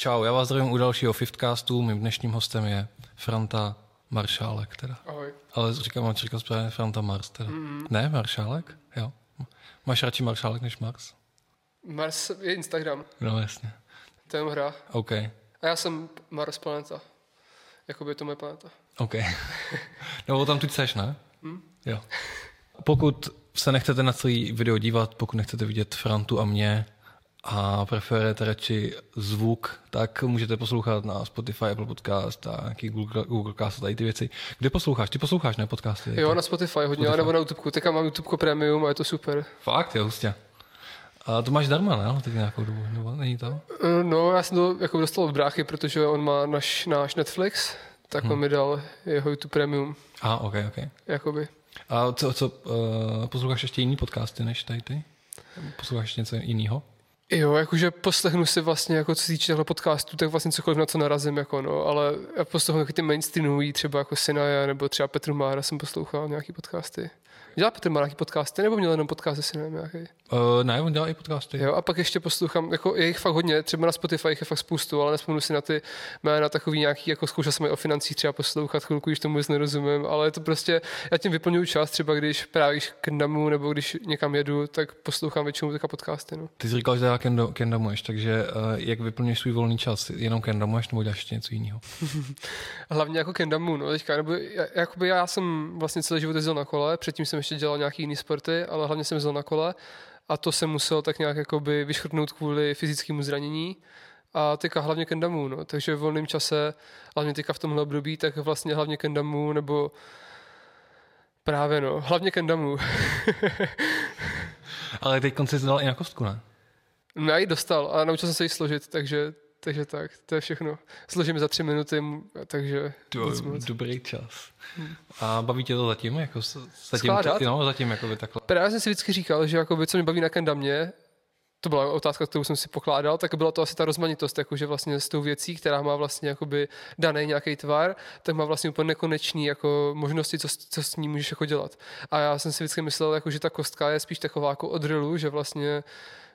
Čau, já vás zdravím u dalšího Fifthcastu. Mým dnešním hostem je Franta Maršálek teda. Ahoj. Ale říkám, mám říkat správně Franta Mars teda. Mm-hmm. Ne, Maršálek? Jo. Máš radši Maršálek než Mars? Mars je Instagram, No jasně. to je hra. OK. A já jsem Mars planeta. Jakoby je to moje planeta. OK. no tam tu seš, ne? Mm. Jo. Pokud se nechcete na celý video dívat, pokud nechcete vidět Frantu a mě a preferujete radši zvuk, tak můžete poslouchat na Spotify, Apple Podcast a nějaký Google, Google Cast a tady ty věci. Kde posloucháš? Ty posloucháš, ne podcasty? Jo, na Spotify hodně, Spotify. nebo na YouTube. Teďka mám YouTube Premium a je to super. Fakt, jo, hustě. A to máš zdarma, ne? Teď nějakou dobu, nebo není to? Eh, No, já jsem to jako dostal od bráchy, protože on má náš, náš Netflix, tak Hmm. on mi dal jeho YouTube Premium. A, ok, ok. Jakoby. A co, co uh, posloucháš ještě jiný podcasty než tady ty? Posloucháš ještě něco jiného? Jo, jakože poslechnu si vlastně, jako co se týče těchto podcastů, tak vlastně cokoliv na co narazím, jako no, ale já poslechnu ty mainstreamový, třeba jako Sinaja, nebo třeba Petru Mára jsem poslouchal nějaký podcasty. Dělá Petr Mára nějaký podcasty, nebo měl jenom podcast se Sinajem nějaký? Uh, ne, on dělá i podcasty. Jo, a pak ještě poslouchám, jako je jich fakt hodně, třeba na Spotify jich je fakt spoustu, ale nespomenu si na ty jména takový nějaký, jako zkoušel jsem je o financích třeba poslouchat chvilku, když tomu vůbec nerozumím, ale je to prostě, já tím vyplňuju čas, třeba když právě k Ndamu nebo když někam jedu, tak poslouchám většinou taková podcasty. No. Ty jsi říkal, že kendo, kendamuješ, takže uh, jak vyplňuješ svůj volný čas? Jenom kendamuješ nebo děláš ještě něco jiného? Hlavně jako Kendamu, no teďka, nebo já- jakoby já jsem vlastně celý život jezdil na kole, předtím jsem ještě dělal nějaký jiný sporty, ale hlavně jsem jezdil na kole a to jsem musel tak nějak jakoby vyškrtnout kvůli fyzickému zranění a teďka hlavně Kendamu, no, takže v volném čase, hlavně teďka v tomhle období, tak vlastně hlavně Kendamu nebo právě no, hlavně Kendamu. Ale teď konci jsi dal i na kostku, ne? No, já ji dostal a naučil jsem se ji složit, takže, takže tak, to je všechno. Složím za tři minuty, takže nic moc. dobrý čas. A baví tě to zatím? Jako zatím Skládat? no, zatím jako by takhle. Právě jsem si vždycky říkal, že jakoby, co mě baví na kendamě, to byla otázka, kterou jsem si pokládal, tak byla to asi ta rozmanitost, jakože vlastně s tou věcí, která má vlastně jakoby daný nějaký tvar, tak má vlastně úplně nekonečný jako možnosti, co, s- co s ní můžeš jako dělat. A já jsem si vždycky myslel, jako, že ta kostka je spíš taková jako od drillu, že vlastně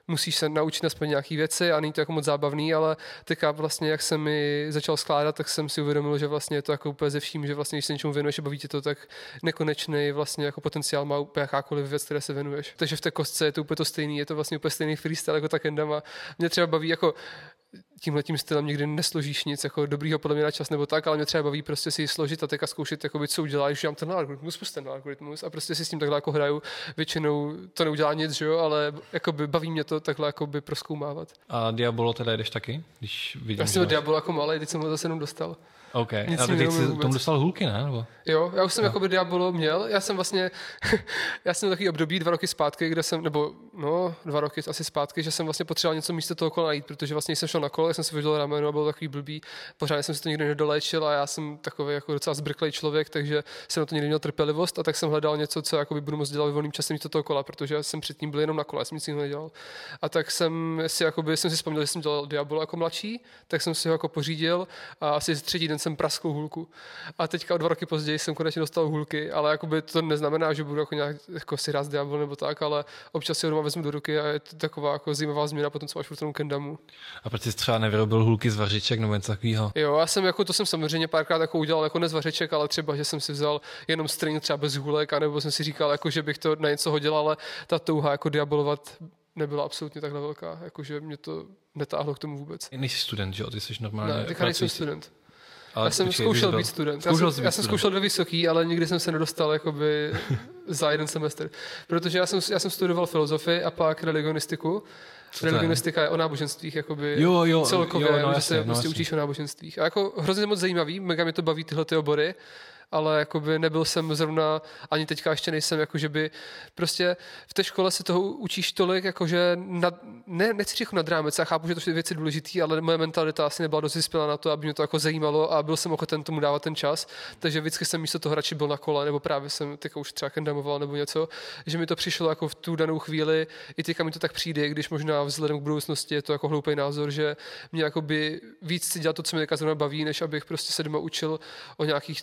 musíš se naučit aspoň nějaké věci a není to jako moc zábavný, ale teďka vlastně, jak jsem mi začal skládat, tak jsem si uvědomil, že vlastně je to jako úplně ze vším, že vlastně, když se něčemu věnuješ a baví tě to, tak nekonečný vlastně jako potenciál má úplně jakákoliv věc, které se věnuješ. Takže v té kostce je to úplně to stejný, je to vlastně úplně stejný freestyle jako ta kendama. Mě třeba baví jako tímhle tím stylem nikdy nesložíš nic jako dobrýho podle mě na čas nebo tak, ale mě třeba baví prostě si ji složit a teďka zkoušet, jakoby, co uděláš, že mám ten algoritmus, plus ten algoritmus a prostě si s tím takhle jako hraju. Většinou to neudělá nic, že jo, ale jakoby baví mě to takhle jakoby proskoumávat. A Diabolo teda jdeš taky? Když vidím, Já jsem Diablo jako malý, teď jsem ho zase jenom dostal. OK. nic a neumím jsi tomu dostal hulky, ne? Nebo? Jo, já už jsem jako Diabolo měl, já jsem vlastně, já jsem takový období dva roky zpátky, kde jsem, nebo no, dva roky asi zpátky, že jsem vlastně potřeboval něco místo toho kola najít, protože vlastně jsem šel na kole, jsem si vydělal rameno a byl takový blbý, pořádně jsem si to nikdy nedoléčil a já jsem takový jako docela zbrklý člověk, takže jsem na to nikdy měl trpělivost a tak jsem hledal něco, co jakoby budu moct dělat ve volným čase místo toho kola, protože jsem předtím byl jenom na kole, jsem nic jiného nedělal. A tak jsem si, jakoby, jsem si vzpomněl, že jsem dělal Diabolo jako mladší, tak jsem si ho jako pořídil a asi třetí den jsem praskl hůlku. A teďka o dva roky později jsem konečně dostal hůlky, ale jakoby to neznamená, že budu jako nějak jako si hrát Diablo nebo tak, ale občas si ho doma vezmu do ruky a je to taková jako zajímavá změna potom, co máš v tom Kendamu. A proč jsi třeba nevyrobil hulky z vařiček nebo něco takového? Jo, já jsem jako, to jsem samozřejmě párkrát jako udělal jako nezvařeček, ale třeba, že jsem si vzal jenom string třeba bez hůlek, anebo jsem si říkal, jako, že bych to na něco hodil, ale ta touha jako diabolovat nebyla absolutně takhle velká, jakože mě to netáhlo k tomu vůbec. Nejsi student, že jo? Ty jsi normálně Ne, teďka nejsem student. Ale Já jsem počkej, zkoušel být byl- student. Já Zkoušel jsem, jsi já být jsem zkoušel do vysoký, ale nikdy jsem se nedostal jakoby za jeden semestr. Protože já jsem, já jsem studoval filozofii a pak religionistiku. je? Religionistika je o náboženstvích, jakoby Jo, jo, celkově, jo, no že jasně, se no prostě jasně. učíš o náboženstvích. A jako hrozně moc zajímavý, mega mě to baví tyhle ty obory, ale jakoby nebyl jsem zrovna, ani teďka ještě nejsem, jako že by prostě v té škole se toho učíš tolik, jakože nad, ne, nechci říct jako nad rámec, já chápu, že to jsou věci důležité, ale moje mentalita asi nebyla dost vyspělá na to, aby mě to jako zajímalo a byl jsem ochoten tomu dávat ten čas, takže vždycky jsem místo toho radši byl na kole, nebo právě jsem teďka už třeba kendamoval nebo něco, že mi to přišlo jako v tu danou chvíli, i teďka mi to tak přijde, když možná vzhledem k budoucnosti je to jako hloupý názor, že mě jakoby víc chci dělat to, co mě zrovna baví, než abych prostě se doma učil o nějakých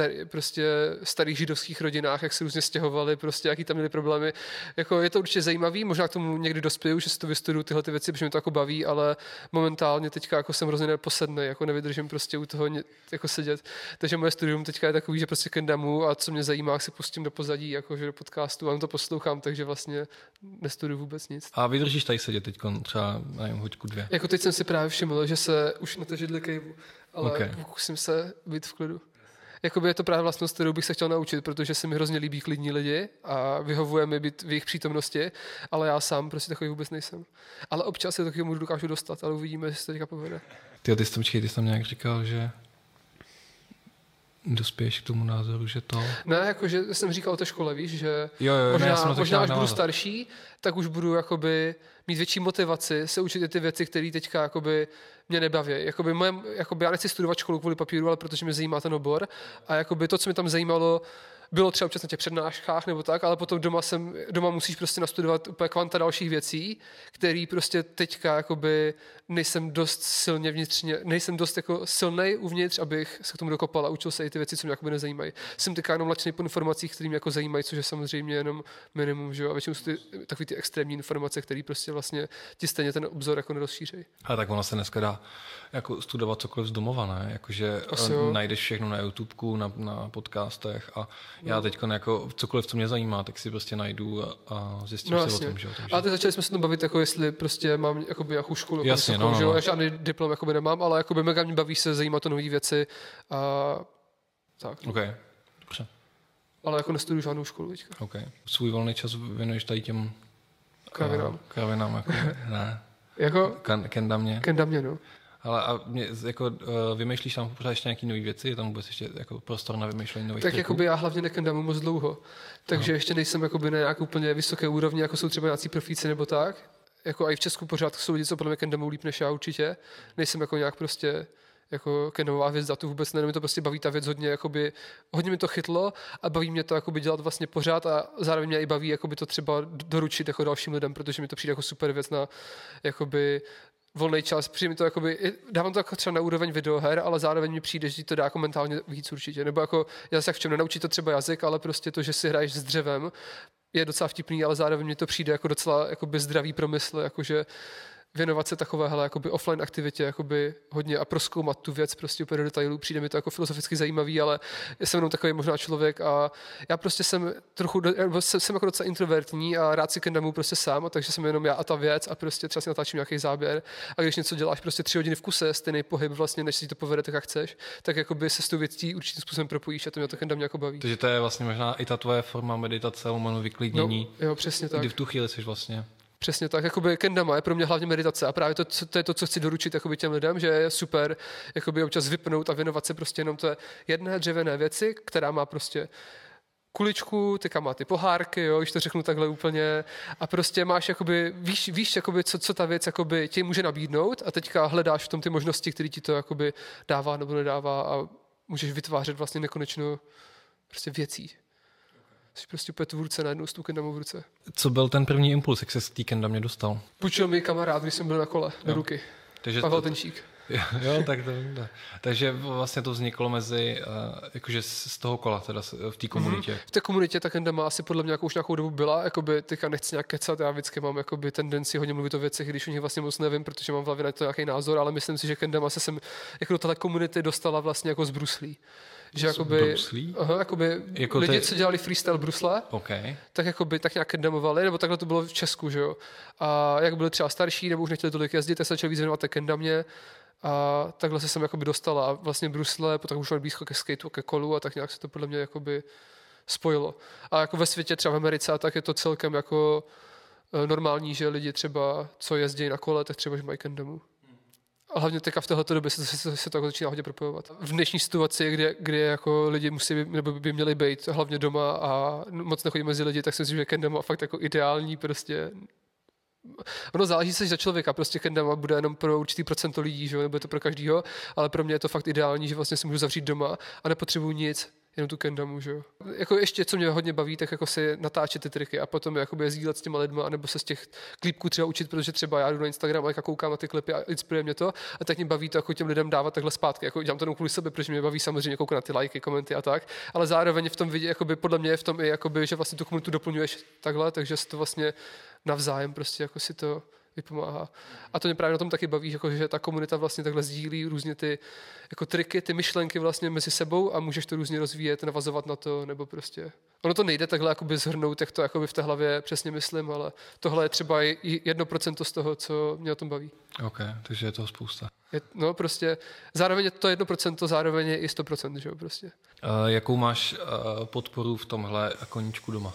starý, prostě starých židovských rodinách, jak se různě stěhovali, prostě jaký tam měli problémy. Jako je to určitě zajímavý, možná k tomu někdy dospěju, že si to vystuduju tyhle ty věci, protože mě to jako baví, ale momentálně teďka jako jsem hrozně neposedný, jako nevydržím prostě u toho jako sedět. Takže moje studium teďka je takový, že prostě kendamu a co mě zajímá, jak se pustím do pozadí, jakože do podcastu a to poslouchám, takže vlastně nestuduju vůbec nic. A vydržíš tady sedět teď třeba, nevím, hoďku dvě? Jako teď jsem si právě všiml, že se už na to židli kejvu, ale okay. pokusím se být v klidu. Jakoby je to právě vlastnost, kterou bych se chtěl naučit, protože se mi hrozně líbí klidní lidi a vyhovuje mi být v jejich přítomnosti, ale já sám prostě takový vůbec nejsem. Ale občas se taky můžu dokážu dostat, ale uvidíme, jestli se to teďka povede. Ty, ty jsi tam, ty jsi tam nějak říkal, že dospěješ k tomu názoru, že to... Ne, jakože jsem říkal o té škole, víš, že jo, jo, možná, ne, já možná až budu starší, tak už budu jakoby mít větší motivaci se učit ty věci, které teďka jakoby mě nebaví. Jakoby moje, jakoby já nechci studovat školu kvůli papíru, ale protože mě zajímá ten obor. A jakoby to, co mě tam zajímalo, bylo třeba občas na těch přednáškách nebo tak, ale potom doma, jsem, doma musíš prostě nastudovat úplně kvanta dalších věcí, který prostě teďka jakoby nejsem dost silně vnitřně, nejsem dost jako silný uvnitř, abych se k tomu dokopal a učil se i ty věci, co mě jakoby nezajímají. Jsem teďka jenom lačný po informacích, které mě jako zajímají, což je samozřejmě jenom minimum, že jo? A většinou jsou ty, takový ty extrémní informace, které prostě vlastně ti stejně ten obzor jako nerozšíří. A tak ono se dneska dá jako studovat cokoliv z domova, ne? Jakože najdeš všechno na YouTubeku, na, na podcastech a já no. teď jako cokoliv, co mě zajímá, tak si prostě najdu a, a zjistím no, si jasně. o tom. Že? Takže... A teď začali jsme se tam bavit, jako jestli prostě mám jakoby, jakou školu, jasně, jako, no, no, no. žádný diplom jakoby nemám, ale jakoby mega mě baví se, zajímá to nové věci a tak. Okay. Dobře. Ale jako nestuduju žádnou školu teďka. Okay. Svůj volný čas věnuješ tady těm kravinám. Kravinám, jako, ne. jako? Kendamě. Kendamě, no. Ale a mě, jako, uh, vymýšlíš tam pořád ještě nějaké nové věci? Je tam vůbec ještě jako prostor na vymýšlení nových Tak jakoby já hlavně nekendamu moc dlouho. Takže Aha. ještě nejsem jakoby na nějak úplně vysoké úrovni, jako jsou třeba nějací profíci nebo tak. Jako i v Česku pořád jsou lidi, co podle mě kendamu líp než já určitě. Nejsem jako nějak prostě jako kendamová věc, to vůbec ne, mi to prostě baví ta věc hodně, jakoby, hodně mi to chytlo a baví mě to jakoby dělat vlastně pořád a zároveň mě i baví jakoby to třeba doručit jako dalším lidem, protože mi to přijde jako super věc na jakoby volný čas, přijde mi to jakoby, dávám to jako třeba na úroveň videoher, ale zároveň mi přijde, že to dá jako mentálně víc určitě. Nebo jako, já se v čem nenaučí to třeba jazyk, ale prostě to, že si hraješ s dřevem, je docela vtipný, ale zároveň mi to přijde jako docela jakoby zdravý promysl, jakože věnovat se takovéhle jakoby offline aktivitě jakoby hodně a proskoumat tu věc prostě úplně do detailů. Přijde mi to jako filozoficky zajímavý, ale jsem jenom takový možná člověk a já prostě jsem trochu, jsem, jsem jako docela introvertní a rád si kendamu prostě sám, a takže jsem jenom já a ta věc a prostě třeba si natáčím nějaký záběr a když něco děláš prostě tři hodiny v kuse, stejný pohyb vlastně, než si to povede tak, jak chceš, tak jakoby se s tou věcí určitým způsobem propojíš a to mě to kendam jako baví. Takže to je vlastně možná i ta tvoje forma meditace, lomeno vyklidnění. No, jo, přesně tak. Kdy v tu chvíli jsi vlastně Přesně tak, jakoby kendama je pro mě hlavně meditace a právě to, to je to, co chci doručit jakoby těm lidem, že je super jakoby občas vypnout a věnovat se prostě jenom té jedné dřevěné věci, která má prostě kuličku, teďka má ty pohárky, jo, když to řeknu takhle úplně, a prostě máš, jakoby, víš, víš jakoby, co, co ta věc jakoby, ti může nabídnout a teďka hledáš v tom ty možnosti, které ti to jakoby, dává nebo nedává a můžeš vytvářet vlastně nekonečno prostě věcí. Jsi prostě úplně tvůrce najednou s tu kendamou v ruce. Co byl ten první impuls, jak se z té kendamě dostal? Půjčil mi kamarád, když jsem byl na kole, do ruky. Takže Pavel to, Tenčík. Jo, tak to da. Takže vlastně to vzniklo mezi, uh, jakože z toho kola, teda v té komunitě. Mm-hmm. V té komunitě ta Kenda asi podle mě už nějakou dobu byla, jakoby teďka nechci nějak kecat, já vždycky mám jakoby tendenci hodně mluvit o věcech, když o nich vlastně moc nevím, protože mám v hlavě na to nějaký názor, ale myslím si, že Kendama se sem jako do téhle komunity dostala vlastně jako z Bruslí že jakoby, aha, jakoby jako lidi, te... co dělali freestyle Brusle, okay. tak jakoby tak nějak kendamovali, nebo takhle to bylo v Česku, že jo. A jak byli třeba starší, nebo už nechtěli tolik jezdit, tak se začali víc věnovat kendamě. A takhle se jsem jakoby dostala. A vlastně Brusle, potom už blízko ke skateu, ke kolu a tak nějak se to podle mě jakoby spojilo. A jako ve světě, třeba v Americe, tak je to celkem jako eh, normální, že lidi třeba, co jezdí na kole, tak třeba, že mají kendamu. A hlavně teďka v této době se, se, se to jako začíná hodně propojovat. V dnešní situaci, kde, kde jako lidi musí, nebo by měli být hlavně doma a moc nechodí mezi lidi, tak si myslím, že Kendama je fakt jako ideální prostě Ono záleží se za člověka, prostě Kendama bude jenom pro určitý procento lidí, že? nebo je to pro každýho, ale pro mě je to fakt ideální, že vlastně si můžu zavřít doma a nepotřebuji nic jenom tu kendamu, že jo. Jako ještě, co mě hodně baví, tak jako si natáčet ty triky a potom jakoby je sdílet s těma lidma, nebo se z těch klipků třeba učit, protože třeba já jdu na Instagram a jako koukám na ty klipy a inspiruje mě to a tak mě baví to jako těm lidem dávat takhle zpátky. Jako dělám to jenom kvůli sebe, protože mě baví samozřejmě koukat na ty lajky, komenty a tak, ale zároveň v tom vidí, jakoby podle mě je v tom i jakoby, že vlastně tu komunitu doplňuješ takhle, takže si to vlastně navzájem prostě jako si to vypomáhá. A to mě právě na tom taky baví, jako, že ta komunita vlastně takhle sdílí různě ty jako triky, ty myšlenky vlastně mezi sebou a můžeš to různě rozvíjet, navazovat na to, nebo prostě. Ono to nejde takhle jakoby zhrnout, jak to jakoby v té hlavě přesně myslím, ale tohle je třeba jedno procento z toho, co mě o tom baví. OK, takže je toho spousta. Je, no prostě, zároveň je to jedno procento, zároveň je i sto procent, že jo, prostě. Uh, jakou máš uh, podporu v tomhle koníčku doma?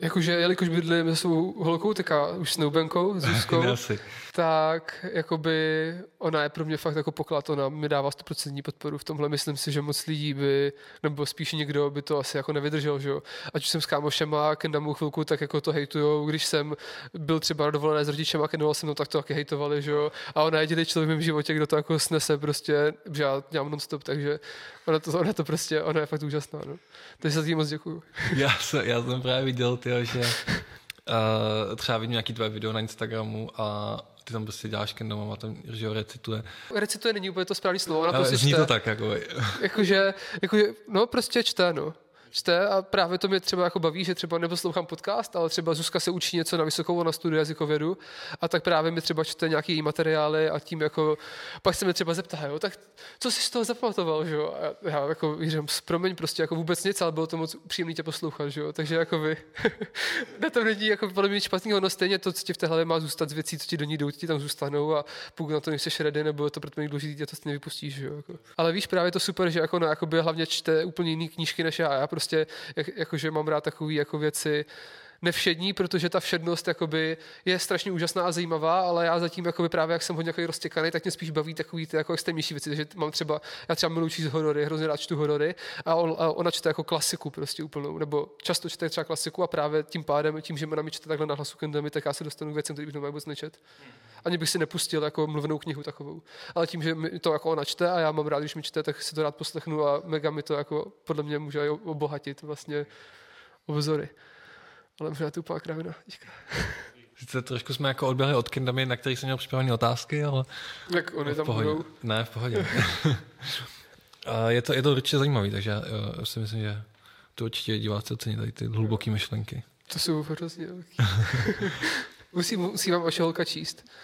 Jakože, jelikož bydlím se svou holkou, taká už snoubenkou, Zuzkou, tak jakoby ona je pro mě fakt jako poklad, ona mi dává 100% podporu v tomhle. Myslím si, že moc lidí by, nebo spíš někdo by to asi jako nevydržel, že jo. Ať už jsem s kámošema, kendamu chvilku, tak jako to hejtujou. Když jsem byl třeba na dovolené s rodičem a kendoval jsem, no tak to taky hejtovali, že jo. A ona je jediný člověk v mém životě, kdo to jako snese prostě, že já dělám non-stop, takže ona to, ona to prostě, ona je fakt úžasná, no. Takže za tím moc děkuju. Já jsem, já jsem právě viděl, tyjo, že uh, třeba vidím nějaký tvoje video na Instagramu a ty tam prostě děláš kendom a tam že ho recituje. Recituje není úplně to správné slovo, ona Ale prostě zní čte. to tak, jako. Jakože, jakože, no prostě čte, no čte a právě to mě třeba jako baví, že třeba neposlouchám podcast, ale třeba Zuzka se učí něco na vysokou na studiu jazykovědu a tak právě mi třeba čte nějaký materiály a tím jako, pak se mi třeba zeptá, jo, tak co jsi z toho zapamatoval, že jo? A já jako říkám, promiň, prostě jako vůbec nic, ale bylo to moc příjemné tě poslouchat, že jo? Takže jako vy, na tom není jako podle mě špatného, no stejně to, co ti v té hlavě má zůstat z věcí, co ti do ní jdou, ti tam zůstanou a pokud na to nejsi ready, nebo to pro tebe důležité, to si nevypustíš, že jo? Jako. Ale víš, právě to super, že jako, no, jakoby hlavně čte úplně jiný knížky než já. Já prostě, jak, jakože mám rád takové jako věci, nevšední, protože ta všednost jakoby, je strašně úžasná a zajímavá, ale já zatím jakoby, právě jak jsem hodně jako roztěkaný, tak mě spíš baví takový ty jako extrémnější věci. Takže mám třeba, já třeba miluji číst horory, hrozně rád čtu horory a, on, a ona čte jako klasiku prostě úplnou, nebo často čte třeba klasiku a právě tím pádem, tím, že ona mi čte takhle na hlasu kendami, tak já se dostanu k věcem, který bych vůbec nečet. Ani bych si nepustil jako mluvenou knihu takovou. Ale tím, že mi to jako ona čte a já mám rád, když mi čte, tak si to rád poslechnu a mega mi to jako podle mě může obohatit vlastně obzory. Ale možná to úplná kravina. Díka. Sice trošku jsme jako odběhli od Kendamy, na kterých jsem měl připravené otázky, ale... Jak oni tam pohodě. budou. Ne, v pohodě. a je to, je to určitě zajímavý, takže já, já si myslím, že to určitě diváci ocení tady ty hluboké myšlenky. To jsou hrozně musí, musí vám vaše holka číst.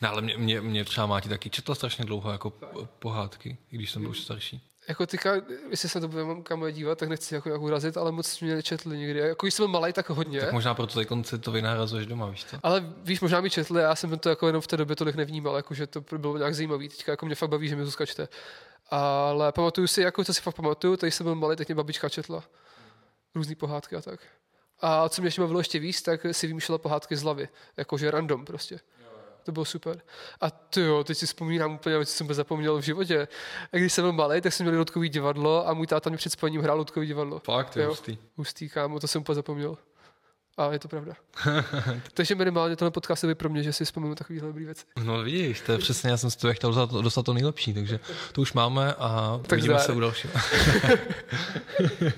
Ne, ale mě, mě, mě třeba Máti taky četla strašně dlouho jako pohádky, i když jsem byl už starší. Jako teďka, jestli se to budeme kam dívat, tak nechci jako, jako urazit, ale moc mě nečetli nikdy. Jako když jsem byl malý, tak hodně. Tak možná proto tady konci to vynahrazuješ doma, víš co? Ale víš, možná mi četli, já jsem to jako jenom v té době tolik nevnímal, jako, že to bylo nějak zajímavý. Teďka jako mě fakt baví, že mi Zuzka čte. Ale pamatuju si, jako co si fakt pamatuju, když jsem byl malý, tak mě babička četla. Různé pohádky a tak. A co mě ještě bavilo ještě víc, tak si vymýšlela pohádky z hlavy, jakože random prostě. To bylo super. A to jo, teď si vzpomínám úplně, co jsem zapomněl v životě. A když jsem byl malý, tak jsem měl lotkový divadlo a můj táta mi před spaním hrál lotkový divadlo. Fakt, je Jo. hustý. Hustý, kámo, to jsem úplně zapomněl. A je to pravda. Takže minimálně tenhle podcast je pro mě, že si vzpomenu takovéhle dobré věci. No vidíš, to je přesně, já jsem si to chtěl dostat, dostat to nejlepší, takže to už máme a Tak vidíme zdar. se u dalšího.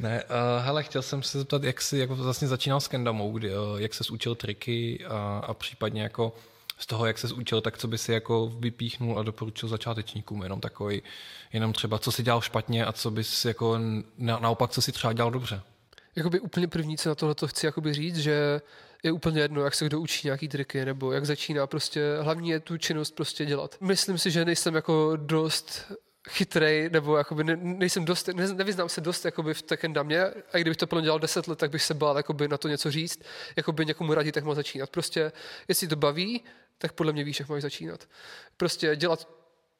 ne, uh, hele, chtěl jsem se zeptat, jak jsi jako vlastně začínal s kendamou, kdy, uh, jak se učil triky a, a případně jako z toho, jak se učil, tak co by si jako vypíchnul a doporučil začátečníkům, jenom takový, jenom třeba, co si dělal špatně a co bys jako na, naopak, co si třeba dělal dobře. Jakoby úplně první, co na tohle chci jakoby říct, že je úplně jedno, jak se kdo učí nějaký triky, nebo jak začíná prostě, hlavní je tu činnost prostě dělat. Myslím si, že nejsem jako dost chytrej, nebo jakoby ne, nejsem dost, ne, nevyznám se dost jakoby v Tekendamě, a i kdybych to plně dělal 10 let, tak bych se bál jakoby na to něco říct, jakoby někomu radit, jak má začínat. Prostě, jestli to baví, tak podle mě víš, jak máš začínat. Prostě dělat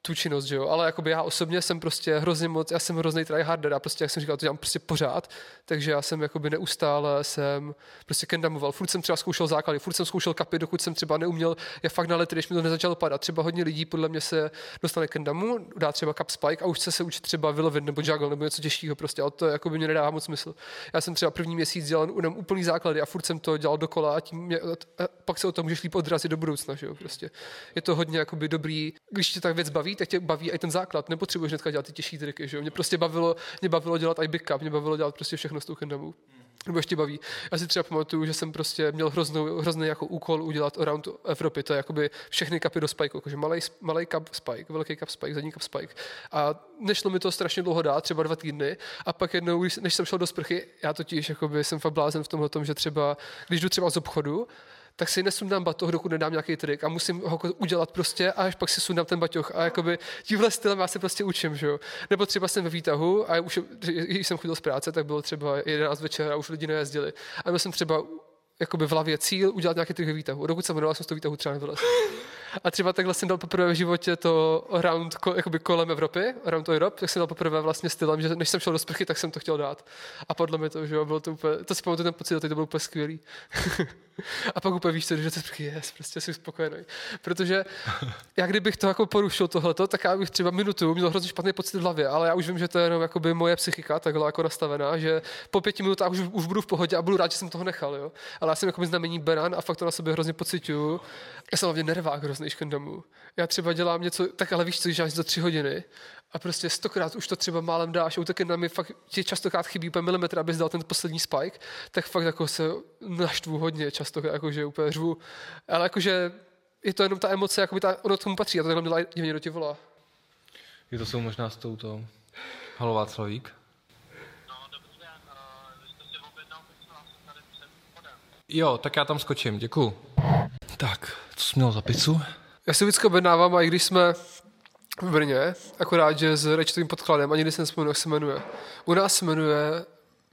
tu činnost, že jo, ale jakoby já osobně jsem prostě hrozně moc, já jsem hrozný tryharder a prostě, jak jsem říkal, to dělám prostě pořád, takže já jsem jakoby neustále jsem prostě kendamoval, furt jsem třeba zkoušel základy, furt jsem zkoušel kapy, dokud jsem třeba neuměl, já fakt na lety, když mi to nezačalo padat, třeba hodně lidí podle mě se dostane kendamu, dá třeba cup spike a už chce se učit třeba vylovit nebo juggle nebo něco těžšího prostě, ale to jakoby mě nedává moc smysl. Já jsem třeba první měsíc dělal jenom úplný základy a furt jsem to dělal dokola a, tím mě, a pak se o tom můžeš líp odrazit do budoucna, že jo, prostě. Je to hodně jakoby dobrý, když tě tak věc baví, baví, tak tě baví i ten základ. Nepotřebuješ hnedka dělat ty těžší triky. Že? Mě prostě bavilo, mě bavilo dělat i big cup, mě bavilo dělat prostě všechno s tou kendamou nebo ještě baví. Já si třeba pamatuju, že jsem prostě měl hroznou, hrozný jako úkol udělat around Evropy, to je jakoby všechny kapy do spike, jakože malý, malý cup spike, velký cup spike, zadní cup spike. A nešlo mi to strašně dlouho dát, třeba dva týdny. A pak jednou, než jsem šel do sprchy, já totiž jakoby jsem fakt blázen v tomhle tom, že třeba, když jdu třeba z obchodu, tak si nesundám batoh, dokud nedám nějaký trik a musím ho udělat prostě a až pak si sundám ten baťoch a jakoby tímhle stylem já se prostě učím, že jo. Nebo třeba jsem ve výtahu a už, když jsem chodil z práce, tak bylo třeba 11 večer a už lidi nejezdili. A měl jsem třeba jakoby v hlavě cíl udělat nějaký trik výtahu. Dokud jsem jmenoval, jsem z toho výtahu třeba nevylez. A třeba takhle jsem dal poprvé v životě to round jakoby kolem Evropy, round Europe, tak jsem dal poprvé vlastně stylem, že než jsem šel do sprchy, tak jsem to chtěl dát. A podle mě to, že jo, bylo to úplně, to si pamatuju ten pocit, to bylo úplně skvělý. a pak úplně víš že to sprchy je, prostě jsi spokojený. Protože já kdybych to jako porušil tohleto, tak já bych třeba minutu měl hrozně špatný pocit v hlavě, ale já už vím, že to je jenom jakoby moje psychika takhle jako nastavená, že po pěti minutách už, už budu v pohodě a budu rád, že jsem toho nechal, jo. Ale já jsem jako znamení beran a fakt to na sobě hrozně pocituju. Já jsem hlavně nervák hrozný domů. Já třeba dělám něco, tak ale víš co, že za tři hodiny a prostě stokrát už to třeba málem dáš, útoky na mi fakt ti častokrát chybí úplně milimetr, abys dal ten poslední spike, tak fakt jako se naštvu hodně často, jakože úplně řvu. Ale jakože je to jenom ta emoce, jako by ta, ono k tomu patří a to takhle měla divně do tě volá. Je to jsou možná s touto Halová Slavík? Jo, tak já tam skočím, děkuju. Tak, co jsi měl za pizzu? Já si vždycky objednávám, a i když jsme v Brně, akorát, že s rečtovým podkladem, ani jsem nespomenu, jak se jmenuje. U nás se jmenuje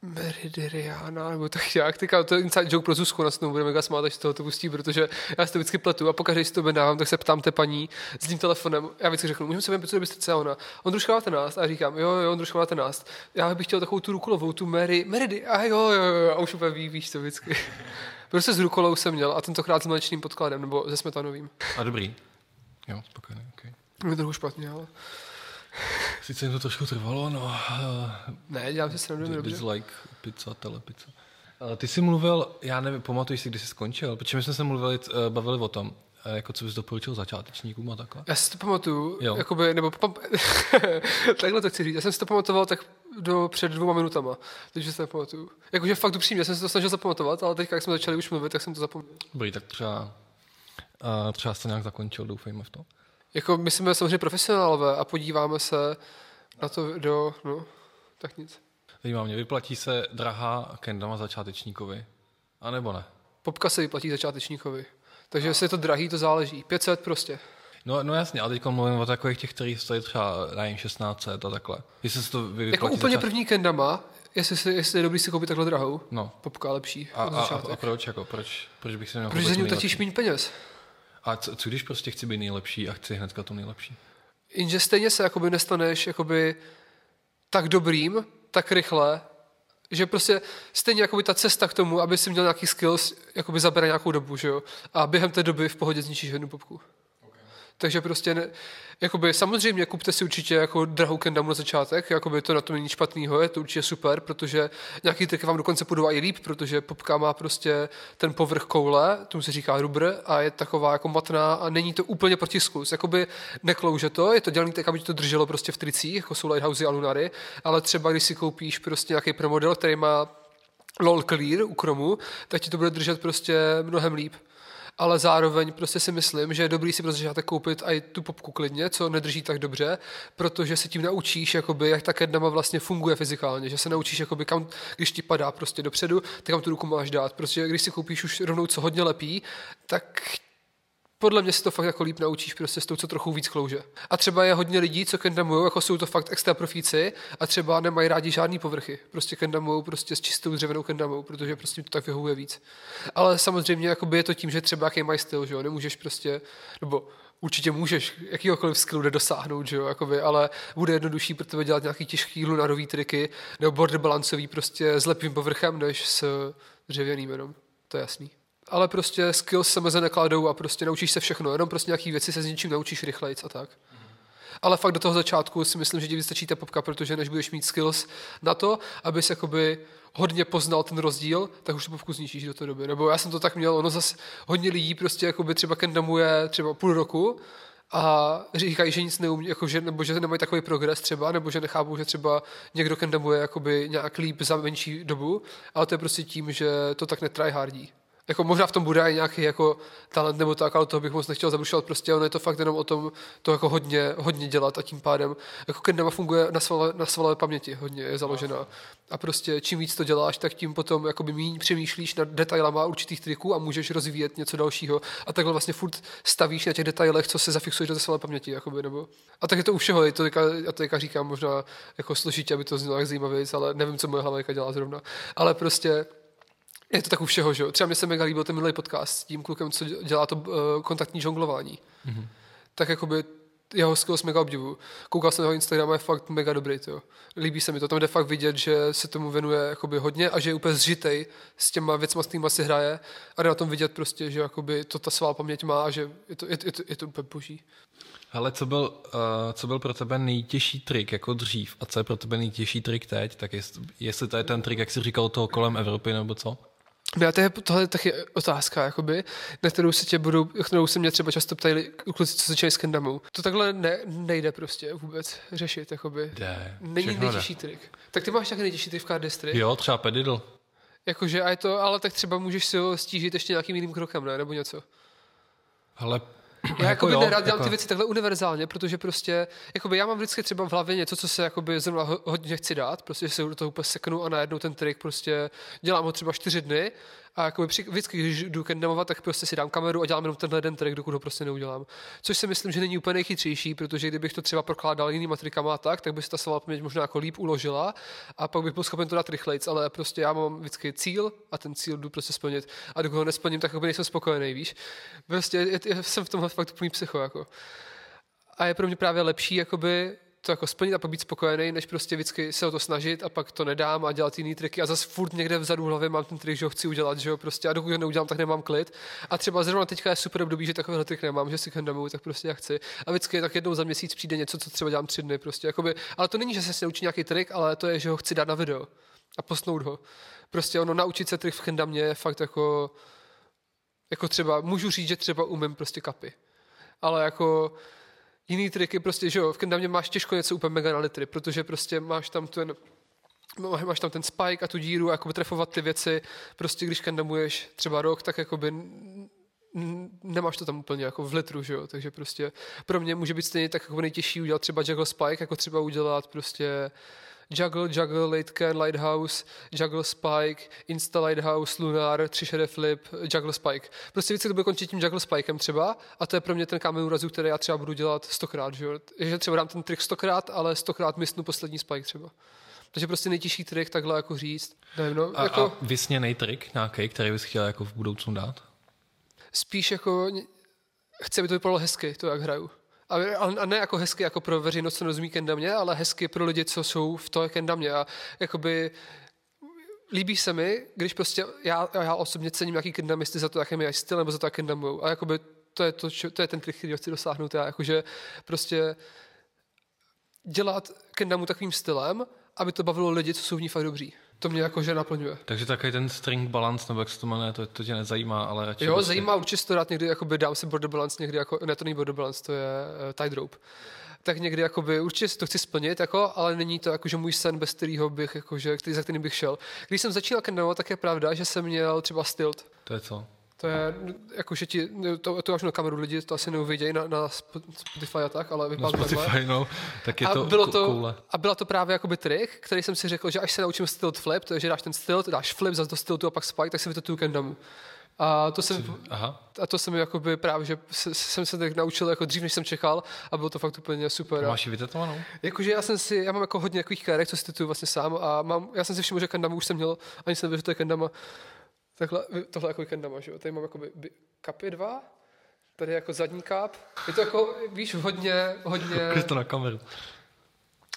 Meridiriana, nebo tak jak, teďka to je inside joke pro Zuzku, na snou budeme smát, až toho to pustí, protože já si to vždycky pletu a pokaždé si to objednávám, tak se ptám té paní s tím telefonem, já vždycky řeknu, můžeme se vem pizzu do Bystrice, ona, Ondrušková 13, a říkám, jo, jo, Ondrušková 13, já bych chtěl takovou tu rukolovou, tu Mary, Meridy, a jo, jo, jo, a už úplně ví, víš to vždycky. Prostě s rukolou jsem měl a tentokrát s mléčným podkladem, nebo se smetanovým. A dobrý. Jo, spokojený, okay. Je trochu špatně, ale... Sice jim to trošku trvalo, no. Uh, ne, dělám si srandu dobře. Dislike, pizza, telepizza. Uh, ty jsi mluvil, já nevím, pamatuješ si, kdy jsi skončil, protože my jsme se mluvili, uh, bavili o tom, jako co bys doporučil začátečníkům a takhle? Já si to pamatuju, jo. jakoby, nebo pam... takhle to chci říct, já jsem si to pamatoval tak do před dvěma minutama, takže se nepamatuju. Jakože fakt upřímně, jsem se to snažil zapamatovat, ale teď, jak jsme začali už mluvit, tak jsem to zapomněl. Dobrý, tak třeba, uh, třeba jsi to nějak zakončil, doufejme v to. Jako my jsme samozřejmě profesionálové a podíváme se na to do, no, tak nic. Zajímá mě, vyplatí se drahá kendama začátečníkovi, a nebo ne? Popka se vyplatí začátečníkovi. Takže jestli je to drahý, to záleží. 500 prostě. No, no jasně, ale teď mluvím o takových těch, kteří stojí třeba, nevím, 16 a takhle. Jestli se to vyplatí Jako úplně začát... první kendama, jestli, si, jestli je dobrý si koupit takhle drahou, no. popka lepší. A, a, a, proč, jako, proč, proč bych si nemohl Protože za ní utratíš méně peněz. A co, co, když prostě chci být nejlepší a chci hnedka to nejlepší? Jenže stejně se jakoby nestaneš jakoby tak dobrým, tak rychle, že prostě stejně jakoby ta cesta k tomu, aby si měl nějaký skills, jakoby zabere nějakou dobu, že jo? A během té doby v pohodě zničíš jednu popku. Takže prostě ne, jakoby samozřejmě kupte si určitě jako drahou kendamu na začátek, jakoby to na tom není špatného, je to určitě super, protože nějaký triky vám dokonce půjdou i líp, protože popka má prostě ten povrch koule, tomu se říká rubr a je taková jako matná a není to úplně protisklus. Jakoby neklouže to, je to dělaný tak, aby to drželo prostě v tricích, jako jsou lighthouse a lunary, ale třeba když si koupíš prostě nějaký promodel, který má LOL clear u kromu, tak ti to bude držet prostě mnohem líp ale zároveň prostě si myslím, že je dobrý si pro začátek koupit i tu popku klidně, co nedrží tak dobře, protože se tím naučíš, jakoby, jak ta kednama vlastně funguje fyzikálně, že se naučíš, jakoby, kam, když ti padá prostě dopředu, tak kam tu ruku máš dát. Prostě když si koupíš už rovnou co hodně lepí, tak podle mě si to fakt jako líp naučíš prostě s tou, co trochu víc klouže. A třeba je hodně lidí, co kendamujou, jako jsou to fakt extra profíci a třeba nemají rádi žádný povrchy. Prostě kendamujou prostě s čistou dřevěnou kendamou, protože prostě to tak vyhovuje víc. Ale samozřejmě je to tím, že třeba jaký mají styl, že jo, nemůžeš prostě, nebo určitě můžeš jakýkoliv skillu dosáhnout, že jo, jakoby, ale bude jednodušší pro tebe dělat nějaký těžký lunarový triky nebo border balancový prostě s lepým povrchem, než s dřevěným jenom. To je jasný ale prostě skills se meze nekladou a prostě naučíš se všechno, jenom prostě nějaký věci se s něčím naučíš rychleji a tak. Ale fakt do toho začátku si myslím, že ti vystačí ta popka, protože než budeš mít skills na to, abys jakoby hodně poznal ten rozdíl, tak už tu popku zničíš do té doby. Nebo já jsem to tak měl, ono zase hodně lidí prostě jakoby třeba kendamuje třeba půl roku a říkají, že nic neumí, jako že, nebo že nemají takový progres třeba, nebo že nechápou, že třeba někdo kendamuje jakoby nějak líp za menší dobu, ale to je prostě tím, že to tak netryhardí. Jako možná v tom bude i nějaký jako talent nebo tak, ale toho bych moc nechtěl zabrušovat. Prostě ono je to fakt jenom o tom to jako hodně, hodně dělat a tím pádem jako kendama funguje na svalové, na svalové paměti hodně je založená. A prostě čím víc to děláš, tak tím potom jakoby míň přemýšlíš nad detailama určitých triků a můžeš rozvíjet něco dalšího. A takhle vlastně furt stavíš na těch detailech, co se zafixuješ do svalové paměti. Jakoby, nebo... A tak je to u všeho, je to já to říkám možná jako složitě, aby to znělo jak zajímavě, ale nevím, co moje hlava dělá zrovna. Ale prostě je to tak u všeho, že jo. Třeba mi se mega líbil ten minulý podcast s tím klukem, co dělá to uh, kontaktní žonglování. Mm-hmm. Tak jakoby jeho skills mega obdivu. Koukal jsem na jeho Instagram a je fakt mega dobrý. To. Líbí se mi to. Tam jde fakt vidět, že se tomu věnuje jakoby hodně a že je úplně zžitej s těma věcmi, s kterými si hraje. A jde na tom vidět prostě, že jakoby to ta svá paměť má a že je to, je, je to, je to úplně boží. Ale co byl, uh, co byl pro tebe nejtěžší trik jako dřív a co je pro tebe nejtěžší trik teď, tak jest, jestli to je ten trik, jak jsi říkal, toho kolem Evropy nebo co? Já to je, tohle je taky otázka, jakoby, na kterou se tě budou, kterou se mě třeba často ptají kluci, co začínají s kendamou. To takhle ne, nejde prostě vůbec řešit, jakoby. Jde. Není nejtěžší jde. trik. Tak ty máš taky nejtěžší trik v card district? Jo, třeba pedidl. Jakože a je to, ale tak třeba můžeš si ho stížit ještě nějakým jiným krokem, ne? Nebo něco. Ale já jako by nerad dělám jako... ty věci takhle univerzálně, protože prostě, jakoby já mám vždycky třeba v hlavě něco, co se jakoby zrovna hodně chci dát, prostě se do toho úplně seknu a najednou ten trik prostě dělám ho třeba čtyři dny a jako při, vždycky, když jdu kendamovat, tak prostě si dám kameru a dělám jenom tenhle den track, dokud ho prostě neudělám. Což si myslím, že není úplně nejchytřejší, protože kdybych to třeba prokládal jinými trikama a tak, tak by se ta slova paměť možná jako líp uložila a pak bych byl schopen to dát rychleji, ale prostě já mám vždycky cíl a ten cíl jdu prostě splnit a dokud ho nesplním, tak nejsem spokojený, víš. Prostě jsem v tomhle fakt úplný psycho, jako. A je pro mě právě lepší, jakoby to jako splnit a být spokojený, než prostě vždycky se o to snažit a pak to nedám a dělat jiný triky a zase furt někde vzadu v hlavě mám ten trik, že ho chci udělat, že jo, prostě a dokud ho neudělám, tak nemám klid. A třeba zrovna teďka je super období, že takovýhle trik nemám, že si kandamu, tak prostě já chci. A vždycky tak jednou za měsíc přijde něco, co třeba dělám tři dny, prostě, jakoby, ale to není, že se naučí nějaký trik, ale to je, že ho chci dát na video a posnout ho. Prostě ono naučit se trik v kendamě je fakt jako, jako třeba, můžu říct, že třeba umím prostě kapy. Ale jako jiný triky, prostě, že jo, v Kendamě máš těžko něco úplně mega na litry, protože prostě máš tam ten máš tam ten spike a tu díru a jakoby trefovat ty věci, prostě když kandamuješ třeba rok, tak jakoby nemáš to tam úplně jako v litru, že jo? takže prostě pro mě může být stejně tak jako nejtěžší udělat třeba juggle spike, jako třeba udělat prostě Juggle, Juggle, Late Can, Lighthouse, Juggle Spike, Insta Lighthouse, Lunar, 3 shade flip, Juggle Spike. Prostě vždycky to bude končit tím Juggle Spikem třeba a to je pro mě ten kámen úrazu, který já třeba budu dělat stokrát, že, jo? že třeba dám ten trik stokrát, ale stokrát mysnu poslední Spike třeba. Takže prostě nejtěžší trik takhle jako říct. Nevím, no, a, jako, a vysněný trik nějaký, který bys chtěl jako v budoucnu dát? Spíš jako chci, aby to vypadalo hezky, to jak hraju. A, a ne jako hezky jako pro veřejnost, co nerozumí kendamě, ale hezky pro lidi, co jsou v to kendamě. A jakoby líbí se mi, když prostě já, já osobně cením nějaký kendamisty za to, jaký mají styl, nebo za to, jak kendamujou. A jakoby to je, to, to je ten trik, který chci dosáhnout já. Jakože prostě dělat kendamu takovým stylem, aby to bavilo lidi, co jsou v ní fakt dobří to mě jakože naplňuje. Takže takový ten string balance, nebo jak se to jmenuje, to, to tě nezajímá, ale radši Jo, prostě... zajímá určitě to rád někdy, jakoby dám si border balance někdy, jako, ne to není border balance, to je uh, tide rope. Tak někdy jakoby, určitě si to chci splnit, jako, ale není to jakože můj sen, bez kterého bych, jakože, který, za kterým bych šel. Když jsem začínal kendamovat, tak je pravda, že jsem měl třeba stilt. To je co? To je, jako, že ti, to, to máš na kameru, lidi to asi neuvidějí na, na Spotify a tak, ale vypadá to Spotify, no, tak je a to bylo to, koule. A byla to právě jakoby trik, který jsem si řekl, že až se naučím stilt flip, to je, že dáš ten stilt, dáš flip, za to stiltu a pak spike, tak si vytetuju kendamu. A to jsem, Aha. a to jsem jakoby právě, že jsem se tak naučil jako dřív, než jsem čekal a bylo to fakt úplně super. A máš ji vytetovanou? Jakože já jsem si, já mám jako hodně takových kérek, co si tetuju vlastně sám a mám, já jsem si všiml, že kendamu už jsem měl, ani jsem nevěděl, že to je kendama Takhle, tohle jako víkendama, že jo? Tady mám jako kapy dva, tady jako zadní kap. Je to jako, víš, hodně, hodně... Ukaž to na kameru.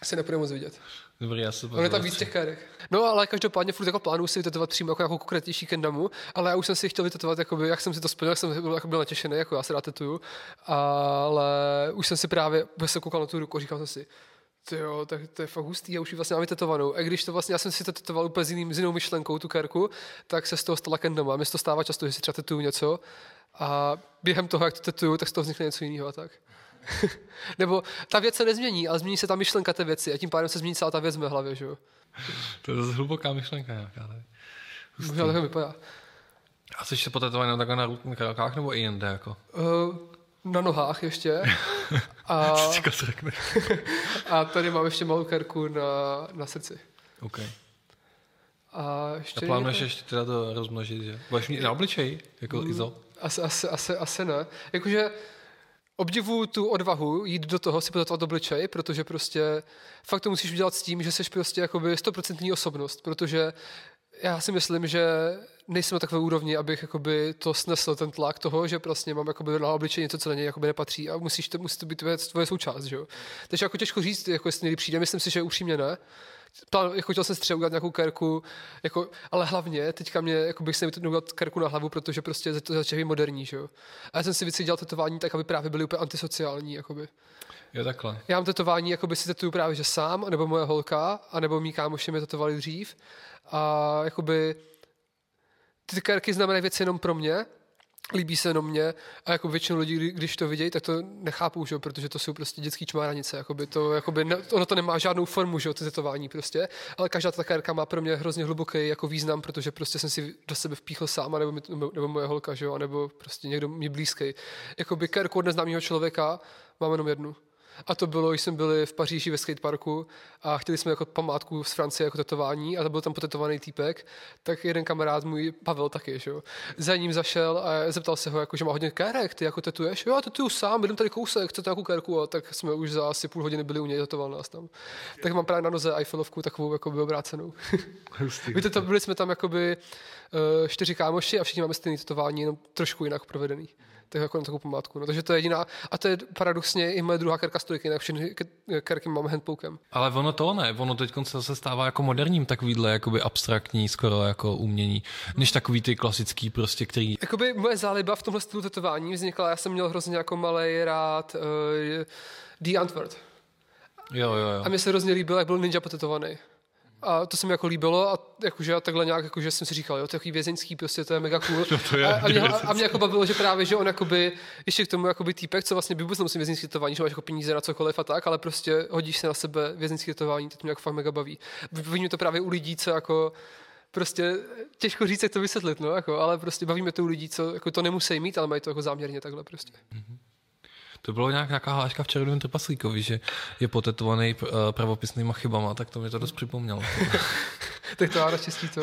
Se nepůjde moc vidět. Dobrý, já se On je tam víc těch kárek. No ale každopádně furt jako plánuju si vytetovat přímo jako, jako konkrétnější kendamu, ale já už jsem si chtěl vytetovat, jakoby, jak jsem si to splnil, jak jsem byl, jako byl natěšený, jako já se rád tetuju, ale už jsem si právě, když jsem koukal na tu ruku, říkal jsem si, ty jo, tak to je fakt hustý, já už ji vlastně mám vytetovanou. A když to vlastně, já jsem si to tetoval úplně s, jiným, s jinou myšlenkou, tu kerku, tak se z toho stala kendama. Mně se to stává často, že si třeba tetuju něco a během toho, jak to tetuju, tak z toho vznikne něco jiného a tak. Nebo ta věc se nezmění, ale změní se ta myšlenka té věci a tím pádem se změní celá ta věc v mé hlavě, že jo. To je dost hluboká myšlenka nějaká. Ne? Možná takhle vypadá. A jsi se potetovaný takhle na rukách nebo i jinde? Jako? Uh, na nohách ještě. A, a tady mám ještě malou kerku na, na srdci. Okay. A ještě A plánuješ ještě teda to rozmnožit, že? Budeš mít na obličeji, jako Mm. Izo? Asi, asi, asi, asi ne. Jakože obdivuju tu odvahu jít do toho si podatovat obličej, protože prostě fakt to musíš udělat s tím, že jsi prostě jakoby 100% osobnost, protože já si myslím, že nejsem na takové úrovni, abych jakoby to snesl ten tlak toho, že prostě mám jakoby na obličeji něco, co na něj jakoby nepatří a musíš to, musí to být tvoje, tvoje součást, že jo. Takže jako těžko říct, jako jestli někdy přijde, myslím si, že upřímně ne. Plán, jako chtěl jsem si třeba udělat nějakou kerku, jako, ale hlavně teďka mě, jako bych se mi udělat kerku na hlavu, protože prostě to začne být moderní, že jo. A já jsem si vždycky dělal tetování tak, aby právě byly úplně antisociální, jakoby. Jo, takhle. Já mám tetování, jako by si tetuju právě že sám, nebo moje holka, anebo mý kámoši mě tetovali dřív. A jakoby ty kerky znamenají věci jenom pro mě, líbí se jenom mě a jako většinu lidí, kdy- když to vidějí, tak to nechápou, že? protože to jsou prostě dětský čmáranice. Jakoby to, jakoby ne, ono to nemá žádnou formu, že to tetování prostě, ale každá ta kerka má pro mě hrozně hluboký jako význam, protože prostě jsem si do sebe vpíchl sám, nebo, nebo, nebo moje holka, že nebo prostě někdo mi blízký. Jakoby kerku od neznámého člověka mám jenom jednu. A to bylo, když jsme byli v Paříži ve skateparku a chtěli jsme jako památku z Francie jako tetování a to byl tam potetovaný týpek, tak jeden kamarád můj, Pavel taky, že jo. Za ním zašel a zeptal se ho, jako, že má hodně kérek, ty jako tetuješ? Jo, tetuju sám, bydlím tady kousek, chcete nějakou kérku? A tak jsme už za asi půl hodiny byli u něj, tetoval nás tam. Tak mám právě na noze Eiffelovku takovou jako by obrácenou. Víte, to byli jsme tam jakoby uh, čtyři kámoši a všichni máme stejné tetování, jenom trošku jinak provedený. Tak jako na takovou památku. No, takže to je jediná, a to je paradoxně i moje druhá kerka stojky, jinak všechny ke- kerky mám handpokem. Ale ono to ne, ono teď se zase stává jako moderním takovýhle jakoby abstraktní skoro jako umění, než takový ty klasický prostě, který Jakoby moje záliba v tomhle stylu tetování vznikla, já jsem měl hrozně jako malý rád uh, The Antwoord. Jo, jo, jo. A mně se hrozně líbil, jak byl ninja potetovaný. A to se mi jako líbilo a jakože a takhle nějak, jakože jsem si říkal, jo, to je takový vězeňský, prostě to je mega cool. No to je a, a, mě, a, a, mě jako bavilo, že právě, že on jakoby, ještě k tomu jakoby týpek, co vlastně by vůbec nemusí vězeňský tetování, že máš jako peníze na cokoliv a tak, ale prostě hodíš se na sebe vězeňský tetování, to mě jako fakt mega baví. Mě to právě u lidí, co jako prostě těžko říct, jak to vysvětlit, no, jako, ale prostě bavíme to u lidí, co jako to nemusí mít, ale mají to jako záměrně takhle prostě. To bylo nějak, nějaká hláška v Červeném trpaslíkovi, že je potetovaný uh, pravopisnýma chybama, tak to mi to dost připomnělo. tak to já naštěstí to.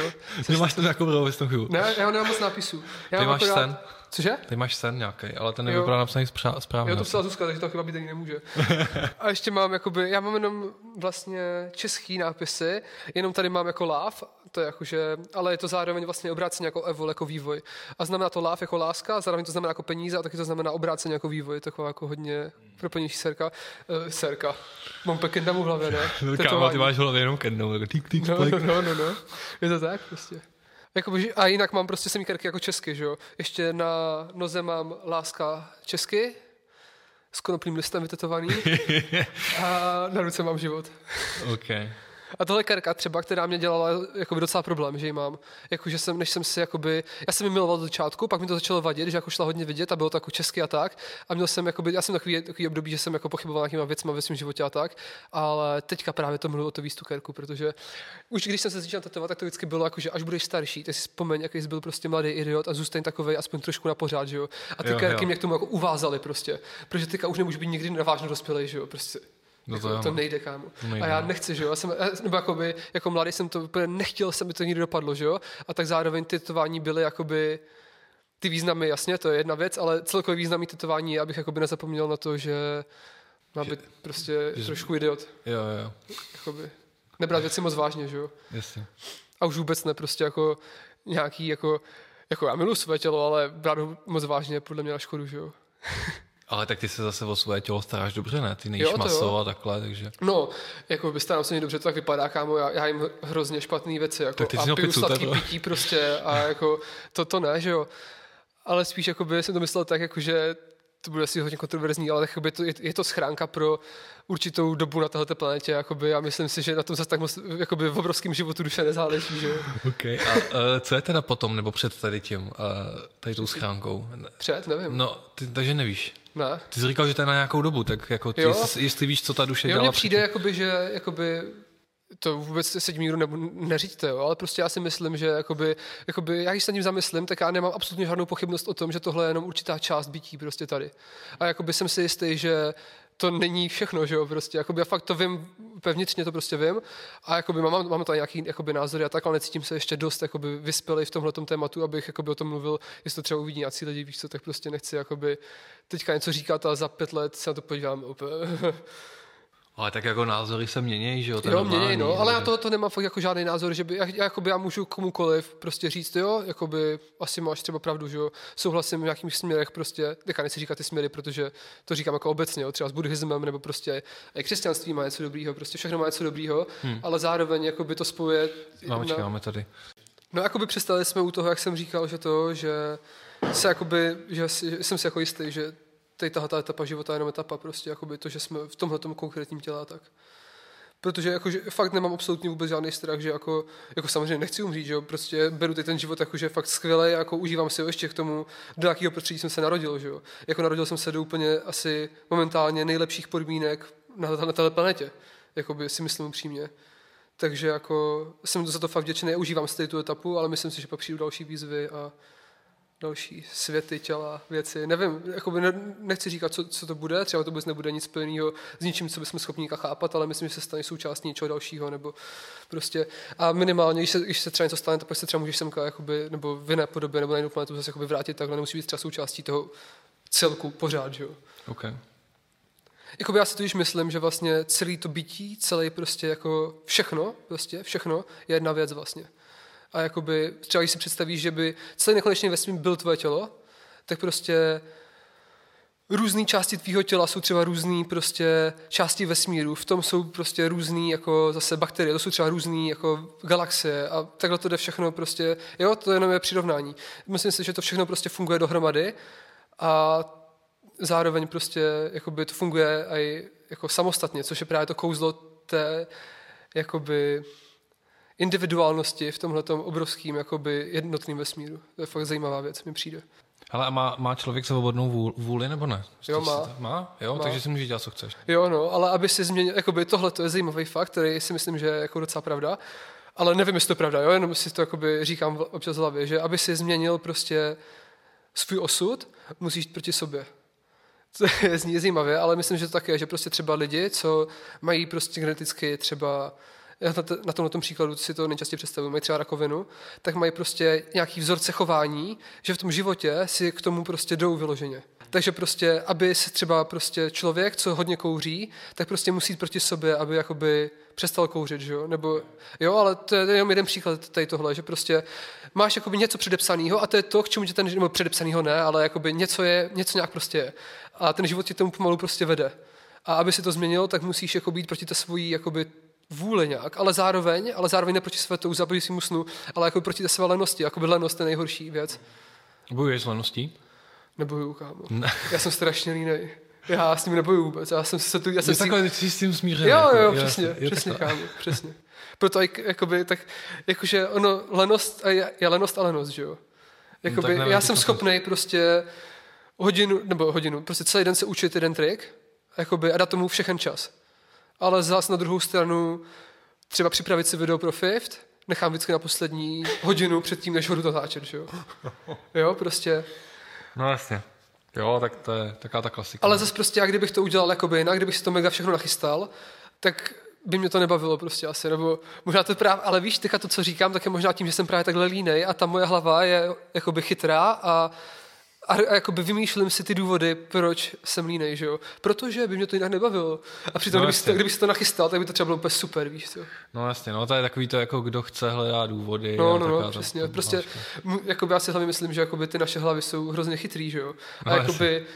Nemáš to nějakou pravopisnou chybu? Ne, já nemám moc nápisů. Já Ty máš akorát- sen? Cože? Ty máš sen nějaký, ale ten nevypadá napsaný sprá- správně. Jo, to psala Zuzka, takže to chyba být ani nemůže. A ještě mám jakoby, já mám jenom vlastně český nápisy, jenom tady mám jako láv, to je jakože, ale je to zároveň vlastně obráceně jako evol, jako vývoj. A znamená to láv jako láska, a zároveň to znamená jako peníze a taky to znamená obráceně jako vývoj, taková jako hodně propojenější serka. Uh, serka. Mám pekendamu v hlavě, ne? No, kámo, ty máš v hlavě jenom kednou, jako tík, tík, No, no, no, no, no. Je to tak prostě. Jakoby, že- a jinak mám prostě semíkerky jako česky, že jo. Ještě na noze mám láska česky, s konopným listem vytetovaný a na ruce mám život. OK. A tohle kerka třeba, která mě dělala jakoby docela problém, že ji mám. Jakože jsem, než jsem si jakoby, já jsem ji miloval do začátku, pak mi to začalo vadit, že jako šla hodně vidět a bylo to jako česky a tak. A měl jsem jakoby, já jsem takový, takový období, že jsem jako pochyboval nějakýma věcmi ve svém životě a tak. Ale teďka právě to miluji o to víc tu kerku, protože už když jsem se začal tetovat, tak to vždycky bylo jako, že až budeš starší, tak si vzpomeň, jaký jsi byl prostě mladý idiot a zůstaň takovej aspoň trošku na pořád, že jo. A ty Jo, kerky jo. mě k tomu jako uvázaly prostě, protože teďka už nemůžu být nikdy navážně dospělý, že jo. Prostě No to jako, to nejde, kámo. nejde, a já no. nechci, že jo. Já jsem, já- nebo jakoby, jako mladý jsem to úplně nechtěl, jsem mi to nikdy dopadlo, že jo. A tak zároveň ty tetování byly jakoby ty významy, jasně, to je jedna věc, ale celkový význam mý tetování je, abych jakoby nezapomněl na to, že má být prostě že- trošku idiot. Jo, jo, Jakoby. Nebrat věci moc vážně, že jo. jasně. A už vůbec ne prostě jako nějaký jako, jako já miluji své tělo, ale brát ho moc vážně podle mě na škodu, že jo. Ale tak ty se zase o svoje tělo staráš dobře, ne? Ty nejíš Jo, maso jo. a takhle, takže... No, jako by starám se mě dobře, to tak vypadá, kámo, já, já jim hrozně špatné věci, jako, Tak ty a piju pizzu, sladký to je to. pití prostě a jako, to, to ne, že jo. Ale spíš jako by jsem to myslel tak, jako, že to bude asi hodně kontroverzní, ale jakoby to, je, je, to schránka pro určitou dobu na této planetě. Jakoby, a myslím si, že na tom zase tak moc jakoby v obrovském životu duše nezáleží. Že? Okay. A uh, co je teda potom, nebo před tady tím, uh, tady tou schránkou? Před, nevím. No, ty, takže nevíš. Ne. Ty jsi říkal, že to je na nějakou dobu, tak jako ty, jestli, jestli, víš, co ta duše jo, dělala. Mně přijde, jakoby, že jakoby, to vůbec se tím nikdo ne, neříďte, jo, ale prostě já si myslím, že jakoby, jakoby, já když se tím zamyslím, tak já nemám absolutně žádnou pochybnost o tom, že tohle je jenom určitá část bytí prostě tady. A jakoby jsem si jistý, že to není všechno, že jo, prostě, jakoby já fakt to vím, pevnitřně to prostě vím a jakoby mám, mám tady nějaký jakoby názory a tak, ale necítím se ještě dost jakoby vyspělý v tomhle tématu, abych jakoby o tom mluvil, jestli to třeba uvidí nějací lidi, víš co, tak prostě nechci jakoby teďka něco říkat a za pět let se na to podívám úplně. Ale tak jako názory se mění, že jo? To jo, mění, no, ale já to, to nemám fakt jako žádný názor, že by, já, já, jakoby, já můžu komukoliv prostě říct, jo, jakoby, asi máš třeba pravdu, že jo, souhlasím v nějakých směrech prostě, teďka nechci říkat ty směry, protože to říkám jako obecně, jo, třeba s buddhismem, nebo prostě i křesťanství má něco dobrýho, prostě všechno má něco dobrýho, hmm. ale zároveň jakoby to spojuje. Máme, na, máme tady. No, jakoby přestali jsme u toho, jak jsem říkal, že to, že se jakoby, že, že jsem si jako jistý, že tady tahle ta etapa života je jenom etapa, prostě jakoby to, že jsme v tomhle konkrétním těle tak. Protože jako, že fakt nemám absolutně vůbec žádný strach, že jako, jako samozřejmě nechci umřít, že jo, prostě beru teď ten život jako, že je fakt skvělý, jako užívám si ho ještě k tomu, do jakého prostředí jsem se narodil, že jo. Jako narodil jsem se do úplně asi momentálně nejlepších podmínek na, na této planetě, jakoby si myslím upřímně. Takže jako jsem za to fakt vděčný, užívám si tu etapu, ale myslím si, že pak přijdu další výzvy a další světy, těla, věci. Nevím, jakoby ne, nechci říkat, co, co to bude, třeba to vůbec nebude nic plného s ničím, co bychom schopni chápat, ale myslím, že se stane součástí něčeho dalšího, nebo prostě a minimálně, když se, když se třeba něco stane, tak se třeba můžeš semka, jakoby, nebo v jiné podobě, nebo na jinou planetu zase jakoby vrátit takhle, nemusí být třeba součástí toho celku pořád, že jo. Okay. Jakoby já si totiž myslím, že vlastně celý to bytí, celý prostě jako všechno, prostě všechno je jedna věc vlastně a jakoby, třeba když si představíš, že by celý nekonečný vesmír byl tvoje tělo, tak prostě různé části tvýho těla jsou třeba různé prostě části vesmíru, v tom jsou prostě různé jako zase bakterie, to jsou třeba různé jako galaxie a takhle to jde všechno prostě, jo, to jenom je přirovnání. Myslím si, že to všechno prostě funguje dohromady a zároveň prostě jakoby to funguje i jako samostatně, což je právě to kouzlo té jakoby individuálnosti v tomhle obrovském jakoby jednotným vesmíru. To je fakt zajímavá věc, mi přijde. Ale a má, má člověk svobodnou vůli nebo ne? Jo, má. Má? Jo, má. takže si může dělat, co chceš. Jo, no, ale aby si změnil, jakoby tohle to je zajímavý fakt, který si myslím, že je jako docela pravda, ale nevím, jestli to je pravda, jo, jenom si to jakoby říkám občas v hlavě, že aby si změnil prostě svůj osud, musíš jít proti sobě. To je zní zajímavě, ale myslím, že to tak je, že prostě třeba lidi, co mají prostě geneticky třeba na, na tomhle tom příkladu si to nejčastěji představuji, mají třeba rakovinu, tak mají prostě nějaký vzorce chování, že v tom životě si k tomu prostě jdou vyloženě. Takže prostě, aby se třeba prostě člověk, co hodně kouří, tak prostě musí jít proti sobě, aby jakoby přestal kouřit, že jo? Nebo, jo, ale to je jenom jeden příklad tady tohle, že prostě máš jakoby něco předepsaného a to je to, k čemu tě ten, nebo předepsaného ne, ale jakoby něco je, něco nějak prostě je. A ten život tě tomu pomalu prostě vede. A aby si to změnilo, tak musíš jako být proti té svojí jakoby vůle nějak, ale zároveň, ale zároveň ne proti své touze, proti svým snu, ale jako proti té své lenosti, jako by lenost je nejhorší věc. Bojuješ s leností? Nebojuju, kámo. Ne. Já jsem strašně línej. Já s tím nebojuju vůbec. Já jsem se tu... Já jsem si... takhle jsi s tím smířený. Jo, jako, jo, přesně, je, přesně, kámo, přesně. Proto, jakoby, tak, jakože ono, lenost, je, je lenost a lenost, že jo? Jakoby, no, já jsem schopný prostě hodinu, nebo hodinu, prostě celý den se učit jeden trik, jakoby, a dát tomu všechen čas ale zase na druhou stranu třeba připravit si video pro Fifth, nechám vždycky na poslední hodinu předtím, než ho jdu natáčet, že jo? Jo, prostě. No jasně. Jo, tak to je taková ta klasika. Ale zase prostě, jak kdybych to udělal jakoby jinak, kdybych si to mega všechno nachystal, tak by mě to nebavilo prostě asi, nebo možná to právě, ale víš, teďka to, co říkám, tak je možná tím, že jsem právě takhle línej a ta moje hlava je jakoby chytrá a a, a jakoby vymýšlím si ty důvody, proč jsem línej, že jo? Protože by mě to jinak nebavilo. A přitom, no, kdyby, to, kdyby si to nachystal, tak by to třeba bylo úplně super, víš co? No jasně, no to je takový to, jako kdo chce hledá důvody. No, no, no, přesně. Ta, prostě, jakoby já si hlavně myslím, že jakoby ty naše hlavy jsou hrozně chytrý, že jo? A no, jakoby,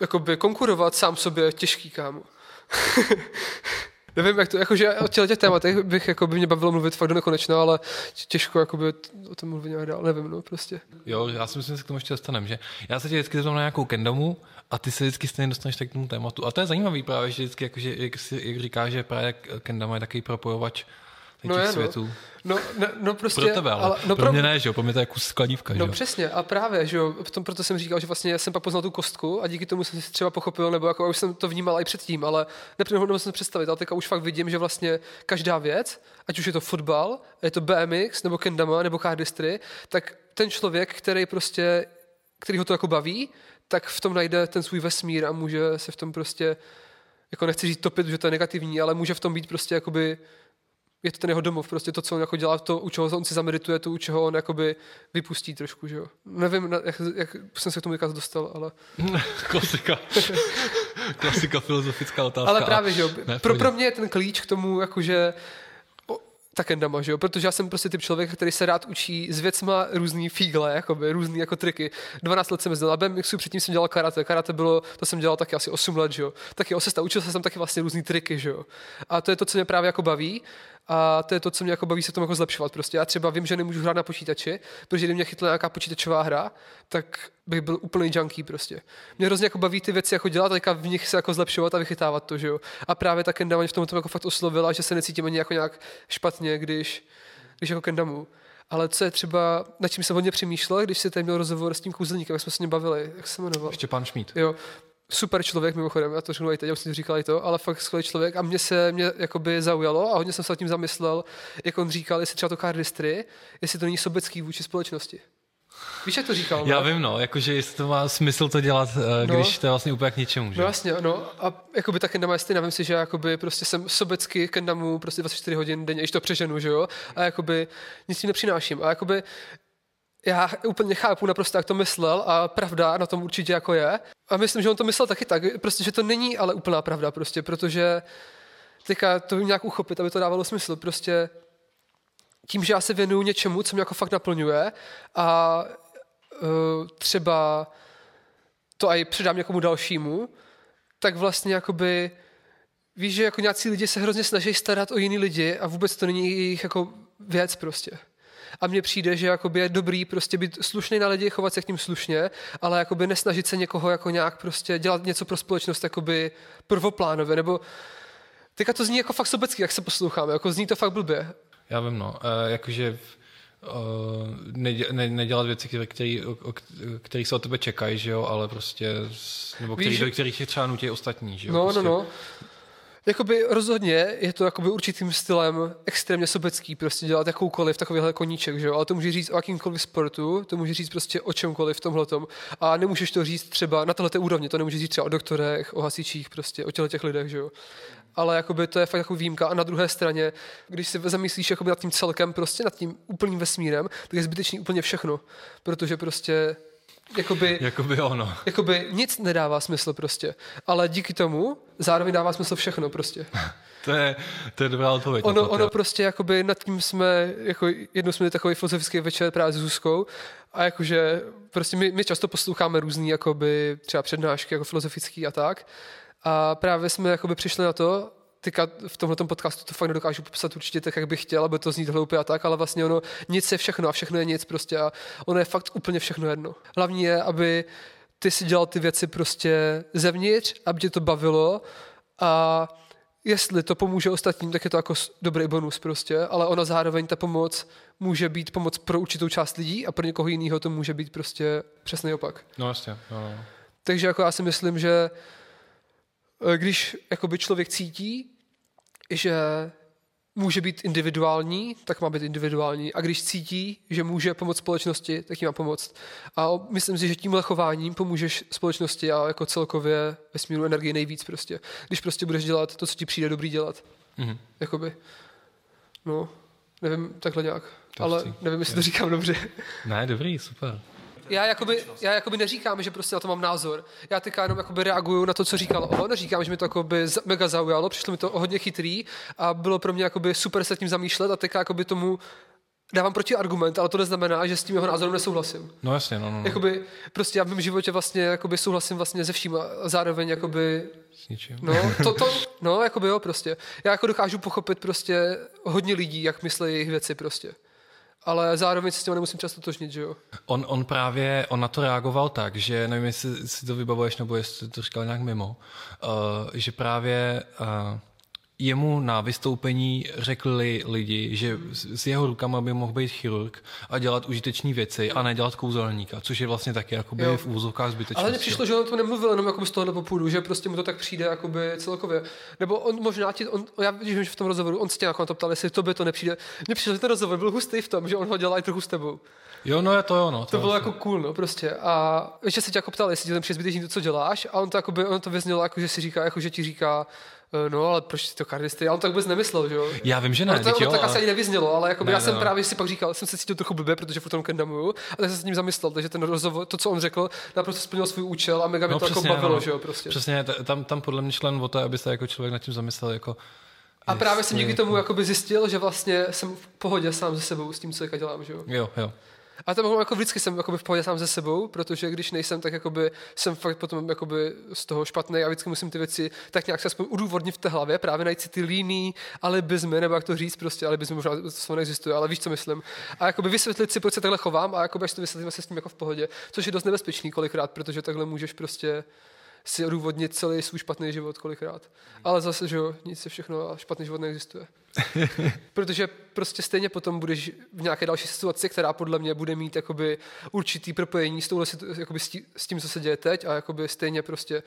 jakoby konkurovat sám sobě těžký, kámo. Nevím, jak to, jakože o těch tématech bych, jako by mě bavilo mluvit fakt do nekonečna, ale těžko jakoby, o tom mluvit nějak dál, nevím, no prostě. Jo, já si myslím, že se k tomu ještě dostaneme, že já se tě vždycky zeptám na nějakou kendomu a ty se vždycky stejně dostaneš tak k tomu tématu. A to je zajímavý právě, že vždycky, jakože, jak, si, jak říká, že právě kendama je takový propojovač no těch je, světů. No, no, no prostě... Pro tebe, ale, ale no pro, pro mě ne, že jo, pro mě to je kus skladívka, No že? přesně, a právě, že jo, v tom proto jsem říkal, že vlastně jsem pak poznal tu kostku a díky tomu jsem si třeba pochopil, nebo jako už jsem to vnímal i předtím, ale nepřehodnou jsem představit, ale teďka už fakt vidím, že vlastně každá věc, ať už je to fotbal, je to BMX, nebo kendama, nebo cardistry, tak ten člověk, který prostě, který ho to jako baví, tak v tom najde ten svůj vesmír a může se v tom prostě, jako nechci říct topit, že to je negativní, ale může v tom být prostě jakoby je to ten jeho domov, prostě to, co on jako dělá, to, u čeho on si zamedituje, to, u čeho on jakoby vypustí trošku, že jo. Nevím, jak, jak jsem se k tomu dostal, ale... Klasika. Klasika filozofická otázka. Ale právě, že jo. Ne, pro, pro mě je ten klíč k tomu, jakože ta kendama, že jo? Protože já jsem prostě typ člověk, který se rád učí s věcma různý fígle, jakoby, různý jako triky. 12 let jsem jezdil na BMXu, předtím jsem dělal karate. Karate bylo, to jsem dělal taky asi 8 let, že jo? Taky osesta, učil jsem taky vlastně různý triky, že jo? A to je to, co mě právě jako baví. A to je to, co mě jako baví se tom jako zlepšovat. Prostě já třeba vím, že nemůžu hrát na počítači, protože kdyby mě chytla nějaká počítačová hra, tak bych byl úplný junkie prostě. Mě hrozně jako baví ty věci jako dělat, a v nich se jako zlepšovat a vychytávat to, že jo. A právě ta Kenda mě v tom jako fakt oslovila, že se necítím ani jako nějak špatně, když, když jako Kendamu. Ale co je třeba, na čím jsem hodně přemýšlel, když si tady měl rozhovor s tím kouzelníkem, jak jsme se s ním bavili, jak se jmenoval? pan Šmíd. Jo, super člověk mimochodem, já to řeknu i teď, já už jsem říkal i to, ale fakt skvělý člověk a mě se mě jakoby zaujalo a hodně jsem se tím zamyslel, jak on říkal, jestli třeba to cardistry, jestli to není sobecký vůči společnosti. Víš, jak to říkal? Já ne? vím, no, jakože jestli to má smysl to dělat, eh, no, když to je vlastně úplně k ničemu, že? No jasně, no, a jakoby ta kendama je stejná, vím si, že jakoby prostě jsem sobecky kendamu prostě 24 hodin denně, když to přeženu, že jo, a jakoby nic tím nepřináším a jakoby já úplně chápu naprosto, jak to myslel a pravda na tom určitě jako je. A myslím, že on to myslel taky tak, prostě, že to není ale úplná pravda prostě, protože teďka to nějak uchopit, aby to dávalo smysl. Prostě tím, že já se věnuju něčemu, co mě jako fakt naplňuje a uh, třeba to i předám někomu dalšímu, tak vlastně jakoby víš, že jako nějací lidi se hrozně snaží starat o jiný lidi a vůbec to není jejich jako věc prostě. A mně přijde, že jakoby je dobrý prostě být slušný na lidi, chovat se k ním slušně, ale jakoby nesnažit se někoho jako nějak prostě dělat něco pro společnost jakoby prvoplánově, nebo teďka to zní jako fakt sobecky, jak se posloucháme, jako zní to fakt blbě. Já vím, no, e, jakože uh, ne, nedělat věci, které, které se od tebe čekají, že jo, ale prostě, nebo který, Víš, do kterých třeba nutí ostatní, že jo. No, no prostě. no, no. Jakoby rozhodně je to jakoby určitým stylem extrémně sobecký, prostě dělat jakoukoliv takovýhle koníček, že jo? ale to může říct o jakýmkoliv sportu, to může říct prostě o čemkoliv v tomhle a nemůžeš to říct třeba na této úrovni, to nemůžeš říct třeba o doktorech, o hasičích, prostě o těchto těch lidech, že jo. Ale jakoby to je fakt jako výjimka. A na druhé straně, když si zamyslíš jakoby nad tím celkem, prostě nad tím úplným vesmírem, tak je zbytečný úplně všechno. Protože prostě jakoby, jakoby ono. Jakoby nic nedává smysl prostě. Ale díky tomu zároveň dává smysl všechno prostě. to, je, to je dobrá odpověď. Ono, ono prostě jakoby nad tím jsme, jako jednou jsme měli takový filozofický večer právě s Zuzkou a jakože prostě my, my často posloucháme různý jakoby třeba přednášky jako filozofický a tak. A právě jsme jakoby přišli na to, teďka v tomhle podcastu to fakt nedokážu popsat určitě tak, jak bych chtěl, aby to znít hloupě a tak, ale vlastně ono nic je všechno a všechno je nic prostě a ono je fakt úplně všechno jedno. Hlavní je, aby ty si dělal ty věci prostě zevnitř, aby tě to bavilo a jestli to pomůže ostatním, tak je to jako dobrý bonus prostě, ale ona zároveň ta pomoc může být pomoc pro určitou část lidí a pro někoho jiného to může být prostě přesný opak. No jasně. No, no. Takže jako já si myslím, že eh, když jakoby člověk cítí, že může být individuální, tak má být individuální. A když cítí, že může pomoct společnosti, tak jí má pomoct. A myslím si, že tímhle chováním pomůžeš společnosti a jako celkově vesmíru energii nejvíc prostě. Když prostě budeš dělat to, co ti přijde dobrý dělat. Mm-hmm. Jakoby. No, nevím, takhle nějak. To Ale nevím, jestli to říkám dobře. Ne, dobrý, super já jakoby, já jakoby neříkám, že prostě na to mám názor. Já teďka jenom jakoby reaguju na to, co říkal on, neříkám, že mi to jakoby mega zaujalo, přišlo mi to hodně chytrý a bylo pro mě jakoby super se tím zamýšlet a teďka jakoby tomu dávám proti argument, ale to neznamená, že s tím jeho názorem nesouhlasím. No jasně, no, no. no. Jakoby, prostě já v mém životě vlastně jakoby souhlasím vlastně se vším a zároveň jakoby S ničím. No, to, to, no, jakoby jo, prostě. Já jako dokážu pochopit prostě hodně lidí, jak myslí jejich věci prostě. Ale zároveň se s tím nemusím často tožnit, že jo. On, on právě, on na to reagoval tak, že nevím, jestli si to vybavuješ, nebo jestli to říkal nějak mimo, uh, že právě uh, jemu na vystoupení řekli lidi, že s jeho rukama by mohl být chirurg a dělat užiteční věci a nedělat kouzelníka, což je vlastně taky jakoby Jo. v úzovkách zbytečné. Ale mně přišlo, že on to nemluvil jenom jakoby z tohohle popudu, že prostě mu to tak přijde jakoby celkově. Nebo on možná ti, on, já vidím, že v tom rozhovoru, on se tě jako na to ptal, jestli tobě to nepřijde. Mně přišlo, že ten rozhovor byl hustý v tom, že on ho dělá i trochu s tebou. Jo, no je to jo, no. To bylo vlastně. jako cool, no, prostě. A ještě se tě jako ptal, jestli ti tam přijde zbytečný to, co děláš, a on to, jakoby, on to vyznělo, jako, že si říká, jako, že ti říká, no, ale proč si to kardisty? A on to vůbec nemyslel, že jo? Já vím, že ne, Ono to, ono jo, tak asi ani nevyznělo, ale jakoby Ne, já jsem ne. právě si pak říkal, jsem se cítil trochu blbě, protože furt tom kendamuju, a tak jsem se s ním zamyslel, takže ten rozhovor, to, co on řekl, naprosto splnil svůj účel a mega mě No, to jako přesně, bavilo, no. že jo, prostě. Přesně, tam, tam podle mě šlen o to, aby se jako člověk nad tím zamyslel, jako A právě jsem díky tomu jakoby zjistil, že vlastně jsem v pohodě sám se sebou s tím, co teďka dělám, že jo. Jo, jo. A to jako vždycky jsem jakoby v pohodě sám se sebou, protože když nejsem, tak jakoby jsem fakt potom jakoby z toho špatný a vždycky musím ty věci tak nějak se aspoň udůvodnit v té hlavě, právě najít si ty líný alibizmy, nebo jak to říct prostě, alibizmy možná to neexistuje, ale víš, co myslím. A jakoby vysvětlit si, proč se takhle chovám a jakoby až to vysvětlím se s tím jako v pohodě, což je dost nebezpečný kolikrát, protože takhle můžeš prostě si odůvodnit celý svůj špatný život kolikrát. Ale zase, že jo, nic je všechno a špatný život neexistuje. Protože prostě stejně potom budeš v nějaké další situaci, která podle mě bude mít jakoby určitý propojení s, touhle, jakoby s tím, co se děje teď a jakoby stejně prostě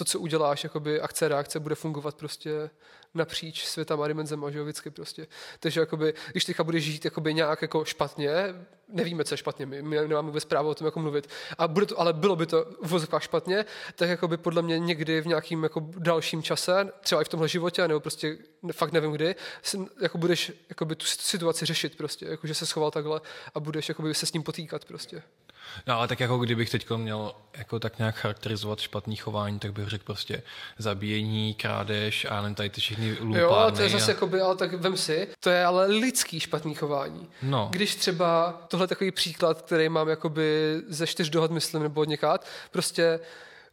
to, co uděláš, jakoby akce, reakce bude fungovat prostě napříč světama dimenzema, že jo, vždycky prostě. Takže jakoby, když teďka budeš žít jakoby nějak jako špatně, nevíme, co je špatně, my, my nemáme vůbec právo o tom jako mluvit, a bude to, ale bylo by to v špatně, tak jakoby podle mě někdy v nějakým jako dalším čase, třeba i v tomhle životě, nebo prostě fakt nevím kdy, si, jako budeš jakoby tu situaci řešit prostě, jako že se schoval takhle a budeš jakoby se s ním potýkat prostě. No ale tak jako kdybych teď měl jako tak nějak charakterizovat špatný chování, tak bych řekl prostě zabíjení, krádež a nevím, tady ty všechny lupárny. Jo, ale to je zase a... jakoby, ale tak vem si, to je ale lidský špatný chování. No. Když třeba, tohle je takový příklad, který mám jakoby ze čtyř dohod, myslím, nebo od někát, prostě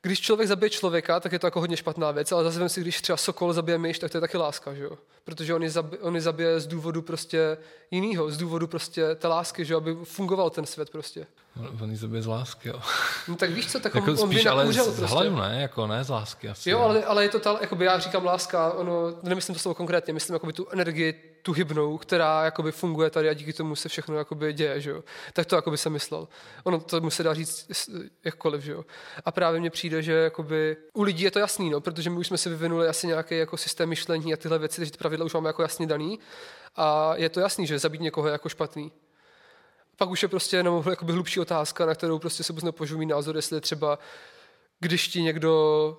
když člověk zabije člověka, tak je to jako hodně špatná věc, ale zase vem si, když třeba sokol zabije myš, tak to je taky láska, že jo? Protože on ji, zabi, on ji zabije z důvodu prostě jinýho, z důvodu prostě té lásky, že jo, aby fungoval ten svět prostě. On- On jí zabije z lásky, jo. No tak víš co, tak Jako on, on by ale z prostě. hladu, ne? Jako ne z lásky asi. Jo, ale, ale je to ta, jakoby já říkám láska, ono, nemyslím to slovo konkrétně, myslím jakoby tu energii, tu hybnou, která jakoby funguje tady a díky tomu se všechno jakoby děje, že jo. Tak to jakoby jsem myslel. Ono to mu se dá říct jakkoliv, že jo. A právě mně přijde, že jakoby u lidí je to jasný, no, protože my už jsme si vyvinuli asi nějaký jako systém myšlení a tyhle věci, takže ty pravidla už máme jako jasně daný. A je to jasný, že zabít někoho je jako špatný. Pak už je prostě jenom jakoby hlubší otázka, na kterou prostě se nepožiju mít názor, jestli třeba, když ti někdo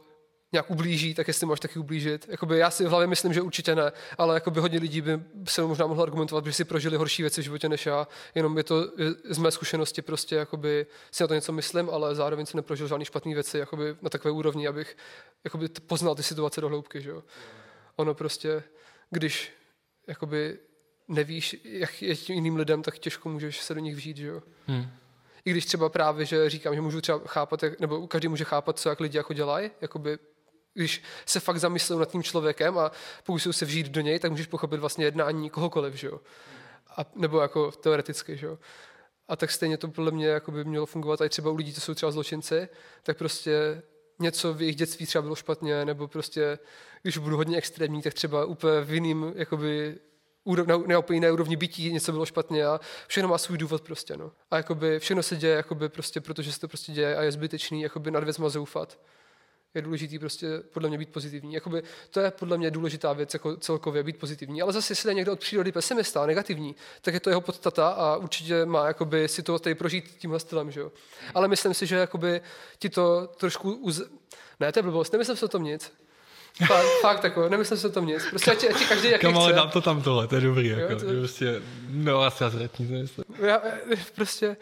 nějak ublíží, tak jestli máš taky ublížit. Jakoby já si v hlavě myslím, že určitě ne, ale jakoby hodně lidí by se možná mohlo argumentovat, že si prožili horší věci v životě než já. Jenom je to z mé zkušenosti prostě jakoby si na to něco myslím, ale zároveň jsem neprožil žádný špatné věci jakoby na takové úrovni, abych jakoby poznal ty situace do hloubky. Že jo. Ono prostě, když jakoby nevíš, jak je tím jiným lidem, tak těžko můžeš se do nich vžít, že jo. Hm. I když třeba právě, že říkám, že můžu třeba chápat, jak, nebo každý může chápat, co jak lidi jako dělají, jakoby když se fakt zamyslou nad tím člověkem a pokusou se vžít do něj, tak můžeš pochopit vlastně jednání kohokoliv, že jo. A, nebo jako teoreticky, že jo. A tak stejně to podle mě jako by mělo fungovat i třeba u lidí, co jsou třeba zločinci, tak prostě něco v jejich dětství třeba bylo špatně, nebo prostě, když budu hodně extrémní, tak třeba úplně v jiným, jakoby, na, na úplně jiné úrovni bytí něco bylo špatně a všechno má svůj důvod prostě, no. A jakoby všechno se děje, jakoby prostě, protože se to prostě děje a je zbytečný, jakoby nad věcma zoufat. Je důležitý prostě podle mě být pozitivní. Jakoby, to je podle mě důležitá věc jako celkově být pozitivní. Ale zase, jestli je někdo od přírody pesimista, negativní, tak je to jeho podstata a určitě má jakoby, si to tady prožít tímhle stylem. Že jo? Ale myslím si, že jakoby, ti to trošku uz... Ne, to je blbost, nemyslím si o tom nic. Fakt, fakt jako, nemyslím si o tom nic. Prostě ať, ať každý jaký Kam ale chce. dám to tam tohle, to je dobrý. Jako, to- to... Prostě, no asi já zretní to myslím. Já, prostě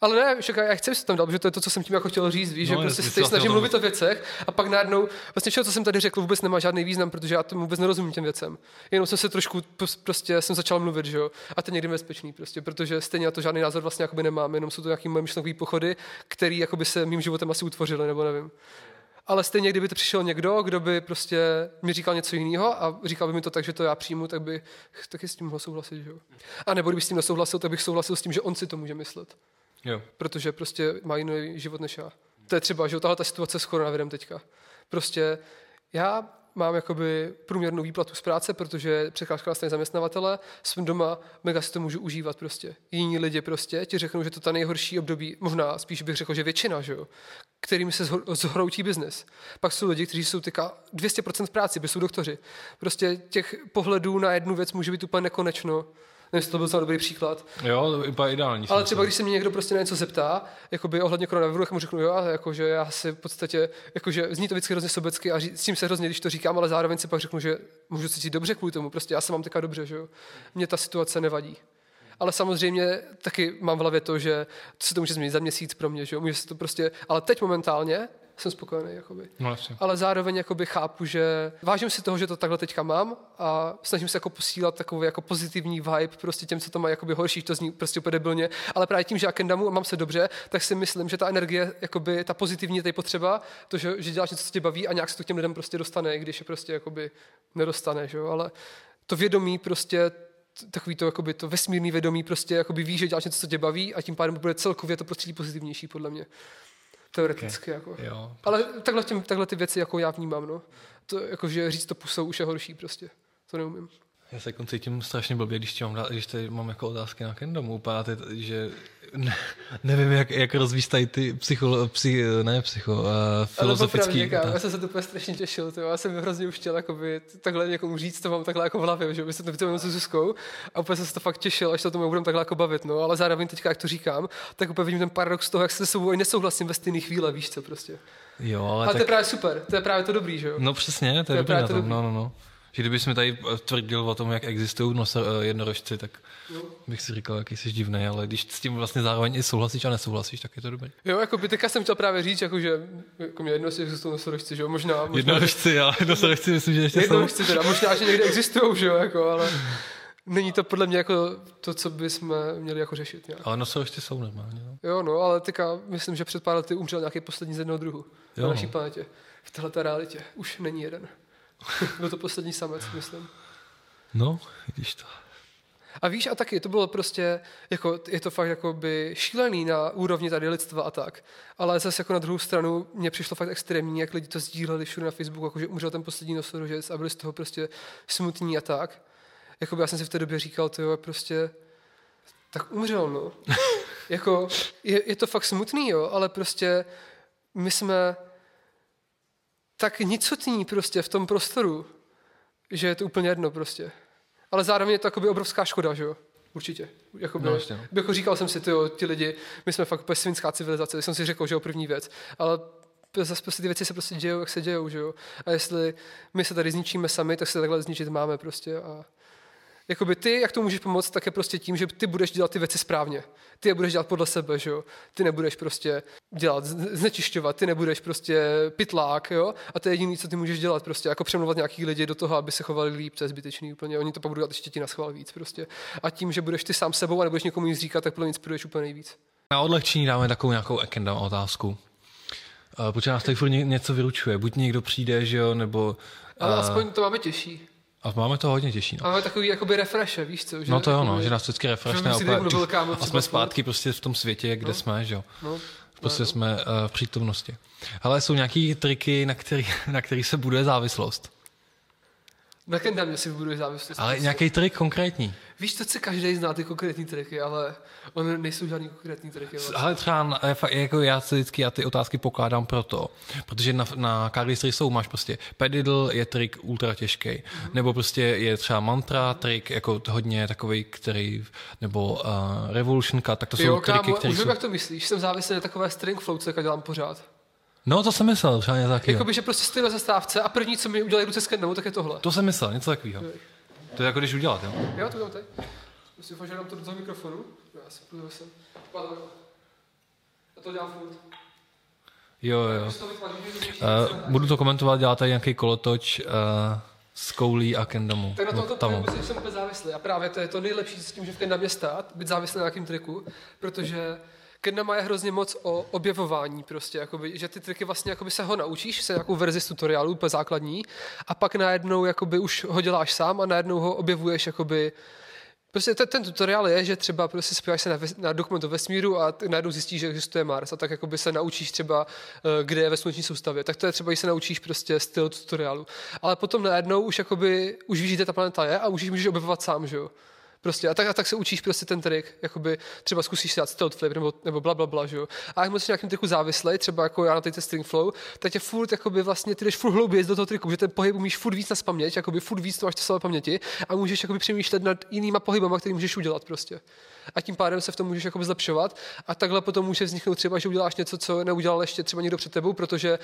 Ale ne, však já chci se tam dát, protože to je to, co jsem tím jako chtěl říct, víš, No, že prostě se snažím vlastně tom- mluvit o věcech a pak najednou, vlastně všechno, co jsem tady řekl, vůbec nemá žádný význam, protože já tomu vůbec nerozumím těm věcem. Jenom jsem se trošku, prostě jsem začal mluvit, že jo, a to někdy bezpečný, prostě, protože stejně na to žádný názor vlastně jakoby nemám, jenom jsou to nějaký moje myšlenkové pochody, které jakoby se mým životem asi utvořily, nebo nevím. Ale stejně, kdyby to přišel někdo, kdo by prostě mi říkal něco jiného a říkal by mi to tak, že to já přijmu, tak by taky s tím mohl souhlasit, že jo. A nebo kdyby s tím nesouhlasil, tak bych souhlasil s tím, že on si to může myslet Jo. protože prostě má jiný život než já. To je třeba, že tahle ta situace s koronavirem teďka. Prostě já mám jakoby průměrnou výplatu z práce, protože překážka na straně zaměstnavatele, jsem doma, mega si to můžu užívat prostě. Jiní lidi prostě ti řeknou, že to ta nejhorší období, možná spíš bych řekl, že většina, že jo, kterým se zhroutí biznis. Pak jsou lidi, kteří jsou teďka 200% v práci, by jsou doktoři. Prostě těch pohledů na jednu věc může být úplně nekonečno. Nevím, jestli to byl docela dobrý příklad. Jo, úplně ideální. Ale třeba, když se mě někdo prostě na něco zeptá, jakoby ohledně koronaviru, tak mu řeknu, jo, jakože já si v podstatě, jakože zní to vždycky hrozně sobecky a ří, s tím se hrozně, když to říkám, ale zároveň si pak řeknu, že můžu cítit dobře kvůli tomu, prostě já se mám teďka dobře, že jo. Mně ta situace nevadí. Ale samozřejmě taky mám v hlavě to, že to se to může změnit za měsíc pro mě, že jo. Může se to prostě, ale teď momentálně jsem spokojený, jakoby No jasně. ale zároveň jakoby chápu, že vážím si toho, že to takhle teďka mám a snažím se jako posílat takový jako pozitivní vibe prostě těm, co to mají jakoby horší, to zní prostě úplně debilně, ale právě tím, že já kendamu a mám se dobře, tak si myslím, že ta energie, jakoby ta pozitivní je potřeba, to, že, že děláš něco, co tě baví a nějak se to k těm lidem prostě dostane, i když je prostě jakoby nedostane, že jo? ale to vědomí prostě takový to, jakoby to vesmírný vědomí prostě jakoby ví, že děláš něco, co tě baví a tím pádem bude celkově to prostředí pozitivnější podle mě. Teoreticky okay. jako. Jo. Ale takhle, těm, takhle ty věci jako já vnímám, no. To, jakože říct to pusou už je horší prostě. To neumím. Já se jako cítím strašně blbě, když, mám, když tady mám jako otázky na Kendomu, úplně že ne, nevím, jak, jak rozvíjet tady ty psycho, psy, ne psycho, uh, Ale filozofický popravdě, kámo, já jsem se to úplně strašně těšil, tyjo. já jsem hrozně už chtěl jakoby, takhle někomu říct, to mám takhle jako v hlavě, že by se to vytvořilo s Zuzkou a úplně jsem se to fakt těšil, až se o tom budeme takhle jako bavit, no, ale zároveň teďka, jak to říkám, tak úplně vidím ten paradox toho, jak se sebou i nesouhlasím ve stejné chvíle, víš co prostě. Jo, ale, Ale tak, to je právě super, to je právě to dobrý, že jo? no přesně, to je, je dobrý právě na to tom, dobrý. no, no, no. Že kdybys mi tady eh, tvrdil o tom, jak existují noso, eh, jednorožci, tak bych si říkal, jaký jsi divný, ale když s tím vlastně zároveň i souhlasíš a nesouhlasíš, tak je to dobrý. Jo, jako by teďka jsem chtěl právě říct, jako, že jako mě jedno, jestli existují nosorožci, že jo, možná, možná Jednorožci, ale jednorožci myslím, že ještě jsou. jednorožci teda, možná, že někde existují, že jo, jako, ale není to podle mě jako to, co bychom měli jako řešit nějak. Ale nosorožci jsou normálně, no. Jo, no, ale teďka myslím, že před pár lety umřel nějaký poslední z jednoho druhu Jo, na naší no. planetě. V této realitě. Už není jeden. Byl to poslední samec, myslím. No, vidíš to. A víš, a taky to bylo prostě, jako, je to fakt jako by šílený na úrovni tady lidstva a tak. Ale zase jako na druhou stranu mě přišlo fakt extrémní, jak lidi to sdíleli všude na Facebooku, jako že umřel ten poslední nosorožec a byli z toho prostě smutní a tak. Jakoby já jsem si v té době říkal, to jo, prostě, tak umřel, no. jako, je, je, to fakt smutný, jo, ale prostě my jsme tak nicotní prostě v tom prostoru, že je to úplně jedno prostě. Ale zároveň je to jakoby obrovská škoda, že jo? Určitě. Jakoby, No, jasně, no. jako říkal jsem si, tyjo, ti lidi, my jsme fakt svinská civilizace, jsem si řekl, že jo, první věc. Ale zase prostě ty věci se prostě dějou, jak se dějou, že jo. A jestli my se tady zničíme sami, tak se takhle zničit máme prostě. A jakoby ty, jak to můžeš pomoct, tak je prostě tím, že ty budeš dělat ty věci správně. Ty je budeš dělat podle sebe, že jo. Ty nebudeš prostě dělat, znečišťovat, ty nebudeš prostě pitlák, jo. A to je jediné, co ty můžeš dělat, prostě jako přemluvat nějaký lidi do toho, aby se chovali líp, to je zbytečný úplně. Oni to pak budou dělat ještě ti na schvál víc prostě. A tím, že budeš ty sám sebou a nebudeš někomu nic říkat, tak podle mě inspiruješ úplně nejvíc. Na odlehčení dáme takovou nějakou ekenda otázku. Uh, protože nás tady furt ně- něco vyručuje. Buď někdo přijde, že jo, nebo... Ale eh, aspoň to máme těžší. A máme to hodně těžší. No. Máme takový jakoby refreshe, víš co? Že, No to jo, no, že nás vždycky refreshne Že a, kámo a jsme zpátky prostě v tom světě, kde jsme, že jo. No, Prostě jsme uh, v přítomnosti. Ale jsou nějaký triky, na který, na který se buduje závislost. Na Kendamě si vybuduje závislost. Ale nějaký trik konkrétní. Víš, to si každý zná ty konkrétní triky, ale on nejsou žádný konkrétní triky. Vlastně. Ale třeba jako já si vždycky já ty otázky pokládám proto, protože na, na Cardistry jsou máš prostě pedidl je trik ultra těžký, Mhm. nebo prostě je třeba mantra trik jako hodně takový, který, nebo uh, revolution cut, tak to jsou Jo, triky, kámo, které jsou... jak to myslíš. Jsem závislý na takové string flow, co dělám pořád. No to jsem myslel, třeba něco takového. Jakoby, že prostě stojím na zastávce a první, co mi udělají ruce s Kendamu, tak je tohle. To jsem myslel, něco takového. To je jako když udělat, jo? Jo, to udělám teď. Musím fakt, že dám to do toho mikrofonu. No, já si půjdu sem. A to dělám furt. Jo, jo. Uh, budu to komentovat, dělá tady nějaký kolotoč uh, s koulí a kendamu. Tak na No, tomto triku jsem- úplně závislý. A právě to je to nejlepší, s tím, že v kendamě stát, být závislý na nějakým triku, protože kendama je hrozně moc o objevování prostě, jakoby, že ty triky vlastně jakoby se ho naučíš, se nějakou verzi z tutoriálu, úplně základní, a pak najednou jakoby už ho děláš sám a najednou ho objevuješ jakoby Prostě ten, ten tutoriál je, že třeba prostě spíváš se na, ves, na dokumentu vesmíru a najednou zjistíš, že existuje Mars a tak jakoby se naučíš třeba, eh, kde je ve sluneční soustavě. Tak to je třeba, když se naučíš prostě styl tutoriálu. Ale potom najednou už jakoby, už víš, kde ta planeta je a už můžeš objevovat sám, že jo. Prostě a tak, a tak se učíš prostě ten trik, jakoby třeba zkusíš dát stealth flip nebo, nebo bla, bla, bla, že jo. A jak moc jsi nějakým triku závislej, třeba jako já na té string flow, tak tě furt jakoby vlastně ty jdeš furt hlouběji do toho triku, že ten pohyb umíš furt víc na paměť, jakoby furt víc to máš to své paměti a můžeš jakoby přemýšlet nad jinýma pohybama, který můžeš udělat prostě. A tím pádem se v tom můžeš jakoby zlepšovat a takhle potom může vzniknout třeba, že uděláš něco, co neudělal ještě třeba někdo před tebou, protože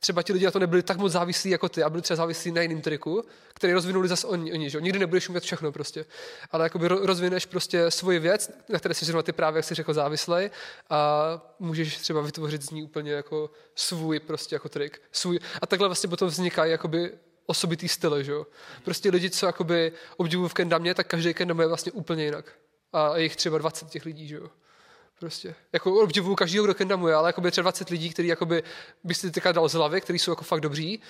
třeba ti lidi na to nebyli tak moc závislí jako ty a byli třeba závislí na jiném triku, který rozvinuli zase oni, oni že? Nikdy nebudeš umět všechno prostě. Ale jakoby ro- rozvineš prostě svoji věc, na které jsi zrovna ty právě, jak jsi řekl, závislej a můžeš třeba vytvořit z ní úplně jako svůj prostě jako trik. Svůj. A takhle vlastně potom vznikají jakoby osobitý styly, že jo. Prostě lidi, co jakoby obdivují v kendamě, tak každý kendam je vlastně úplně jinak. A jich třeba 20 těch lidí, že jo. Prostě. Jako obdivuju každého, kdo kendamuje, ale jakoby třeba 20 lidí, který jakoby by si teďka dal z hlavy, který jsou jako fakt dobří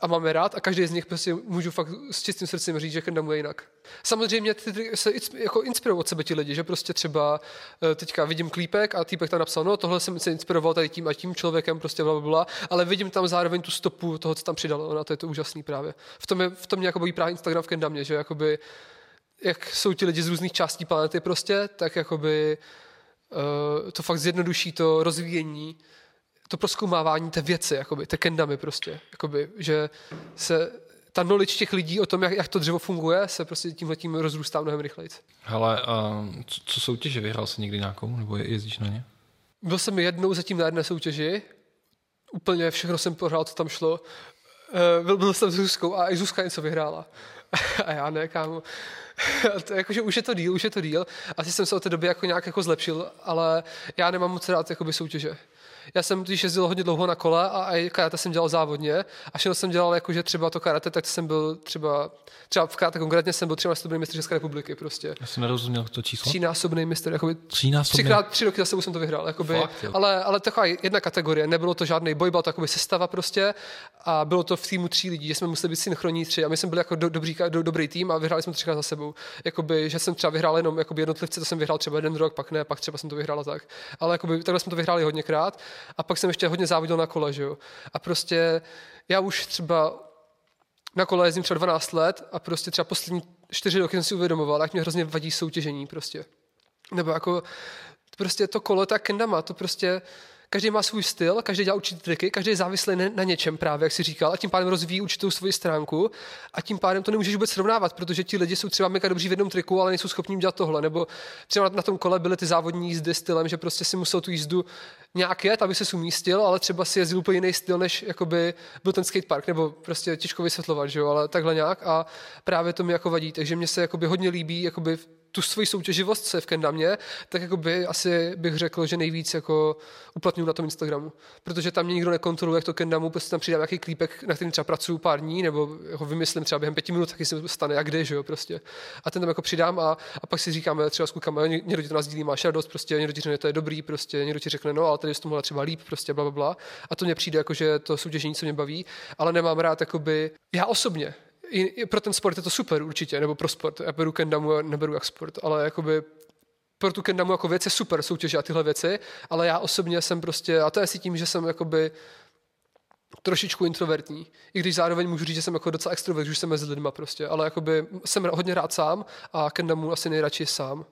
a máme rád a každý z nich prostě můžu fakt s čistým srdcem říct, že kendamuje jinak. Samozřejmě ty, se jako inspirují od sebe ti lidi, že prostě třeba eh, teďka vidím klípek a týpek tam napsal, no tohle jsem se inspiroval tady tím a tím člověkem, prostě bla, bla, bla, ale vidím tam zároveň tu stopu toho, co tam přidal, no, a to je to úžasný právě. V tom, je, v tom mě jako baví právě Instagram v kendamě, že jakoby jak jsou ti lidi z různých částí planety prostě, tak jakoby to fakt zjednoduší to rozvíjení, to proskoumávání té věci, jakoby, té kendamy prostě, jakoby, že se ta knowledge těch lidí o tom, jak, jak to dřevo funguje, se prostě tímhle tím rozrůstá mnohem rychleji. Hele, a co, co soutěže? Vyhrál jsi někdy nějakou? Nebo je- jezdíš na ně? Byl jsem jednou zatím na jedné soutěži, úplně všechno jsem pohrál, co tam šlo. Eh, Byl, byl jsem s Zuzkou a i Zuzka něco vyhrála. A já ne, kámo. To, jakože už je to díl, už je to díl. Asi jsem se od té doby jako nějak jako zlepšil, ale já nemám moc rád jakoby soutěže. Já jsem když jezdil hodně dlouho na kole a i karate jsem dělal závodně a všechno jsem dělal jakože třeba to karate, tak jsem byl třeba, třeba v karate konkrétně jsem byl třeba násobný mistr České republiky prostě. Já jsem nerozuměl to číslo. Třínásobný mistr, jakoby Třínásobný. Třikrát, tři roky za sebou jsem to vyhrál, jakoby, Fakt, jo. ale, ale taková jedna kategorie, nebylo to žádný boj, byla to jakoby sestava prostě a bylo to v týmu tří lidí, že jsme museli být synchronní tři a my jsme byli jako do, dobrý, do, dobrý tým a vyhráli jsme třikrát za sebou. Jakoby, že jsem třeba vyhrál jenom jakoby jednotlivce, to jsem vyhrál třeba jeden rok, pak ne, pak třeba jsem to vyhrál tak. Ale jakoby, takhle jsme to vyhráli hodněkrát a pak jsem ještě hodně závodil na kole, že jo. A prostě já už třeba na kole jezdím třeba 12 let a prostě třeba poslední čtyři roky jsem si uvědomoval, jak mě hrozně vadí soutěžení prostě. Nebo jako prostě to kolo, ta kendama, to prostě každý má svůj styl, každý dělá určité triky, každý je závislý na, něčem právě, jak si říkal, a tím pádem rozvíjí určitou svoji stránku. A tím pádem to nemůžeš vůbec srovnávat, protože ti lidi jsou třeba mega dobří v jednom triku, ale nejsou schopni dělat tohle. Nebo třeba na, na tom kole byly ty závodní jízdy stylem, že prostě si musel tu jízdu nějak jet, aby se umístil, ale třeba si jezdil úplně jiný styl, než jakoby byl ten skatepark, nebo prostě těžko vysvětlovat, že jo, ale takhle nějak. A právě to mi jako vadí, takže mě se jakoby hodně líbí jakoby tu svoji soutěživost, je v Kendamě, tak jakoby asi bych řekl, že nejvíc jako uplatňuji na tom Instagramu. Protože tam mě nikdo nekontroluje, jak to Kendamu, prostě tam přidám nějaký klípek, na kterým třeba pracuju pár dní, nebo ho vymyslím třeba během pěti minut, taky se stane jak kde, že jo, prostě. A ten tam jako přidám a, a pak si říkáme třeba s klukama, ně- někdo ti to nás dílí, máš radost, prostě někdo ti řekne, to je dobrý, prostě někdo ti řekne, no, ale tady je to mohla třeba líp, prostě bla, bla, bla. A to mě přijde jako, že to soutěžení, co mě baví, ale nemám rád, jakoby, já osobně, i, i pro ten sport je to super určitě, nebo pro sport. Já beru kendamu a neberu jak sport, ale jakoby pro tu kendamu jako věc je super soutěže a tyhle věci, ale já osobně jsem prostě, a to je asi tím, že jsem jakoby trošičku introvertní, i když zároveň můžu říct, že jsem jako docela extrovert, že jsem mezi lidma prostě, ale jakoby jsem hodně rád sám a kendamu asi nejradši sám.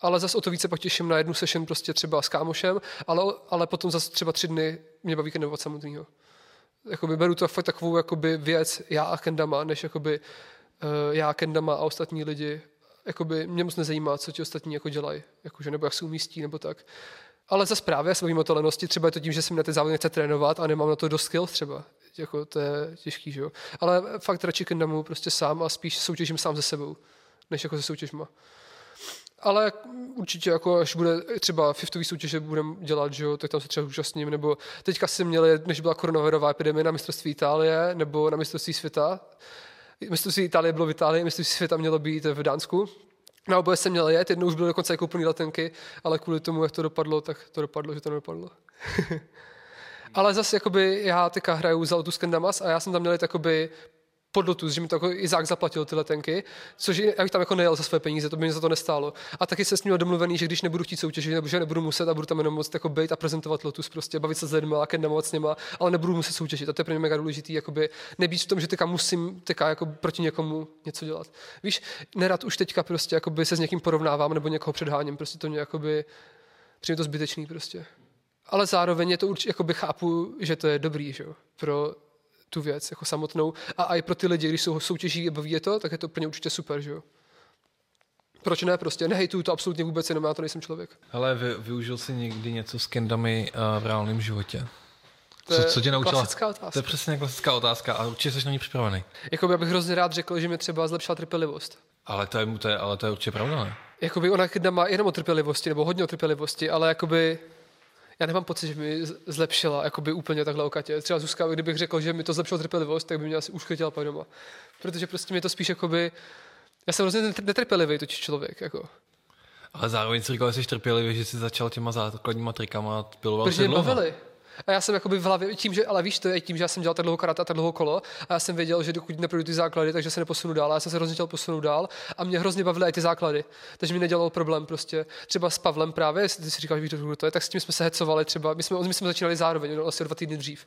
Ale zase o to více pak těším na jednu session prostě třeba s kámošem, ale, ale potom zase třeba tři dny mě baví kendamovat samotného jakoby beru to fakt takovou jakoby věc já a Kendama, než jakoby uh, já, Kendama a ostatní lidi. Jakoby mě moc nezajímá, co ti ostatní jako dělají, jakože, nebo jak se umístí, nebo tak. Ale zase právě, já se bavím o té lenosti, třeba je to tím, že jsem na ty závody nechce trénovat a nemám na to dost skills třeba. Jako to je těžký, že jo. Ale fakt radši Kendamu prostě sám a spíš soutěžím sám se sebou, než jako se soutěžma. Ale určitě, jako až bude třeba fiftový soutěže budeme dělat, že jo, tak tam se třeba účastním, nebo teďka jsem měl, než byla koronavirová epidemie na mistrovství Itálie, nebo na mistrovství světa. Mistrovství Itálie bylo v Itálii, mistrovství světa mělo být v Dánsku. Na oboje jsem měl jet, jednou už byly dokonce jako plný letenky, ale kvůli tomu, jak to dopadlo, tak to dopadlo, že to nedopadlo. ale zase jakoby já teďka hraju za Lotus Kendamas a já jsem tam měl jakoby pod Lotus, že mi to jako Izák zaplatil ty letenky, což já bych tam jako nejel za své peníze, to by mi za to nestálo. A taky se s ním domluvený, že když nebudu chtít soutěžit, nebo že nebudu muset a budu tam jenom moc jako být a prezentovat Lotus, prostě bavit se s lidmi a kendamovat s nima, ale nebudu muset soutěžit. A to je pro mě mega důležitý, jakoby nebýt v tom, že teďka musím teďka jako proti někomu něco dělat. Víš, nerad už teďka prostě jakoby se s někým porovnávám nebo někoho předháním, prostě to mě jakoby přijde to zbytečný prostě. Ale zároveň je to určitě, jakoby chápu, že to je dobrý, že jo, pro tu věc jako samotnou. A i pro ty lidi, když jsou soutěží a baví je to, tak je to pro ně určitě super, že jo. Proč ne prostě? Nehejtuju to absolutně vůbec, jenom já to nejsem člověk. Ale vy, využil jsi někdy něco s kendami uh, v reálném životě? To co, je co tě naučila? klasická otázka. To je přesně klasická otázka a určitě jsi na ní připravený. Jakoby já bych hrozně rád řekl, že mi třeba zlepšila trpělivost. Ale to je, to je, ale to je určitě pravda, ne? Jakoby ona jedna má jenom o trpělivosti, nebo hodně o trpělivosti, ale jakoby já nemám pocit, že mi zlepšila jakoby úplně takhle okatě. Třeba Zuzka, kdybych řekl, že mi to zlepšilo trpělivost, tak by mě asi už chytila pak doma. Protože prostě mě to spíš jakoby... Já jsem hrozně netrpělivý totiž člověk. Jako. Ale zároveň si říkal, že jsi trpělivý, že jsi začal těma základníma trikama piloval Protože mě bavili. A já jsem jakoby v hlavě, tím, že, ale víš, to je tím, že já jsem dělal tak dlouho karate a tak dlouho kolo a já jsem věděl, že dokud neprojdu ty základy, takže se neposunu dál. A já jsem se hrozně chtěl posunout dál a mě hrozně bavily i ty základy. Takže mi nedělal problém prostě. Třeba s Pavlem právě, jestli ty si říkáš, víš, to je, tak s tím jsme se hecovali třeba. My jsme, my jsme začínali zároveň, no, asi dva týdny dřív.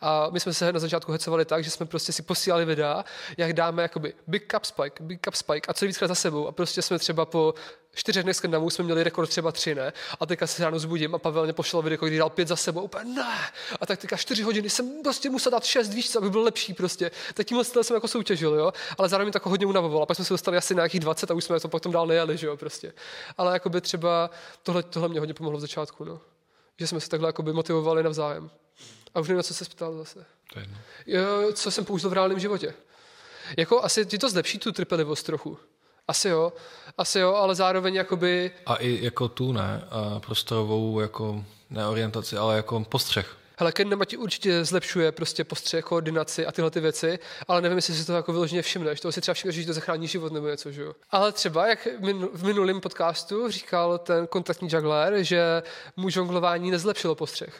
A my jsme se na začátku hecovali tak, že jsme prostě si posílali videa, jak dáme jakoby big cup spike, big cup spike a co víckrát za sebou. A prostě jsme třeba po čtyřech dnech skandinavů jsme měli rekord třeba tři, ne? A teďka se ráno zbudím a Pavel mě pošel video, kdy dal pět za sebou, úplně ne. A tak teďka čtyři hodiny jsem prostě musel dát šest, víš aby byl lepší prostě. Tak tímhle jsem jako soutěžil, jo. Ale zároveň tak hodně unavoval. A pak jsme se dostali asi na nějakých 20 a už jsme to potom dál nejeli, že jo, prostě. Ale jako by třeba tohle, tohle mě hodně pomohlo v začátku, no. Že jsme se takhle jako by motivovali navzájem. A už nevím, na co se ptal zase. Jo, co jsem použil v reálném životě. Jako asi ti to zlepší tu trpělivost trochu. Asi jo, asi jo, ale zároveň jakoby... A i jako tu, ne? A prostorovou jako neorientaci, ale jako postřeh. Hele, Kendama ti určitě zlepšuje prostě postřeh, koordinaci a tyhle ty věci, ale nevím, jestli si to jako vyloženě všimneš. To si třeba všimneš, že to zachrání život nebo něco, že jo. Ale třeba, jak v minulém podcastu říkal ten kontaktní juggler, že mu žonglování nezlepšilo postřeh.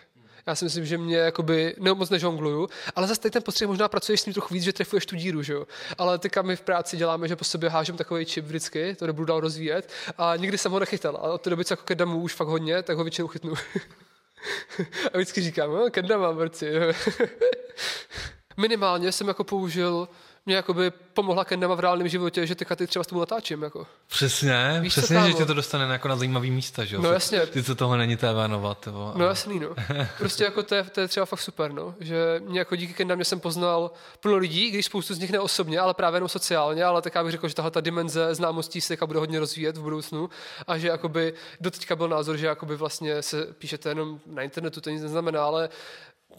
Já si myslím, že mě jakoby ne, moc nežongluju, ale zase ten postřeh možná pracuješ s ním trochu víc, že trefuješ tu díru, že jo. Ale teďka my v práci děláme, že po sobě hážem takový čip vždycky, to nebudu dál rozvíjet a nikdy jsem ho nechytal. A od té doby, co jako kedamu už fakt hodně, tak ho většinou chytnu. a vždycky říkám, no, kedama, borci. Minimálně jsem jako použil mě jakoby pomohla Kendama v reálném životě, že teďka ty třeba s tomu natáčím. Jako. Přesně, Víš přesně, že tě to dostane jako na zajímavý místa, že jo? No jasně. Ty, co toho není tévénovat. No jasný, no. Prostě jako to je, to je třeba fakt super, no. Že mě jako díky Kendamě jsem poznal plno lidí, když spoustu z nich neosobně, ale právě jenom sociálně, ale tak já bych řekl, že tahle ta dimenze známostí se bude hodně rozvíjet v budoucnu a že jakoby doteďka byl názor, že jakoby vlastně se píšete jenom na internetu, to nic neznamená, ale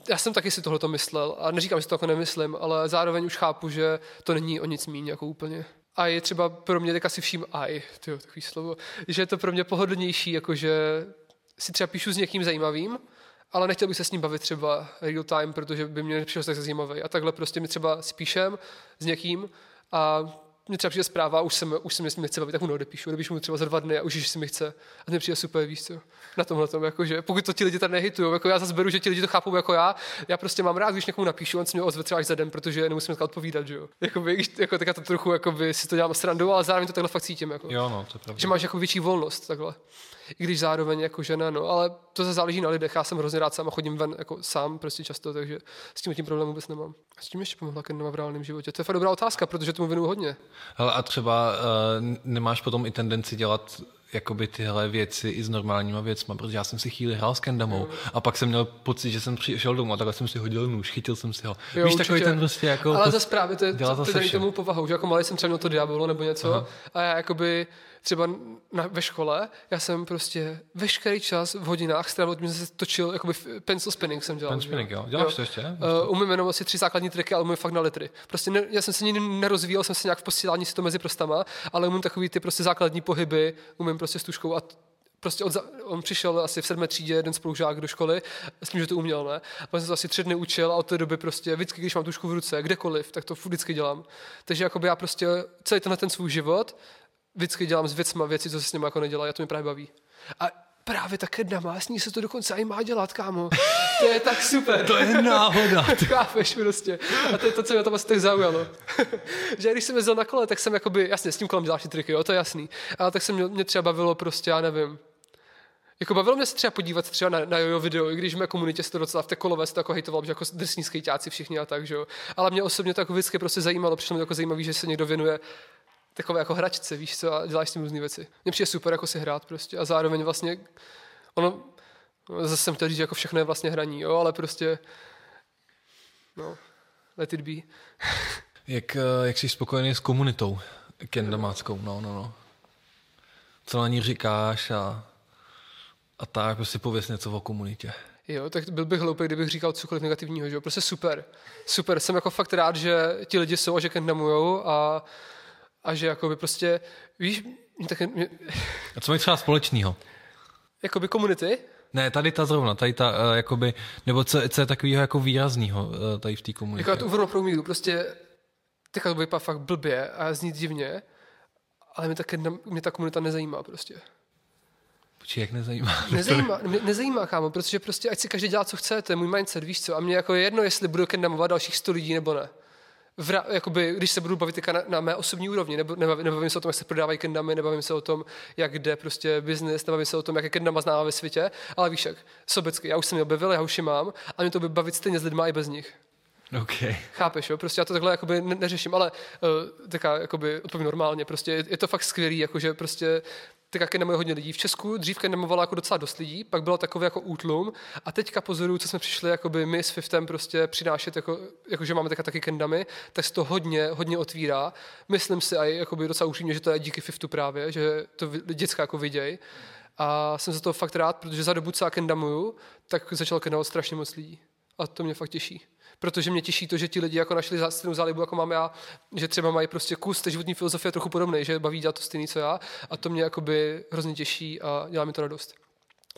já jsem taky si tohle myslel a neříkám, že to jako nemyslím, ale zároveň už chápu, že to není o nic méně jako úplně. A je třeba pro mě, tak asi vším aj, tyjo, takový slovo, že je to pro mě pohodlnější, jakože si třeba píšu s někým zajímavým, ale nechtěl bych se s ním bavit třeba real time, protože by mě nepřišel tak zajímavý. A takhle prostě mi třeba si píšem s někým a mě třeba přijde zpráva, už jsem, už jsem mě nechce bavit, tak mu neodepíšu. Odepíšu mu třeba za dva dny a už si mi chce. A to přijde super, víc, co? Na tomhle tom, jakože, pokud to ti lidi tady nehitují, jako já zase beru, že ti lidi to chápou jako já, já prostě mám rád, když někomu napíšu, on se mě ozve třeba až za den, protože nemusím odpovídat, že jo. Jakoby, jako, tak já to trochu jakoby, si to dělám srandu, ale zároveň to takhle fakt cítím. Jako. Jo, no, to je pravda. Že máš jako větší volnost, takhle i když zároveň jako žena, no, ale to se záleží na lidech. Já jsem hrozně rád sám a chodím ven jako sám prostě často, takže s tím tím problém vůbec nemám. A s tím ještě pomohla Kendama v reálném životě? To je fakt dobrá otázka, protože tomu věnuju hodně. Hele, a třeba uh, nemáš potom i tendenci dělat jakoby tyhle věci i s normálníma věcma, protože já jsem si chvíli hrál s Kendamou mm. a pak jsem měl pocit, že jsem přišel domů a takhle jsem si hodil nůž, chytil jsem si ho. Jo, Víš, určitě. takový ten prostě jako... Ale zase právě to, to, to, to tomu povahou, že jako malý jsem třeba měl to Diabolo nebo něco Aha. a já jakoby třeba na, ve škole, já jsem prostě veškerý čas v hodinách strávil, mě se točil, jakoby pencil spinning jsem dělal. Pencil spinning, jo. Děláš jo. to ještě? Uh, umím jenom asi tři základní triky, ale umím fakt na litry. Prostě ne, já jsem se nikdy nerozvíjel, jsem se nějak v posílání si to mezi prostama, ale umím takový ty prostě základní pohyby, umím prostě s tuškou a prostě on, za, on přišel asi v sedmé třídě, jeden spolužák do školy, s tím, že to uměl, ne? A pak jsem to asi tři dny učil a od té doby prostě vždycky, když mám tušku v ruce, kdekoliv, tak to vždycky dělám. Takže jakoby já prostě celý tenhle ten svůj život vždycky dělám s věcma věci, co se s nimi jako nedělá, a to mě právě baví. A právě tak jedna má, s ní se to dokonce i má dělat, kámo. To je tak super. To je náhoda. chápeš prostě. A to je to, co mě tam asi tak zaujalo. že když jsem jezdil na kole, tak jsem jakoby, jasně, s tím kolem děláš ty triky, jo, to je jasný. Ale tak se mě, mě třeba bavilo prostě, já nevím, jako bavilo mě se třeba podívat třeba na, na jojo video, i když v mé komunitě se to docela v té kolové se to jako hejtovalo, že jako drsní skejťáci všichni a tak, že jo. Ale mě osobně to jako vždycky prostě zajímalo, přišlo mi jako zajímavé, že se někdo věnuje takové jako hračce, víš co, a děláš s tím různé věci. Mně přijde super jako si hrát prostě a zároveň vlastně, ono, zase jsem chtěl říct, že jako všechno je vlastně hraní, jo, ale prostě, no, let it be. jak, eh, jak jsi spokojený s komunitou kendamáckou, no, no, no. Co na ní říkáš a, a tak, prostě pověs něco o komunitě. Jo, tak byl bych hloupý, kdybych říkal cokoliv negativního, že jo? Prostě super. Super, jsem jako fakt rád, že ti lidi jsou a že kendamujou a a že jakoby prostě, víš, tak mě... A co mají třeba společného? Jakoby komunity? Ne, tady ta zrovna, tady ta, uh, jakoby, nebo co, co je takového jako výrazného uh, tady v té komunitě? Jako já to uvrnu průmíru, prostě teďka to vypadá fakt blbě a zní divně, ale mě, také, mě ta komunita nezajímá prostě. Počkej, jak nezajímá? Nezajímá, mě nezajímá, kámo, protože prostě ať si každý dělá, co chce, to je můj mindset, víš co, a mě jako je jedno, jestli budu kendamovat dalších 100 lidí nebo ne vra, jakoby, když se budu bavit na, na mé osobní úrovni, nebo, nebavím, nebavím se o tom, jak se prodávají kendamy, nebavím se o tom, jak jde prostě biznis, nebavím se o tom, jak je kendama známá ve světě, ale víš jak, sobecky, já už jsem je objevil, já už je mám a mě to by bavit stejně s lidmi i bez nich. Okay. Chápeš, jo? Prostě já to takhle jakoby ne- neřeším, ale uh, taká jakoby odpovím normálně, prostě je, je to fakt skvělý, jakože prostě tak jak je hodně lidí. V Česku dřív kenemovalo jako docela dost lidí, pak bylo takové jako útlum a teďka pozoruju, co jsme přišli jakoby my s Fiftem prostě přinášet, jako, jako že máme teďka taky kendamy, tak se to hodně, hodně otvírá. Myslím si a jakoby docela upřímně, že to je díky Fiftu právě, že to děcka jako vidějí. A jsem za to fakt rád, protože za dobu, co já kendamuju, tak začalo kendamovat strašně moc lidí. A to mě fakt těší protože mě těší to, že ti lidi jako našli stejnou zálibu, jako mám já, že třeba mají prostě kus té životní filozofie trochu podobný, že baví dělat to stejný, co já a to mě jakoby hrozně těší a dělá mi to radost.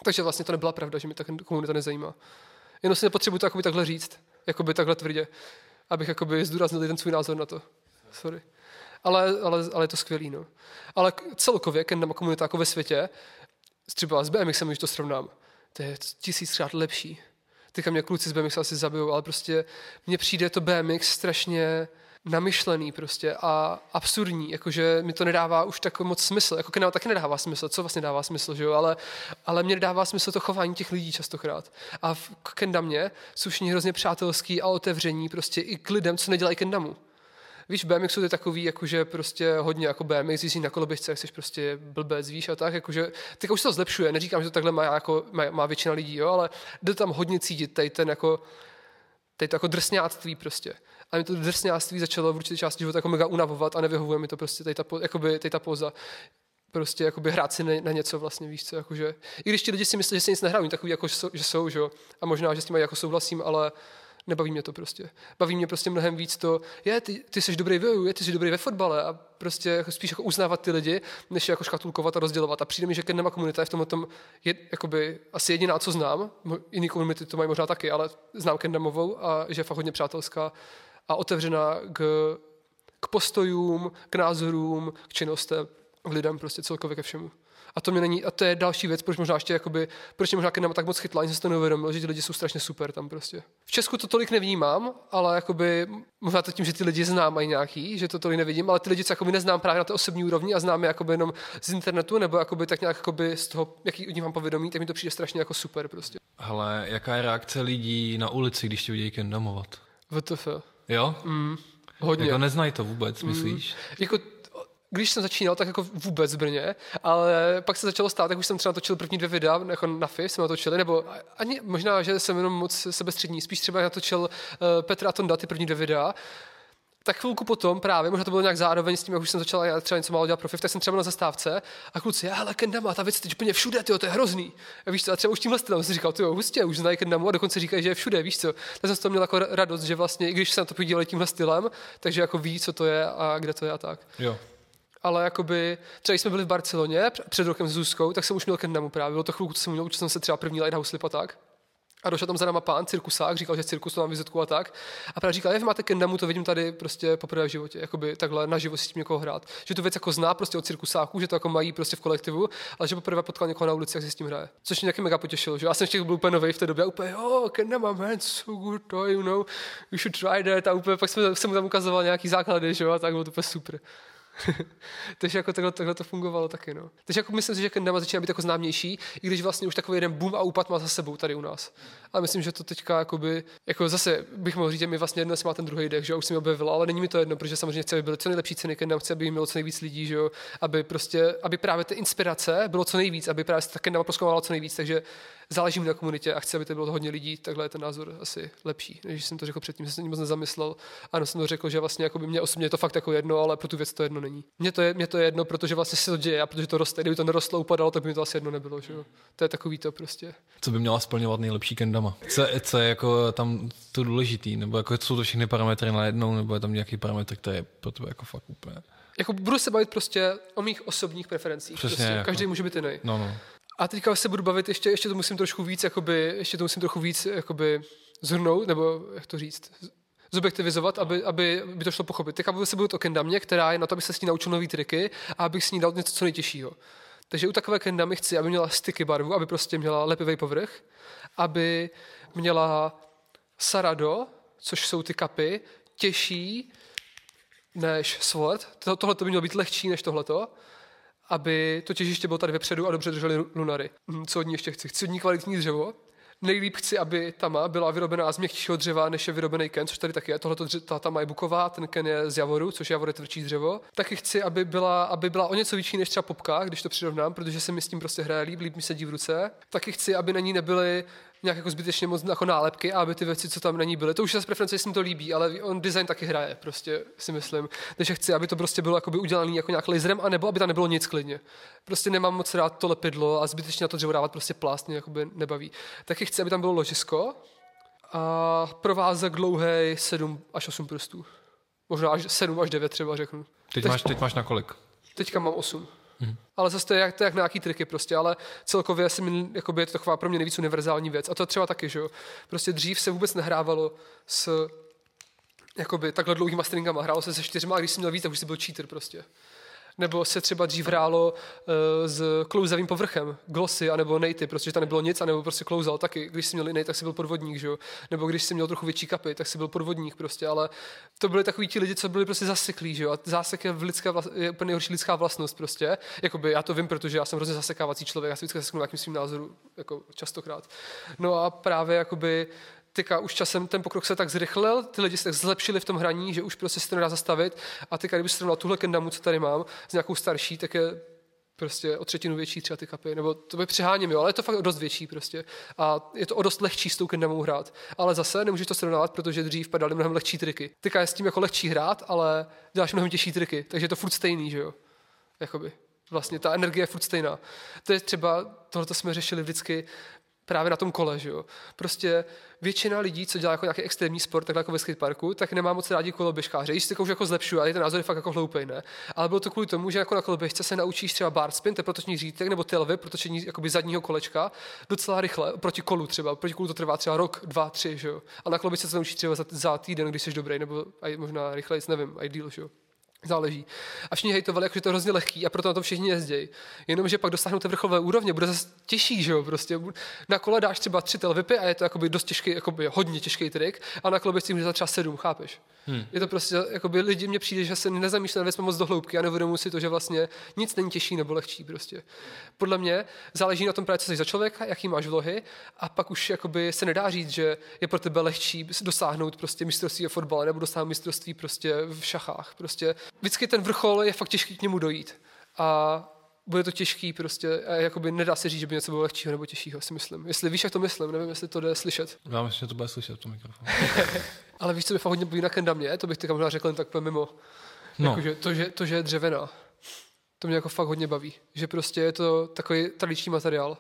Takže vlastně to nebyla pravda, že mi ta komunita nezajímá. Jenom si nepotřebuji to jakoby takhle říct, jakoby takhle tvrdě, abych jakoby zdůraznil ten svůj názor na to. Sorry. Ale, ale, ale je to skvělý, no. Ale celkově Kendama komunita jako ve světě, třeba s BMXem, když to srovnám, to je tisíckrát lepší teďka mě kluci z BMX asi zabijou, ale prostě mně přijde to BMX strašně namyšlený prostě a absurdní, jakože mi to nedává už tak moc smysl, jako Kenao taky nedává smysl, co vlastně dává smysl, že jo, ale, ale mě nedává smysl to chování těch lidí častokrát. A v Kendamě jsou všichni hrozně přátelský a otevření prostě i k lidem, co nedělají Kendamu. Víš, BMX je takový, jakože prostě hodně jako BMX, jezdí na koloběžce, jsi prostě blbec, víš, a tak, jakože, teď už se to zlepšuje, neříkám, že to takhle má, jako, má, má většina lidí, jo, ale jde tam hodně cítit tady ten jako, tady to jako drsňáctví prostě. A mi to drsňáctví začalo v určité části života jako mega unavovat a nevyhovuje mi to prostě tady ta, jakoby, tady ta poza. Prostě jakoby hrát si na, něco vlastně, víš co, jakože, i když ti lidi si myslí, že si nic nehrají, takový jako, že jsou, že jo, a možná, že s tím jako souhlasím, ale Nebaví mě to prostě. Baví mě prostě mnohem víc to, je, ty, ty jsi dobrý v je, ty jsi dobrý ve fotbale a prostě jako spíš jako uznávat ty lidi, než jako škatulkovat a rozdělovat. A přijde mi, že Kendama komunita je v tomhle tom je, jakoby, asi jediná, co znám. Jiný komunity to mají možná taky, ale znám Kendamovou a že je fakt hodně přátelská a otevřená k, k postojům, k názorům, k činnostem, k lidem prostě celkově ke všemu. A to mě není, a to je další věc, proč možná ještě jakoby, proč mě možná Kenama tak moc chytla, ani jsem to neuvědomil, že ti lidi jsou strašně super tam prostě. V Česku to tolik nevnímám, ale jakoby, možná to tím, že ty lidi znám mají nějaký, že to tolik nevidím, ale ty lidi, co jakoby neznám právě na té osobní úrovni a znám je jakoby jenom z internetu, nebo jakoby tak nějak jakoby z toho, jaký od nich mám povědomí, tak mi to přijde strašně jako super prostě. Ale jaká je reakce lidí na ulici, když ti udějí kendamovat? VTF. Jo? Mm, hodně. Jako neznají to vůbec, myslíš? Mm, jako když jsem začínal, tak jako vůbec v Brně, ale pak se začalo stát, tak už jsem třeba točil první dvě videa, jako na FIF jsme natočili, nebo ani možná, že jsem jenom moc sebestřední, spíš třeba natočil uh, Petra Tonda ty první dvě videa, tak chvilku potom právě, možná to bylo nějak zároveň s tím, jak už jsem začal já třeba něco málo dělat profi, tak jsem třeba na zastávce a kluci, ale Kendama, ta věc teď úplně všude, tyjo, to je hrozný. A víš co, a třeba už tímhle stylem jsem říkal, ty hustě, už znají Kendamu a dokonce říkají, že je všude, víš co. Tak jsem z toho měl jako radost, že vlastně, i když se na to podívali tímhle stylem, takže jako ví, co to je a kde to je a tak. Jo. Ale jakoby, třeba když jsme byli v Barceloně před rokem s Zuzkou, tak jsem už měl kendamu právě, bylo to chvilku, co jsem měl, učil jsem se třeba první lighthouse slip a tak. A došel tam za náma pán, cirkusák, říkal, že cirkus to mám vizitku a tak. A právě říkal, vy máte kendamu, to vidím tady prostě poprvé v životě, jakoby takhle na živo si tím někoho hrát. Že tu věc jako zná prostě od cirkusáků, že to jako mají prostě v kolektivu, ale že poprvé potkal někoho na ulici, jak si s tím hraje. Což mě nějaký mega potěšilo, že já jsem ještě byl úplně nový v té době, a úplně, jo, kendama, man, so good, to, you know, you should try that. A úplně pak jsem, jsem mu tam ukazoval nějaký základy, že jo, a tak bylo to super. Takže jako takhle, takhle, to fungovalo taky. No. Takže jako myslím si, že Kendama začíná být jako známější, i když vlastně už takový jeden boom a úpad má za sebou tady u nás. Ale myslím, že to teďka jakoby, jako zase bych mohl říct, že mi vlastně jedno má ten druhý dech, že už jsem objevil, ale není mi to jedno, protože samozřejmě chci, aby byly co nejlepší ceny Kendama, chci, aby mělo co nejvíc lidí, že jo? aby prostě, aby právě ty inspirace bylo co nejvíc, aby právě ta Kendama co nejvíc, takže záleží mi na komunitě a chci, aby to bylo hodně lidí, takhle je ten názor asi lepší, než jsem to řekl předtím, jsem se moc nezamyslel. Ano, jsem to řekl, že vlastně jako by mě osobně je to fakt jako jedno, ale pro tu věc to jedno není. Mně to je, mě to je jedno, protože vlastně se to děje a protože to roste. Kdyby to nerostlo, upadalo, tak by mi to asi jedno nebylo. Že? To je takový to prostě. Co by měla splňovat nejlepší kendama? Co, co je jako tam to důležitý? Nebo jako jsou to všechny parametry na jednou, nebo je tam nějaký parametr, který je pro tebe jako fakt úplně jako budu se bavit prostě o mých osobních preferencích. Přesně, prostě. jako. Každý může být jiný. No, no. A teďka se budu bavit, ještě, ještě to musím trošku víc, jakoby, ještě to musím trochu víc jakoby, zhrnout, nebo jak to říct, zobjektivizovat, aby, aby, aby to šlo pochopit. Teďka se budu o kendamě, která je na to, aby se s ní naučil nové triky a abych s ní dal něco co nejtěžšího. Takže u takové kendamy chci, aby měla styky barvu, aby prostě měla lepivý povrch, aby měla sarado, což jsou ty kapy, těžší než sword. Tohle by mělo být lehčí než tohleto aby to těžiště bylo tady vepředu a dobře drželi lunary. Hm, co od ní ještě chci? Chci od ní kvalitní dřevo, Nejlíp chci, aby tama byla vyrobená z měkčího dřeva, než je vyrobený ken, což tady taky je. Tohle ta tama je buková, ten ken je z javoru, což javor je tvrdší dřevo. Taky chci, aby byla, aby byla o něco větší než třeba popka, když to přirovnám, protože se mi s tím prostě hraje líp, líp mi sedí v ruce. Taky chci, aby na ní nebyly nějak jako zbytečně moc jako nálepky a aby ty věci, co tam na ní byly, to už je z preference, jestli mi to líbí, ale on design taky hraje, prostě si myslím. Takže chci, aby to prostě bylo jakoby udělané jako nějak laserem, anebo aby tam nebylo nic klidně. Prostě nemám moc rád to lepidlo a zbytečně na to dřevo dávat prostě plást, mě jakoby nebaví. Taky chci, aby tam bylo ložisko a provázek dlouhý 7 až 8 prstů. Možná až 7 až 9 třeba řeknu. Teď, teď máš, teď máš na kolik? Teďka mám 8. Hmm. Ale zase to je, jak, to je jak nějaký triky prostě, ale celkově si mi, jakoby, je to taková pro mě nejvíc univerzální věc. A to třeba taky, že jo. Prostě dřív se vůbec nehrávalo s jakoby takhle dlouhýma stringama. Hrálo se se čtyřma a když jsi měl víc, tak už jsi byl cheater prostě nebo se třeba dřív hrálo uh, s klouzavým povrchem, glossy, anebo nejty, protože tam nebylo nic, anebo prostě klouzal taky. Když jsi měl jiný, tak jsi byl podvodník, že jo? Nebo když jsi měl trochu větší kapy, tak jsi byl podvodník prostě, ale to byli takový ti lidi, co byli prostě zaseklí, že jo? A zásek je, v je úplně nejhorší lidská vlastnost prostě. Jakoby já to vím, protože já jsem hrozně zasekávací člověk, já si vždycky zaseknu nějakým svým názoru, jako častokrát. No a právě jakoby teďka už časem ten pokrok se tak zrychlil, ty lidi se tak zlepšili v tom hraní, že už prostě se to nedá zastavit. A teďka, kdyby srovnal tuhle kendamu, co tady mám, s nějakou starší, tak je prostě o třetinu větší třeba ty kapy, nebo to by přeháním, jo, ale je to fakt o dost větší prostě. A je to o dost lehčí s tou kendamou hrát. Ale zase nemůžeš to srovnávat, protože dřív padaly mnohem lehčí triky. Teďka je s tím jako lehčí hrát, ale děláš mnohem těžší triky, takže je to furt stejný, že jo. Jakoby. Vlastně ta energie je furt stejná. To je třeba, tohle jsme řešili vždycky právě na tom kole, že jo. Prostě většina lidí, co dělá jako nějaký extrémní sport, takhle jako ve skateparku, tak nemá moc rádi koloběžkáře. Již se už jako zlepšuje, ale ten názor je fakt jako hloupý, ne? Ale bylo to kvůli tomu, že jako na koloběžce se naučíš třeba bar spin, teprotoční řítek nebo ty protočení jakoby zadního kolečka docela rychle, proti kolu třeba. Proti kolu to trvá třeba rok, dva, tři, že jo. A na koloběžce se naučíš třeba za, za týden, když jsi dobrý, nebo aj možná rychleji, nevím, i díl, že jo. Záleží. A všichni hejtovali, jako, že to je hrozně lehký a proto na to všichni jezdí. Jenomže pak dosáhnou té vrcholové úrovně, bude zase těžší, že jo, prostě. Na kole dáš třeba tři telvipy a je to jakoby dost těžký, jakoby hodně těžký trik, a na kole si může třeba sedm, chápeš? Hmm. Je to prostě, jakoby lidi mě přijde, že se nezamýšlí na moc do hloubky a neuvědomují si to, že vlastně nic není těžší nebo lehčí prostě. Podle mě záleží na tom právě, co jsi za člověka, jaký máš vlohy a pak už jakoby se nedá říct, že je pro tebe lehčí dosáhnout prostě mistrovství v fotbale nebo dosáhnout mistrovství prostě v šachách. Prostě vždycky ten vrchol je fakt těžký k němu dojít. A bude to těžký prostě a jakoby nedá se říct, že by něco bylo lehčího nebo těžšího, si myslím. Jestli víš, jak to myslím, nevím, jestli to jde slyšet. Já myslím, že to bude slyšet, to mikrofon. Ale víš, co by fakt hodně baví na kendamě, to bych teďka možná řekl jen tak mimo. No. Jako, že, to, že, to, že je dřevěná. To mě jako fakt hodně baví. Že prostě je to takový tradiční materiál.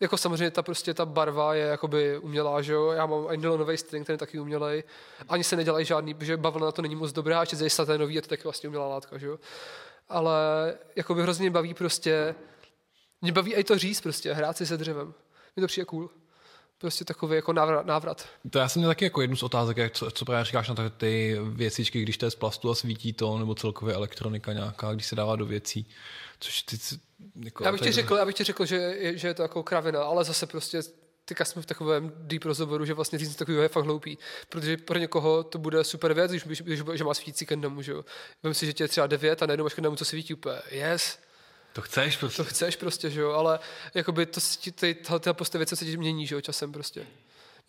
Jako samozřejmě ta prostě ta barva je jakoby umělá, že jo. Já mám nylonový string, ten je taky umělej. Ani se nedělají žádný, že bavlna na to není moc dobrá, a zde nový, je to taky vlastně umělá látka, že jo. ale jako by hrozně baví prostě, mě baví i to říct prostě, hrát si se dřevem. Mně to přijde cool. Prostě takový jako návrat. návrat. To já jsem měl taky jako jednu z otázek, jak co, co právě říkáš na ty věcičky, když to je z plastu a svítí to, nebo celkově elektronika nějaká, když se dává do věcí. Což ty, jako, já bych ti řekl, já bych ti řekl, že, je, že je to jako kravina, ale zase prostě teďka jsme v takovém deep rozhovoru, že vlastně říct takového je fakt hloupý, protože pro někoho to bude super věc, když, když, když že má svítící kendamu, že jo. Vem si, že tě je třeba devět a najednou máš kendamu, co svítí úplně, yes, to chceš prostě. To chceš prostě, že jo, ale jakoby to, ty, tyhle postavy se ti mění, že jo, časem prostě.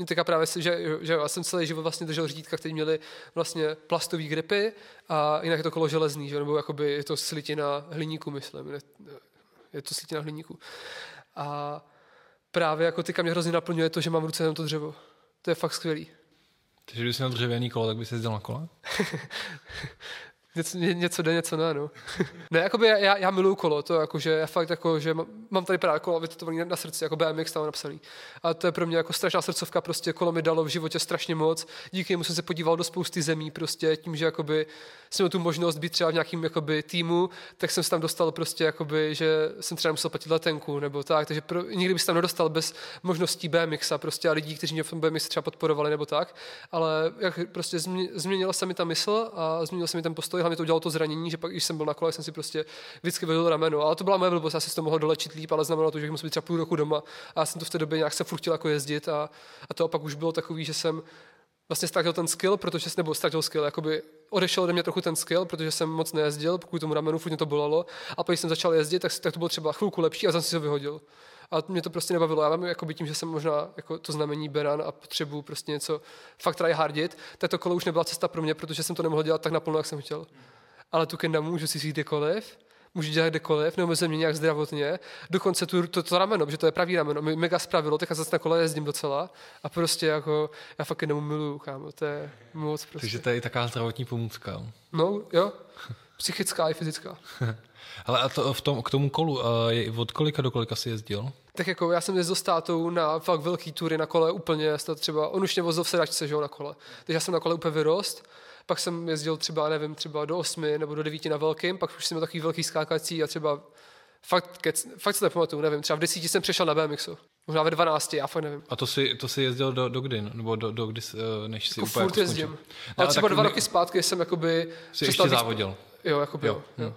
Mě teďka právě, že, že já jsem celý život vlastně držel řídítka, které měly vlastně plastové gripy a jinak je to kolo železný, že? nebo jakoby je to slitina hliníku, myslím. Je to slitina hliníku. A právě jako teďka mě hrozně naplňuje to, že mám v ruce jenom to dřevo. To je fakt skvělý. Takže kdyby jsi měl dřevěný kolo, tak bys jezdil na kole? něco, ně, něco jde, něco ne, no. ne, jakoby já, já miluju kolo, to jakože já fakt jako, že mám tady právě kolo vytetovaný na srdci, jako BMX tam napsaný. A to je pro mě jako strašná srdcovka, prostě kolo mi dalo v životě strašně moc. Díky němu jsem se podíval do spousty zemí, prostě tím, že jakoby jsem měl tu možnost být třeba v nějakým jakoby týmu, tak jsem se tam dostal prostě jakoby, že jsem třeba musel platit letenku nebo tak, takže pro, nikdy bych se tam nedostal bez možností BMX a prostě a lidí, kteří mě v tom BMX třeba podporovali nebo tak, ale jak prostě změnila se mi ta mysl a změnil se mi ten postoj hlavně to udělalo to zranění, že pak, když jsem byl na kole, jsem si prostě vždycky vedl rameno. Ale to byla moje blbost, já si to mohl dolečit líp, ale znamenalo to, že musel být třeba půl roku doma. A já jsem to v té době nějak se furt chtěl jako jezdit a, a to opak už bylo takový, že jsem vlastně ztratil ten skill, protože nebo ztratil skill, jakoby odešel ode mě trochu ten skill, protože jsem moc nejezdil, pokud tomu ramenu furt mě to bolelo. A když jsem začal jezdit, tak, tak to bylo třeba chvilku lepší a zase si ho vyhodil. A mě to prostě nebavilo. Já mám jako tím, že jsem možná jako to znamení beran a potřebuji prostě něco fakt tryhardit, tak to kolo už nebyla cesta pro mě, protože jsem to nemohl dělat tak naplno, jak jsem chtěl. Ale tu kenda můžu si říct kdekoliv, můžu dělat kdekoliv, neomezuje mě nějak zdravotně. Dokonce tu, to, to rameno, protože to je pravý rameno, mi mega spravilo, tak zase na kole jezdím docela. A prostě jako, já fakt jenom miluju, kámo, to je moc prostě. Takže to je taková zdravotní pomůcka. No, jo. Psychická i fyzická. Ale a to, v tom, k tomu kolu, je, od kolika do kolika jsi jezdil? Tak jako já jsem jezdil s tátou na fakt velký tury na kole úplně, třeba, on už mě vozil v sedačce, že jo, na kole. Takže já jsem na kole úplně vyrost pak jsem jezdil třeba, nevím, třeba do osmi nebo do devíti na velkým, pak už jsem měl takový velký skákací a třeba fakt, kec, fakt se nepamatuju, nevím, třeba v desíti jsem přešel na BMXu. Možná ve 12, já fakt nevím. A to si, to si jezdil do, do kdy? Nebo do, do kdy, eh, než si jako úplně furt jako jezdím. Ale třeba dva roky zpátky jsem jakoby... Jsi ještě závodil. Jo, jako jo. jo. jo. Hm.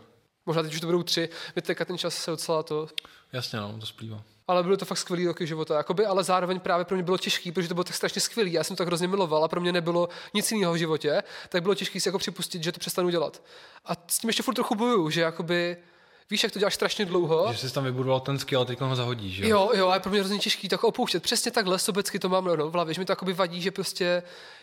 Možná teď už to budou tři. Teďka ten čas se docela to... Jasně, no, to splývá ale byly to fakt skvělý roky života. Jakoby, ale zároveň právě pro mě bylo těžký, protože to bylo tak strašně skvělý. Já jsem to tak hrozně miloval a pro mě nebylo nic jiného v životě, tak bylo těžké si jako připustit, že to přestanu dělat. A s tím ještě furt trochu bojuju, že jakoby víš, jak to děláš strašně dlouho. Že jsi tam vybudoval ten skill a teď ho zahodíš, jo? Jo, jo, a je pro mě hrozně těžký to jako opouštět. Přesně takhle sobecky to mám no, v hlavě, že mi to vadí, že prostě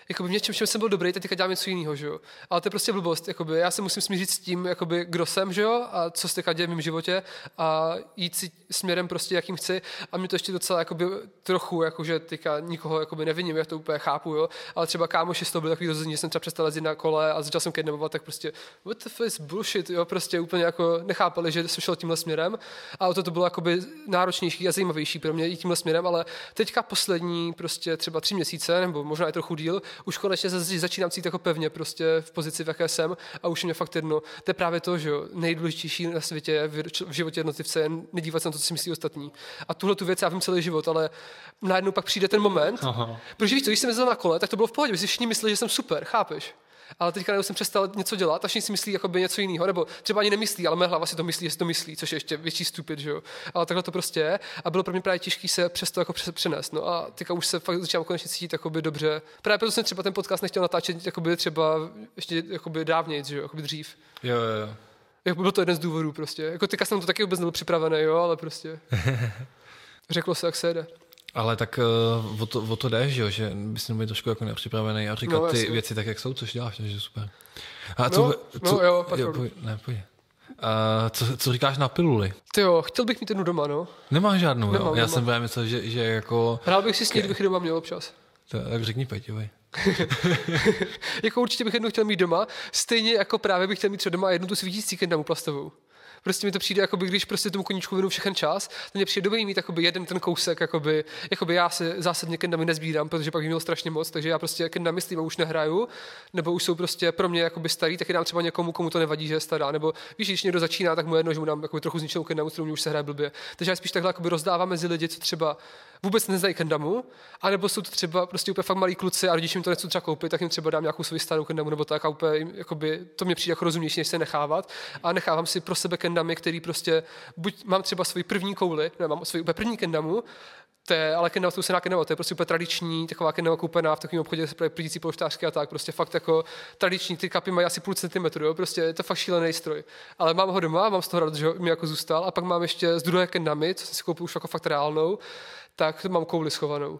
jakoby v něčem, čem jsem byl dobrý, teď dělám něco jiného, že jo. Ale to je prostě blbost, jakoby já se musím smířit s tím, jakoby, kdo jsem, že jo, a co se teďka děje v mém životě a jít si směrem prostě, jakým chci. A mě to ještě docela jakoby, trochu, jakože teďka nikoho jakoby neviním, já to úplně chápu, jo. Ale třeba kámoši z toho byli takový rozhodně, jsem třeba přestal jezdit na kole a začal jsem kidnapovat, tak prostě what the fuck is bullshit, jo, prostě úplně jako nechápali, že jsem šel tímhle směrem. A to, to bylo jakoby náročnější a zajímavější pro mě i tímhle směrem, ale teďka poslední prostě třeba tři měsíce, nebo možná i trochu díl, už konečně začínám cítit jako pevně prostě v pozici, v jaké jsem a už mě fakt jedno. To je právě to, že nejdůležitější na světě v životě jednotlivce je nedívat se na to, co si myslí ostatní. A tuhle tu věc já vím celý život, ale najednou pak přijde ten moment, Aha. protože víš co, když jsem jezdil na kole, tak to bylo v pohodě, si všichni mysleli, že jsem super, chápeš? Ale teďka jsem přestal něco dělat a všichni si myslí jakoby něco jiného, nebo třeba ani nemyslí, ale mé hlava si to myslí, že si to myslí, což je ještě větší stupid, že jo. Ale takhle to prostě je a bylo pro mě právě těžké se přesto jako přenést. No a teďka už se fakt začínám konečně cítit jakoby dobře. Právě proto jsem třeba ten podcast nechtěl natáčet jakoby třeba ještě jakoby dávněji, že jo, jakoby dřív. Jo, jo, jo. Jako byl to jeden z důvodů prostě. Jako teďka jsem to taky vůbec nebyl připravený, jo, ale prostě. Řeklo se, jak se jede. Ale tak uh, o, to, o to jde, že, jo? že bys měl být trošku jako nepřipravený a říkat no, ty věci tak, jak jsou, což děláš, takže super. A co, no, co, no jo, jo poj, ne, pojď. A co, co říkáš na piluli? Ty jo, chtěl bych mít jednu doma, no. Nemáš žádnou, Nemám, jo? Já jsem právě myslel, že, že jako... Hrál bych si s ní, kdybych doma měl občas. To, tak řekni Peťovi. jako určitě bych jednu chtěl mít doma, stejně jako právě bych chtěl mít třeba doma jednu tu svítící kendamu plastovou. Prostě mi to přijde, jakoby, když prostě tomu koníčku věnu všechen čas, to mě přijde dobrý mít jakoby, jeden ten kousek, jakoby, jakoby já se zásadně kendamy nezbírám, protože pak bych měl strašně moc, takže já prostě kendamy myslím už nehraju, nebo už jsou prostě pro mě jakoby starý, tak je dám třeba někomu, komu to nevadí, že je stará, nebo víš, když někdo začíná, tak mu jedno, že mu dám jakoby, trochu zničenou kendamu, kterou mě už se hraje blbě. Takže já spíš takhle jakoby rozdávám mezi lidi, co třeba vůbec neznají kendamu, anebo jsou to třeba prostě úplně fakt malí kluci a rodiči jim to nechcou třeba koupit, tak jim třeba dám nějakou svou starou kendamu nebo tak a úplně, jakoby, to mě přijde jako rozumnější, než se nechávat. A nechávám si pro sebe kendamy, který prostě, buď mám třeba svoji první kouli, ne, mám svoji úplně první kendamu, to je, ale kendama to se kendama, to je prostě úplně tradiční, taková kendama koupená v takovém obchodě se prodící polštářky a tak, prostě fakt jako tradiční, ty kapy mají asi půl centimetru, jo, prostě je to fakt šílený stroj. Ale mám ho doma, mám z toho rád, že mi jako zůstal a pak mám ještě z druhé kendamy, co jsem si koupil už jako fakt reálnou, tak mám kouli schovanou.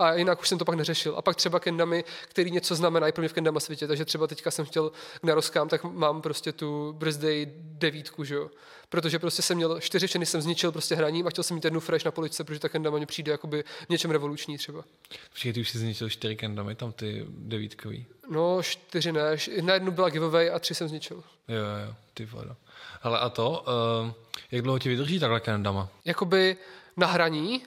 A jinak už jsem to pak neřešil. A pak třeba kendamy, který něco znamenají pro mě v kendama světě. Takže třeba teďka jsem chtěl k naroskám, tak mám prostě tu birthday devítku, že jo. Protože prostě jsem měl čtyři všechny jsem zničil prostě hraním a chtěl jsem mít jednu fresh na poličce, protože ta kendama mě přijde jakoby něčem revoluční třeba. Počkej, ty už jsi zničil čtyři kendamy, tam ty devítkový. No, čtyři ne. Na jednu byla giveaway a tři jsem zničil. Jo, jo, ty voda. Ale a to, uh, jak dlouho ti vydrží takhle kendama? Jakoby na hraní,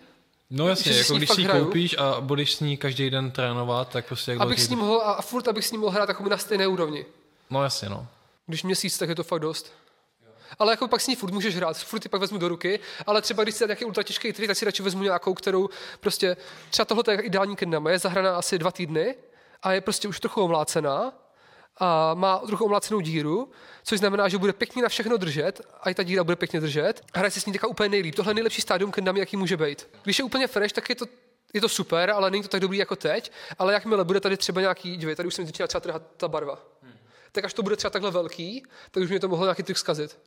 No jasně, jako když si ji koupíš a budeš s ní každý den trénovat, tak prostě jak Abych s ním mohl, a furt abych s ním mohl hrát jako na stejné úrovni. No jasně, no. Když měsíc, tak je to fakt dost. Ale jako pak s ní furt můžeš hrát, furt ty pak vezmu do ruky, ale třeba když si nějaký ultra těžký trik, tak si radši vezmu nějakou, kterou prostě, třeba tohle je ideální kendama, je zahraná asi dva týdny a je prostě už trochu omlácená a má trochu omlácenou díru, což znamená, že bude pěkně na všechno držet a i ta díra bude pěkně držet. Hraje se s ní teďka úplně nejlíp. Tohle je nejlepší stádium kendami, jaký může být. Když je úplně fresh, tak je to je to super, ale není to tak dobrý jako teď. Ale jakmile bude tady třeba nějaký, dívej, tady už jsem začíná třeba trhat ta barva. Hmm. Tak až to bude třeba takhle velký, tak už mě to mohlo nějaký trik zkazit.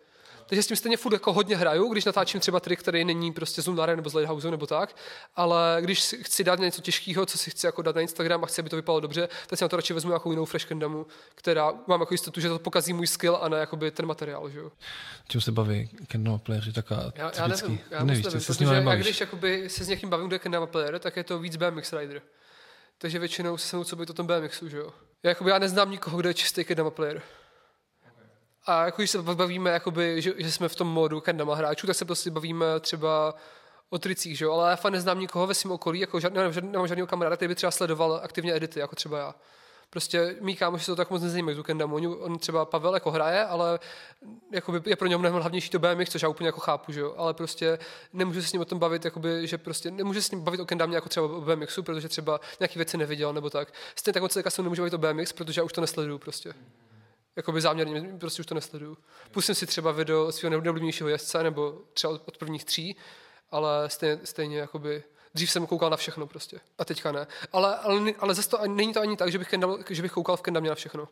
Takže s tím stejně furt jako hodně hraju, když natáčím třeba trik, který není prostě z Lunare nebo z Lighthouse nebo tak, ale když chci dát něco těžkého, co si chci jako dát na Instagram a chci, aby to vypadalo dobře, tak si na to radši vezmu nějakou jinou fresh kendamu, která mám jako jistotu, že to pokazí můj skill a ne jakoby ten materiál. Že jo. Čím se baví kendama playeři taká já, já nevím, já nevíš, nevím, se protože já když jakoby se s někým bavím, kdo je kendama player, tak je to víc BMX rider. Takže většinou se mnou co by to tom BMXu, že jo. Já, jakoby, já neznám nikoho, kdo je čistý kendama player. A jako když se bavíme, jakoby, že, že, jsme v tom modu kendama hráčů, tak se prostě bavíme třeba o tricích, že jo? ale já fakt neznám nikoho ve svém okolí, jako žádný, nemám, nemám žádného kamaráda, který by třeba sledoval aktivně edity, jako třeba já. Prostě mý kámoši se to tak moc nezajímají tu kendamu. On třeba Pavel jako hraje, ale jakoby je pro něj mnohem hlavnější to BMX, což já úplně jako chápu, že jo? ale prostě nemůžu se s ním o tom bavit, jakoby, že prostě nemůžu se s ním bavit o kendamě jako třeba o BMXu, protože třeba nějaký věci neviděl nebo tak. Stejně tak on se nemůže bavit o BMX, protože já už to nesleduju prostě. Jakoby záměrně, prostě už to nesleduju. Pustím si třeba video svého nejoblíbenějšího jezdce, nebo třeba od prvních tří, ale stejně, stejně jakoby, dřív jsem koukal na všechno prostě. A teďka ne. Ale, ale, ale zase to není to ani tak, že bych, kendal, že bych koukal v Kendamě na všechno.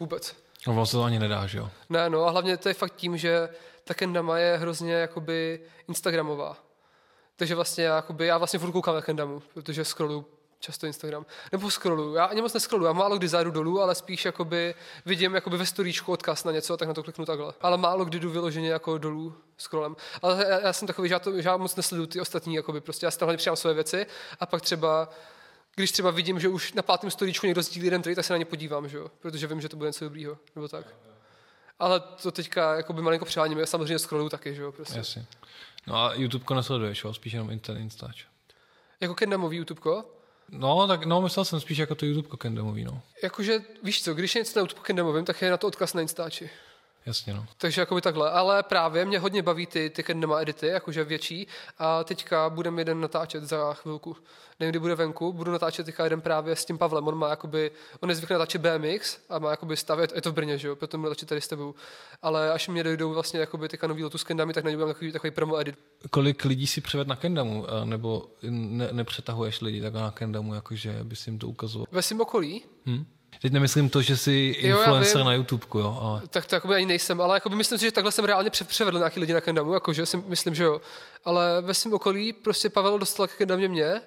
Vůbec. No vlastně to ani nedá, že jo? Ne, no a hlavně to je fakt tím, že ta Kendama je hrozně jakoby Instagramová. Takže vlastně jakoby, já vlastně furt koukám na Kendamu, protože scrolluju často Instagram. Nebo scrolluju. Já ani moc nescrolluju, já málo kdy zajdu dolů, ale spíš jakoby vidím jakoby ve storíčku odkaz na něco a tak na to kliknu takhle. Ale málo kdy jdu vyloženě jako dolů scrollem. Ale já, já jsem takový, že já, to, že já moc nesleduju ty ostatní, jakoby prostě já si tam přijám své věci a pak třeba když třeba vidím, že už na pátém storíčku někdo sdílí jeden trade, tak se na ně podívám, že jo? protože vím, že to bude něco dobrýho, nebo tak. Ale to teďka jakoby malinko přeháním, já samozřejmě scrolluju taky, že jo? Prostě. Jasně. No a YouTube nesleduješ, jo? spíš jenom Instač. Jako Kendamový YouTube? No, tak no, myslel jsem spíš jako to YouTube Kendamový, no. Jakože, víš co, když je něco na YouTube Kendamovým, tak je na to odkaz na Instači. Jasně, no. Takže jakoby takhle. Ale právě mě hodně baví ty, ty Kendama edity, jakože větší. A teďka budeme jeden natáčet za chvilku. Nevím, kdy bude venku. Budu natáčet teďka jeden právě s tím Pavlem. On má jakoby, on je zvyklý natáčet BMX a má jakoby stavět, je to v Brně, že jo, potom budu natáčet tady s tebou. Ale až mě dojdou vlastně jakoby teďka nový Lotus Kendami, tak na něj takový, takový promo edit. Kolik lidí si přived na Kendamu? Nebo ne, nepřetahuješ lidi tak na Kendamu, jakože bys jim to ukazoval? Ve svém okolí? Hmm? Teď nemyslím to, že jsi influencer jo, na YouTube, jo. Ale... Tak to jakoby ani nejsem, ale jakoby myslím si, že takhle jsem reálně převedl nějaký lidi na Kendamu, jakože si myslím, že jo. Ale ve svém okolí prostě Pavel dostal k Kendamě mě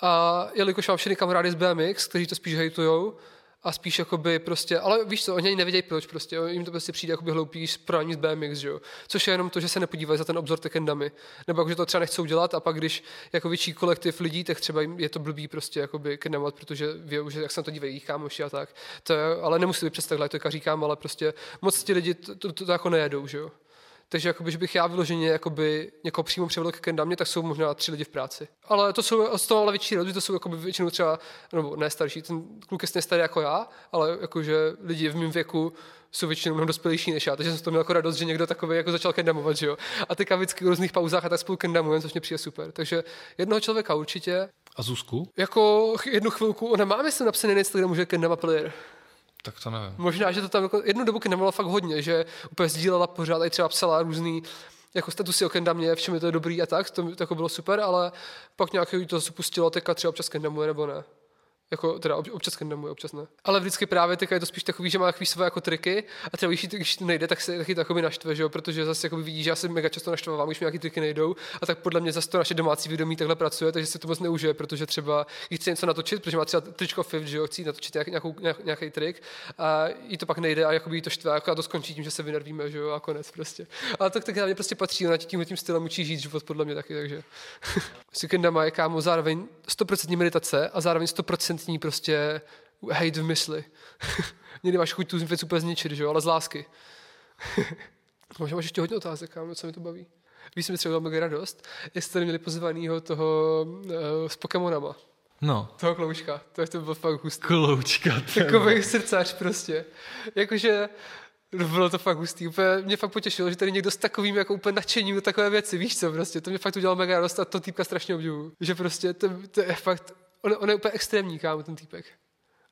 a jelikož mám všechny kamarády z BMX, kteří to spíš hejtujou, a spíš jakoby prostě, ale víš co, oni ani nevědějí proč prostě, jim to prostě přijde jakoby hloupý pro z BMX, že jo? Což je jenom to, že se nepodívají za ten obzor tekendami, nebo jako, že to třeba nechcou dělat a pak když jako větší kolektiv lidí, tak třeba je to blbý prostě jakoby kendamat, protože ví, že jak se na to dívají kámoši a tak. To je, ale nemusí být přes takhle, to říkám, ale prostě moc ti lidi to, to, to, to jako nejedou, že jo? Takže jakoby, že bych já vyloženě jakoby někoho přímo převedl k kendamě, tak jsou možná tři lidi v práci. Ale to jsou z toho ale větší lidi, to jsou jakoby většinou třeba, nebo ne starší, ten kluk je stejně starý jako já, ale jakože lidi v mém věku jsou většinou mnohem dospělejší než já, takže jsem to měl jako radost, že někdo takový jako začal kendamovat, že jo. A teďka vždycky v různých pauzách a tak spolu kendamujeme, což mě přijde super. Takže jednoho člověka určitě. A Zuzku? Jako jednu chvilku, ona má myslím napsaný na Instagramu, že kendama player. Tak to nevím. Možná, že to tam jako jednu dobu kendamovala fakt hodně, že úplně sdílela pořád, i třeba psala různý jako statusy o kendamě, v čem je to dobrý a tak, to, to jako bylo super, ale pak nějaký to spustilo, teďka třeba občas kendamuje nebo ne. Jako, teda občas kendamuje, občas ne. Ale vždycky právě teďka je to spíš takový, že má takový své jako triky a třeba když, když to nejde, tak se taky takový naštve, že jo? protože zase jako vidí, že já se mega často naštvávám, když mi nějaký triky nejdou a tak podle mě zase to naše domácí vědomí takhle pracuje, takže se to moc neužije, protože třeba když chce něco natočit, protože má třeba tričko FIF, že jo, chci natočit nějaký, nějakou, nějaký trik a jí to pak nejde a jakoby jí to štve a to skončí tím, že se vynervíme, že jo, a konec prostě. Ale tak tak mě prostě patří, ona tím, tím stylem učí žít život podle mě taky, takže. Sikendama je kámo zároveň 100% meditace a zároveň 100% prostě hejt v mysli. Někdy máš chuť tu věc úplně zničit, že jo, ale z lásky. Možná máš ještě hodně otázek, kámo, co mi to baví. Víš, mi třeba mega radost, jestli tady měli pozvanýho toho uh, s Pokémonama. No. Toho kloučka. To, to byl fakt hustý. Kloučka. Takový srdcař prostě. Jakože bylo to fakt hustý. Úplně mě fakt potěšilo, že tady někdo s takovým jako úplně nadšením do takové věci, víš co, prostě. To mě fakt udělalo mega radost a to týpka strašně obdivuju. Že prostě to, to je fakt, on, on, je úplně extrémní, kámo, ten týpek.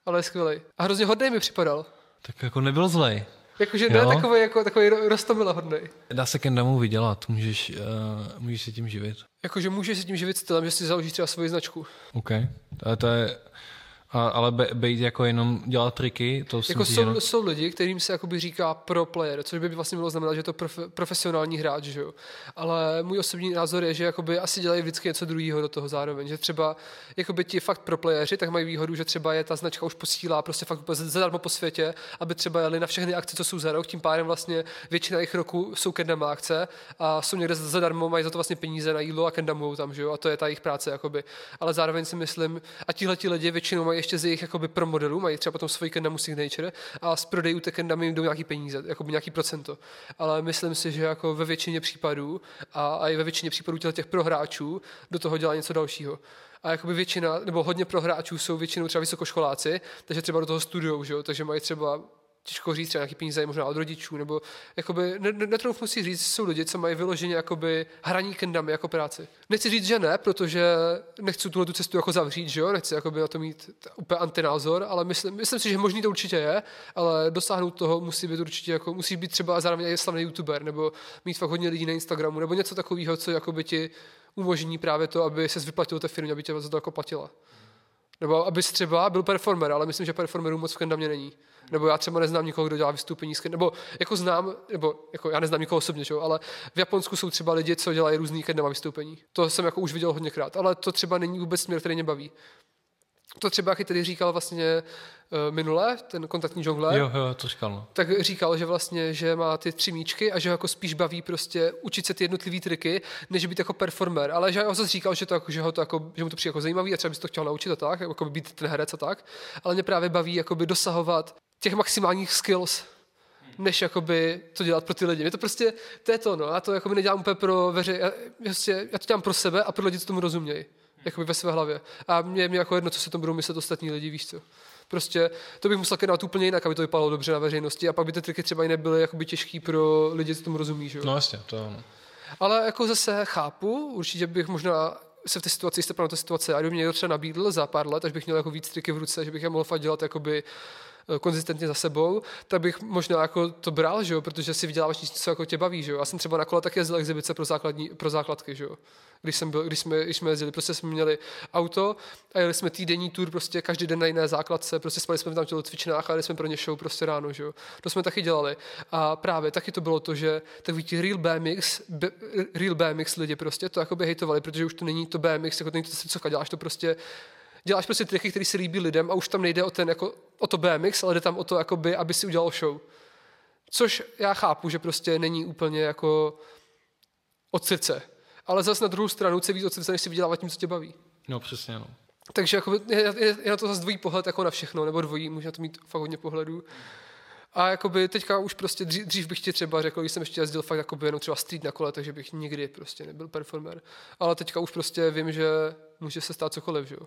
Ale je skvělý. A hrozně hodný mi připadal. Tak jako nebyl zlej. Jakože ne takový, jako, takový rostomila hodný. Dá se kendamu vydělat, můžeš, uh, můžeš se tím živit. Jakože můžeš se tím živit stylem, že si založíš třeba svoji značku. OK. To, to je, a, ale be, být jako jenom dělat triky, to jako jsou, jenom... jsou lidi, kterým se jakoby říká pro player, což by vlastně bylo znamenat, že je to prof, profesionální hráč, že jo. Ale můj osobní názor je, že jakoby asi dělají vždycky něco druhého do toho zároveň, že třeba jakoby ti fakt pro playeři, tak mají výhodu, že třeba je ta značka už posílá prostě fakt zadarmo po světě, aby třeba jeli na všechny akce, co jsou za rok, tím pádem vlastně většina jejich roků jsou kendama akce a jsou někde zadarmo, mají za to vlastně peníze na jídlo a kendamují tam, že jo, a to je ta jejich práce, jakoby. Ale zároveň si myslím, a tihle ti lidi většinou mají ještě z jejich jakoby pro modelu, mají třeba potom svoji Kendamu Signature a z prodejů té Kendamy jim jdou nějaký peníze, jakoby nějaký procento. Ale myslím si, že jako ve většině případů a, a i ve většině případů těch prohráčů do toho dělá něco dalšího a jakoby většina, nebo hodně prohráčů jsou většinou třeba vysokoškoláci, takže třeba do toho studiou, že jo? takže mají třeba těžko říct, třeba nějaký peníze možná od rodičů, nebo jakoby, netroufnu si říct, jsou lidi, co mají vyloženě jakoby hraní kendami jako práci. Nechci říct, že ne, protože nechci tuhle tu cestu jako zavřít, že jo, nechci jakoby na to mít úplně antinázor, ale myslím, myslím si, že možný to určitě je, ale dosáhnout toho musí být určitě jako, musí být třeba zároveň i slavný youtuber, nebo mít fakt hodně lidí na Instagramu, nebo něco takového, co jakoby ti umožní právě to, aby se vyplatil té firmě, aby tě za to jako platila. Nebo abys třeba byl performer, ale myslím, že performerů moc v kendamě není. Nebo já třeba neznám nikoho, kdo dělá vystoupení nebo jako znám, nebo jako já neznám nikoho osobně, čo? ale v Japonsku jsou třeba lidi, co dělají různý kendama vystoupení. To jsem jako už viděl hodněkrát, ale to třeba není vůbec směr, který mě baví. To třeba, jak tady říkal vlastně uh, minule, ten kontaktní žongler, jo, jo, to říkal, no. tak říkal, že vlastně, že má ty tři míčky a že ho jako spíš baví prostě učit se ty jednotlivé triky, než být jako performer. Ale že ho zase říkal, že, to, jako, že, ho to jako, že mu to přijde jako zajímavý a třeba by to chtěl naučit a tak, jako být ten herec a tak. Ale mě právě baví jakoby dosahovat těch maximálních skills, než jakoby to dělat pro ty lidi. Mě to prostě, to je to, no, já to jakoby nedělám úplně pro veře, já, prostě, já to dělám pro sebe a pro lidi, co tomu rozumějí, jakoby ve své hlavě. A mě, mě jako jedno, co se tomu budou myslet ostatní lidi, víš co. Prostě to bych musel dělat úplně jinak, aby to vypadalo dobře na veřejnosti a pak by ty triky třeba i nebyly jakoby těžký pro lidi, co tomu rozumí, že jo. No jasně, to ano. Ale jako zase chápu, určitě bych možna se v té situaci, jste na té situace, a kdyby mě někdo třeba nabídl za pár let, až bych měl jako víc triky v ruce, že bych je mohl fakt dělat jakoby konzistentně za sebou, tak bych možná jako to bral, že jo, protože si vyděláváš něco, co jako tě baví, že jo. Já jsem třeba na kole také jezdil exibice pro, základní, pro základky, že jo. Když, jsem byl, když, jsme, když jsme jezdili, prostě jsme měli auto a jeli jsme týdenní tour prostě každý den na jiné základce, prostě spali jsme tam v cvičnách a jeli jsme pro ně show prostě ráno, že jo. To jsme taky dělali. A právě taky to bylo to, že takový ti real BMX, B, real BMX lidi prostě to jako by hejtovali, protože už to není to BMX, jako to není to co děláš to prostě děláš prostě triky, které se líbí lidem a už tam nejde o, ten, jako, o to BMX, ale jde tam o to, jakoby, aby si udělal show. Což já chápu, že prostě není úplně jako od srdce. Ale zase na druhou stranu chce víc od srdce, než si vydělávat tím, co tě baví. No přesně, no. Takže jako, je, je, je, na to zase dvojí pohled jako na všechno, nebo dvojí, může na to mít fakt hodně pohledů. A jakoby teďka už prostě dřív, dřív bych ti třeba řekl, když jsem ještě jezdil fakt jakoby jenom třeba street na kole, takže bych nikdy prostě nebyl performer. Ale teďka už prostě vím, že může se stát cokoliv, že jo.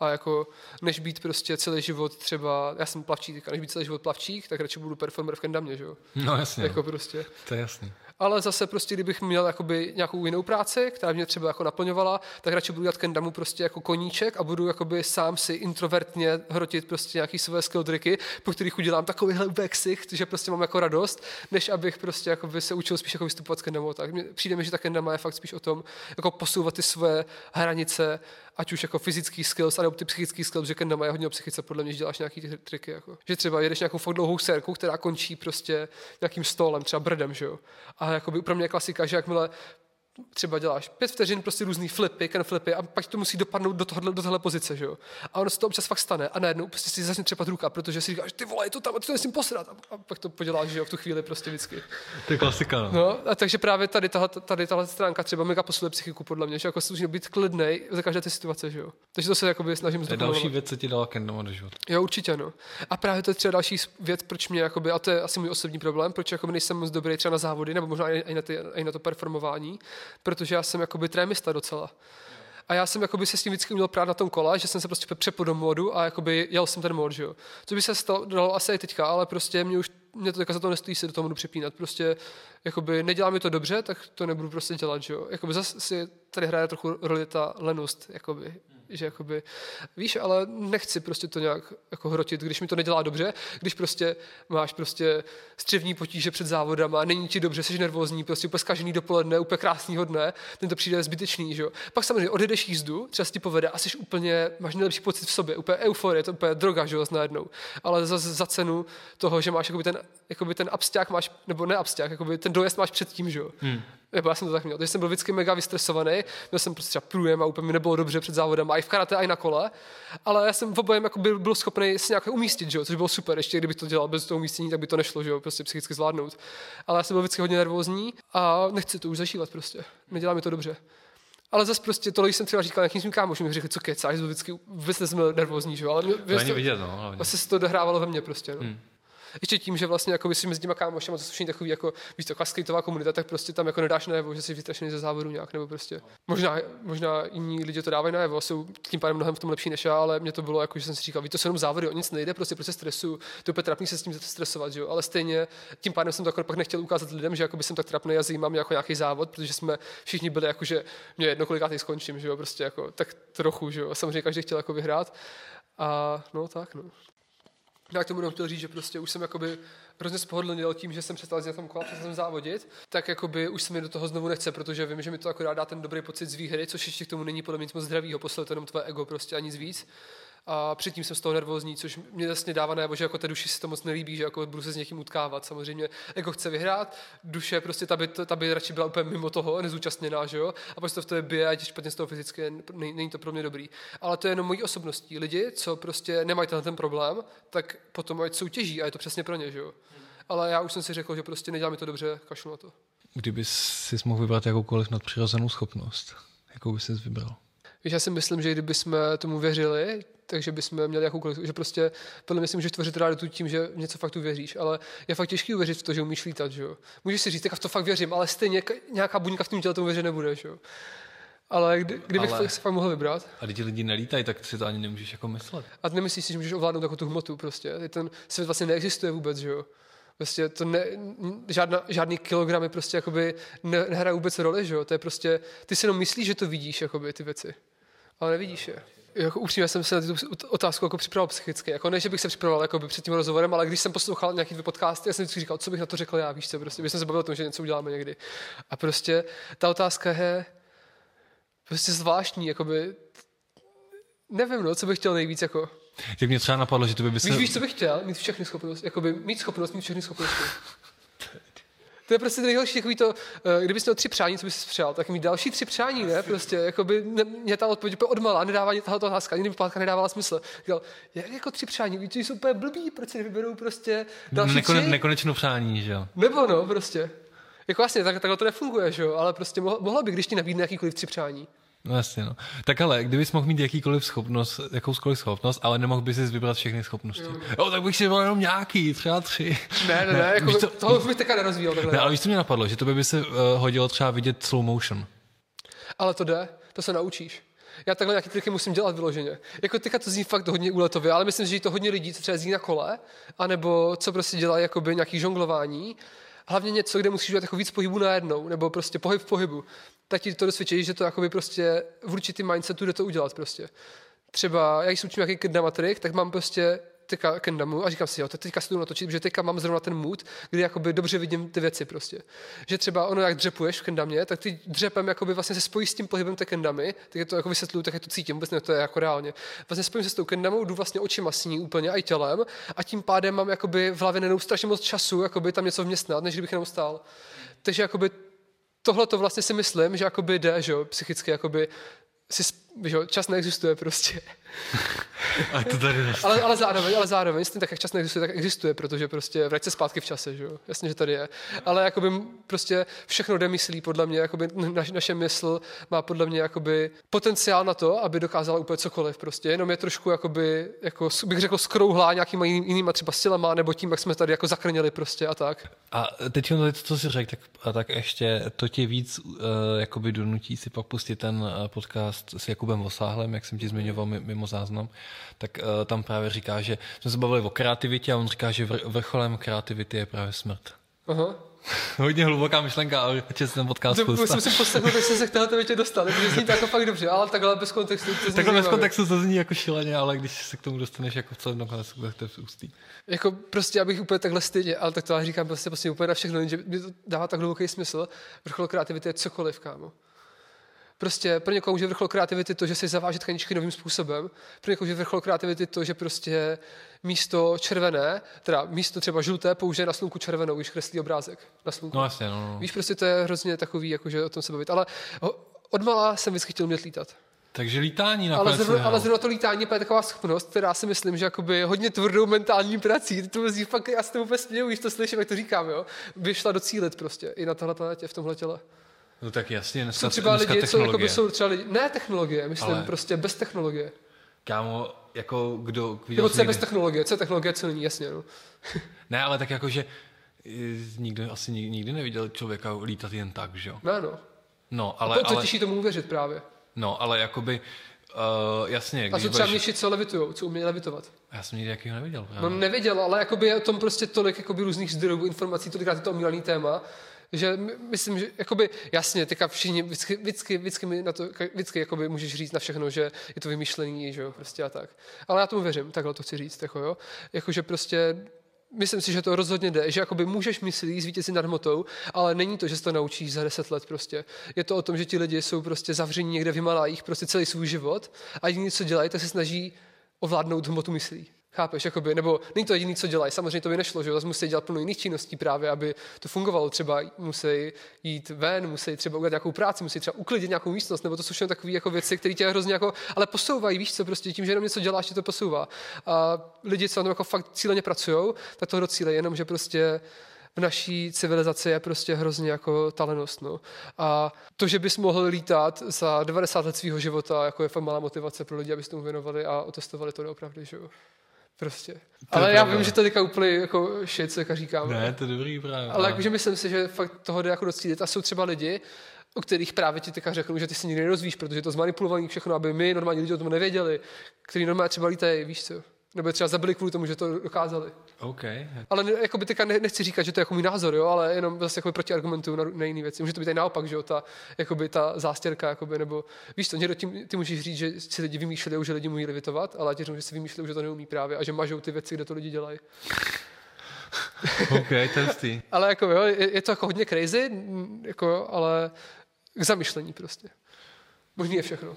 A jako než být prostě celý život třeba, já jsem plavčík, než být celý život plavčík, tak radši budu performer v kendamě, že jo. No jasně. Jako prostě. To je jasný ale zase prostě, kdybych měl jakoby nějakou jinou práci, která mě třeba jako naplňovala, tak radši budu dělat kendamu prostě jako koníček a budu jakoby sám si introvertně hrotit prostě nějaký své skill triky, po kterých udělám takovýhle backsich, že prostě mám jako radost, než abych prostě jakoby se učil spíš jako vystupovat s kendamou. Tak přijde mi, že ta kendama je fakt spíš o tom, jako posouvat ty své hranice, ať už jako fyzický skills, nebo ty psychický skills, že kendama je hodně o psychice, podle mě, že děláš nějaký ty triky. Jako. Že třeba jedeš nějakou fakt dlouhou sérku, která končí prostě nějakým stolem, třeba brdem, že jo. A jakoby pro mě klasika, že jakmile třeba děláš pět vteřin, prostě různý flipy, can flipy a pak to musí dopadnout do, tohle, do tohle pozice, že jo. A ono se to občas fakt stane a najednou prostě si začne třepat ruka, protože si říkáš, ty vole, je to tam, a ty to nesmím posrat. A, a, pak to poděláš, že jo, v tu chvíli prostě vždycky. To je klasika, no. no a takže právě tady tahle, tady tahle stránka třeba mega posiluje psychiku, podle mě, že jako si být klidnej za každé ty situace, že jo. Takže to se jakoby snažím To je další věc, co ti dala Kendama do života. Jo, určitě, no. A právě to je třeba další věc, proč mě, jakoby, a to je asi můj osobní problém, proč jakoby nejsem moc dobrý třeba na závody, nebo možná i na, ty, i na to performování, protože já jsem jakoby trémista docela. A já jsem jakoby se s tím vždycky uměl prát na tom kole, že jsem se prostě přepl do modu a jakoby jel jsem ten mod, že jo. Co by se stalo, dalo asi i teďka, ale prostě mě už mě to za to nestojí se do toho modu přepínat. Prostě jakoby nedělá mi to dobře, tak to nebudu prostě dělat, že jo. Jakoby zase si tady hraje trochu roli ta lenost, jakoby že jakoby, víš, ale nechci prostě to nějak jako hrotit, když mi to nedělá dobře, když prostě máš prostě střevní potíže před závodama, není ti dobře, jsi nervózní, prostě úplně zkažený dopoledne, úplně krásného dne, ten to přijde zbytečný, že jo. Pak samozřejmě odjedeš jízdu, třeba ti povede a jsi úplně, máš nejlepší pocit v sobě, úplně euforie, to úplně droga, že jo, najednou. Ale za, za cenu toho, že máš jakoby ten, jakoby ten absťák máš, nebo ne absťák, jakoby ten dojezd máš předtím, že jo. Hmm nebo já jsem to tak měl, takže jsem byl vždycky mega vystresovaný, měl jsem prostě třeba průjem a úplně mi nebylo dobře před závodem, a i v karate, a i na kole, ale já jsem v obojem jako byl, byl schopný si nějak umístit, že jo, což bylo super, ještě kdybych to dělal bez toho umístění, tak by to nešlo, že jo, prostě psychicky zvládnout. Ale já jsem byl vždycky hodně nervózní a nechci to už zažívat prostě, nedělá mi to dobře. Ale zase prostě tohle jsem třeba říkal nějakým svým kámošům, mi řekli, co kecáš, vždycky vůbec jsem nervózní, že jo, ale mě, to, vidět, no, hlavně. se to dohrávalo ve mně prostě, no. Hmm ještě tím, že vlastně jako si mezi těma kámošema, to jsou takový jako, víš, taková skateová komunita, tak prostě tam jako nedáš najevo, že jsi vystrašený ze závodu nějak, nebo prostě. Možná, možná jiní lidi to dávají najevo, jsou tím pádem mnohem v tom lepší než já, ale mě to bylo jako, že jsem si říkal, víš, to jsou jenom závody, o nic nejde, prostě prostě stresu, to je trapný se s tím stresovat, že jo? ale stejně tím pádem jsem to jako pak nechtěl ukázat lidem, že jako by jsem tak trapný a zajímám jako nějaký závod, protože jsme všichni byli jako, že mě jedno kolikátý skončím, že jo, prostě jako tak trochu, že jo, samozřejmě každý chtěl jako vyhrát. A no tak, no. Já k tomu jenom chtěl říct, že prostě už jsem jakoby hrozně spohodlnil tím, že jsem přestal na tom kole, přestal jsem závodit, tak jakoby už se mi do toho znovu nechce, protože vím, že mi to akorát dá ten dobrý pocit z výhry, což ještě k tomu není podle mě nic moc zdravého, poslat to jenom tvoje ego prostě a nic víc a předtím jsem z toho nervózní, což mě vlastně dává najevo, že jako té duši si to moc nelíbí, že jako budu se s někým utkávat. Samozřejmě jako chce vyhrát, duše prostě ta by, ta by radši byla úplně mimo toho, nezúčastněná, že jo? A prostě to v té bije, ať špatně z toho fyzicky, není to pro mě dobrý. Ale to je jenom mojí osobností. Lidi, co prostě nemají tenhle ten problém, tak potom ať soutěží a je to přesně pro ně, že jo? Ale já už jsem si řekl, že prostě nedělá mi to dobře, kašlu na to. Kdyby si mohl vybrat jakoukoliv nadpřirozenou schopnost, jakou bys vybral? Víš, já si myslím, že kdyby jsme tomu věřili, takže bychom měli jakoukoliv, že prostě podle mě si můžeš tvořit realitu tím, že něco fakt uvěříš, ale je fakt těžký uvěřit v to, že umíš lítat, že jo. Můžeš si říct, tak v to fakt věřím, ale stejně nějaká buňka v tom těle tomu věřit nebude, že jo. Ale kdy, kdybych ale... se fakt mohl vybrat. A když lidi nelítají, tak si to ani nemůžeš jako myslet. A nemyslíš si, že můžeš ovládnout jako tu hmotu prostě. Ten svět vlastně neexistuje vůbec, že jo. Prostě to ne, žádná, žádný kilogramy prostě jakoby ne, nehrají vůbec roli, že jo. To je prostě, ty si jenom myslíš, že to vidíš, jakoby ty věci. Ale nevidíš je jako upřímně jsem se na tu otázku jako připravoval psychicky. Jako ne, že bych se připravoval jako by před tím rozhovorem, ale když jsem poslouchal nějaký dvě podcasty, já jsem vždycky říkal, co bych na to řekl já, víš co, prostě, bych jsem se bavil o tom, že něco uděláme někdy. A prostě ta otázka je prostě zvláštní, jakoby, nevím, no, co bych chtěl nejvíc, jako. Tak mě třeba napadlo, že to by se... Víš, víš, co bych chtěl? Mít všechny schopnosti, jakoby, mít schopnost, mít všechny schopnosti. To je prostě nejhorší takový to, eh, kdybys měl tři přání, co bys si přál, tak mít další tři přání, ne? Prostě, jako by ne, mě ta odpověď úplně odmala, nedává tahle otázka, ani vyplátka nedávala smysl. Říkal, jak jako tři přání, víš, jsou úplně blbý, proč si nevyberou prostě další Nekone, tři? Nekonečnou přání, že jo? Nebo no, prostě. Jako vlastně, tak, takhle to nefunguje, že jo, ale prostě mohlo, mohlo by, když ti nabídne jakýkoliv tři přání. No jasně, no. Tak ale, kdybys mohl mít jakýkoliv schopnost, jakoukoliv schopnost, ale nemohl bys si vybrat všechny schopnosti. Jo, jo tak bych si vybral jenom nějaký, třeba tři. Ne, ne, ne, ne jako to, toho bych teďka nerozvíjel. Takhle. Ne, ale víš, co mě napadlo, že to by se uh, hodilo třeba vidět slow motion. Ale to jde, to se naučíš. Já takhle nějaký triky musím dělat vyloženě. Jako teďka to zní fakt hodně úletově, ale myslím, že je to hodně lidí, co třeba jezdí na kole, anebo co prostě dělají jakoby nějaký žonglování. Hlavně něco, kde musíš dělat jako víc pohybu najednou, nebo prostě pohyb v pohybu. Tak ti to dosvědčí, že to jakoby prostě v určitým mindsetu jde to udělat prostě. Třeba, já když učím nějaký kendama trik, tak mám prostě teďka kendamu a říkám si, jo, to teďka si to natočit, protože teďka mám zrovna ten mood, kdy jakoby dobře vidím ty věci prostě. Že třeba ono, jak dřepuješ v kendamě, tak ty dřepem jakoby vlastně se spojí s tím pohybem té kendamy, tak je to jako vysvětluju, tak je to cítím, vůbec ne, to je jako reálně. Vlastně spojím se s tou kendamou, jdu vlastně očima s ní úplně a i tělem a tím pádem mám jakoby v hlavě nenou strašně moc času, jakoby tam něco vměstnat, než kdybych jenom stál. Takže jakoby tohle to vlastně si myslím, že jakoby jde, že jo, psychicky jakoby si, že čas neexistuje prostě. A to tady ale, ale, zároveň, ale zároveň, jestli tak jak čas neexistuje, tak existuje, protože prostě vrať se zpátky v čase, že jo? Jasně, že tady je. Ale jakoby prostě všechno jde myslí, podle mě, jakoby naš, naše mysl má podle mě jakoby potenciál na to, aby dokázala úplně cokoliv prostě. Jenom je trošku jakoby, jako bych řekl, skrouhlá nějakýma jinýma třeba silama, nebo tím, jak jsme tady jako zakrněli prostě a tak. A teď, to, co jsi řekl, tak, a tak ještě to tě víc uh, jakoby donutí si pak pustit ten uh, podcast s Jakubem Vosáhlem, jak jsem ti zmiňoval mimo záznam, tak uh, tam právě říká, že jsme se bavili o kreativitě a on říká, že vrcholem kreativity je právě smrt. Aha. Hodně hluboká myšlenka, ale čest ten podcast to, Musím si poslechnout, jak se k této větě dostal, protože zní to jako fakt dobře, ale takhle bez kontextu. To takhle bez kontextu to zní jako šíleně, ale když se k tomu dostaneš jako v celém nakonec, tak to je ústý. Jako prostě, abych úplně takhle stydě, ale tak to já říkám prostě, prostě úplně na všechno, že mi to dává tak hluboký smysl. Vrchol kreativity je cokoliv, kámo. Prostě pro někoho může vrchol kreativity to, že si zaváže tkaničky novým způsobem. Pro někoho může vrchol kreativity to, že prostě místo červené, teda místo třeba žluté, použije na slunku červenou, když kreslí obrázek na slunku. No jasně, no, no. Víš, prostě to je hrozně takový, jakože o tom se bavit. Ale od malá jsem vždycky chtěl umět lítat. Takže lítání na ale zrovna, ale zrovna to lítání je taková schopnost, která si myslím, že jakoby hodně tvrdou mentální prací, to mrzí fakt, já s tím vůbec směju, když to slyším, jak to říkám, jo, by šla docílit prostě i na tohle planetě, v tomhle těle. No tak jasně, dneska, jsou třeba dneska lidi, co jako jsou třeba lidi, ne technologie, myslím, Ale... prostě bez technologie. Kámo, jako kdo... Nebo co je bez technologie, co je technologie, co není, jasně, no. ne, ale tak jako, že nikdo asi nikdy neviděl člověka lítat jen tak, že jo? Ne, no. No, ale... A to, to ale... těší tomu uvěřit právě. No, ale jakoby, uh, jasně. A co třeba budeš... co levitujou, co umějí levitovat? Já jsem nikdy jakýho neviděl. Právě. No neviděl, ale jakoby je o tom prostě tolik jakoby různých zdrojů, informací, tolikrát je to omílaný téma, že myslím, že jakoby, jasně, teďka všichni, vždycky, vždycky, vždycky, mi na to, vždycky jakoby můžeš říct na všechno, že je to vymýšlení, že jo, prostě a tak. Ale já tomu věřím, takhle to chci říct, jako jo. Jako, že prostě myslím si, že to rozhodně jde, že jakoby můžeš myslit, zvítězit nad hmotou, ale není to, že se to naučíš za deset let prostě. Je to o tom, že ti lidi jsou prostě zavření někde v Himalajích prostě celý svůj život a jediné, co dělají, tak se snaží ovládnout hmotu myslí. Chápeš, jakoby, nebo není to jediné, co dělají. Samozřejmě to by nešlo, že zase musí dělat plno jiných činností právě, aby to fungovalo. Třeba musí jít ven, musí třeba udělat nějakou práci, musí třeba uklidit nějakou místnost, nebo to jsou všechno takové jako věci, které tě hrozně jako, ale posouvají, víš co, prostě tím, že jenom něco děláš, tě to posouvá. A lidi, co na tom jako fakt cíleně pracují, tak to docíle, jenom že prostě v naší civilizaci je prostě hrozně jako talenost. No. A to, že bys mohl lítat za 90 let svého života, jako je fakt malá motivace pro lidi, aby se tomu věnovali a otestovali to opravdu, že jo. Prostě. To ale já vím, že to teďka úplně jako shit, co říkám. Ne, to je dobrý právě. Ale jakože myslím si, že fakt toho jde jako docílit. A jsou třeba lidi, o kterých právě ti teďka řeknu, že ty se nikdy nerozvíš, protože je to zmanipulovaný všechno, aby my normální lidi o tom nevěděli, kteří normálně třeba lítají, víš co. Nebo třeba zabili kvůli tomu, že to dokázali. Okay. Ale ne, jako by teďka ne, nechci říkat, že to je jako můj názor, jo, ale jenom zase jako proti argumentu na, na jiné věci. Může to být i naopak, že jo, ta, jakoby ta zástěrka, jakoby, nebo víš to, někdo tím, ty můžeš říct, že si lidi vymýšleli, že lidi můžou levitovat, ale ti že si vymýšleli, že to neumí právě a že mažou ty věci, kde to lidi dělají. OK, testy. ale jako jo, je, je, to jako hodně crazy, jako, ale k zamyšlení prostě. Možný je všechno.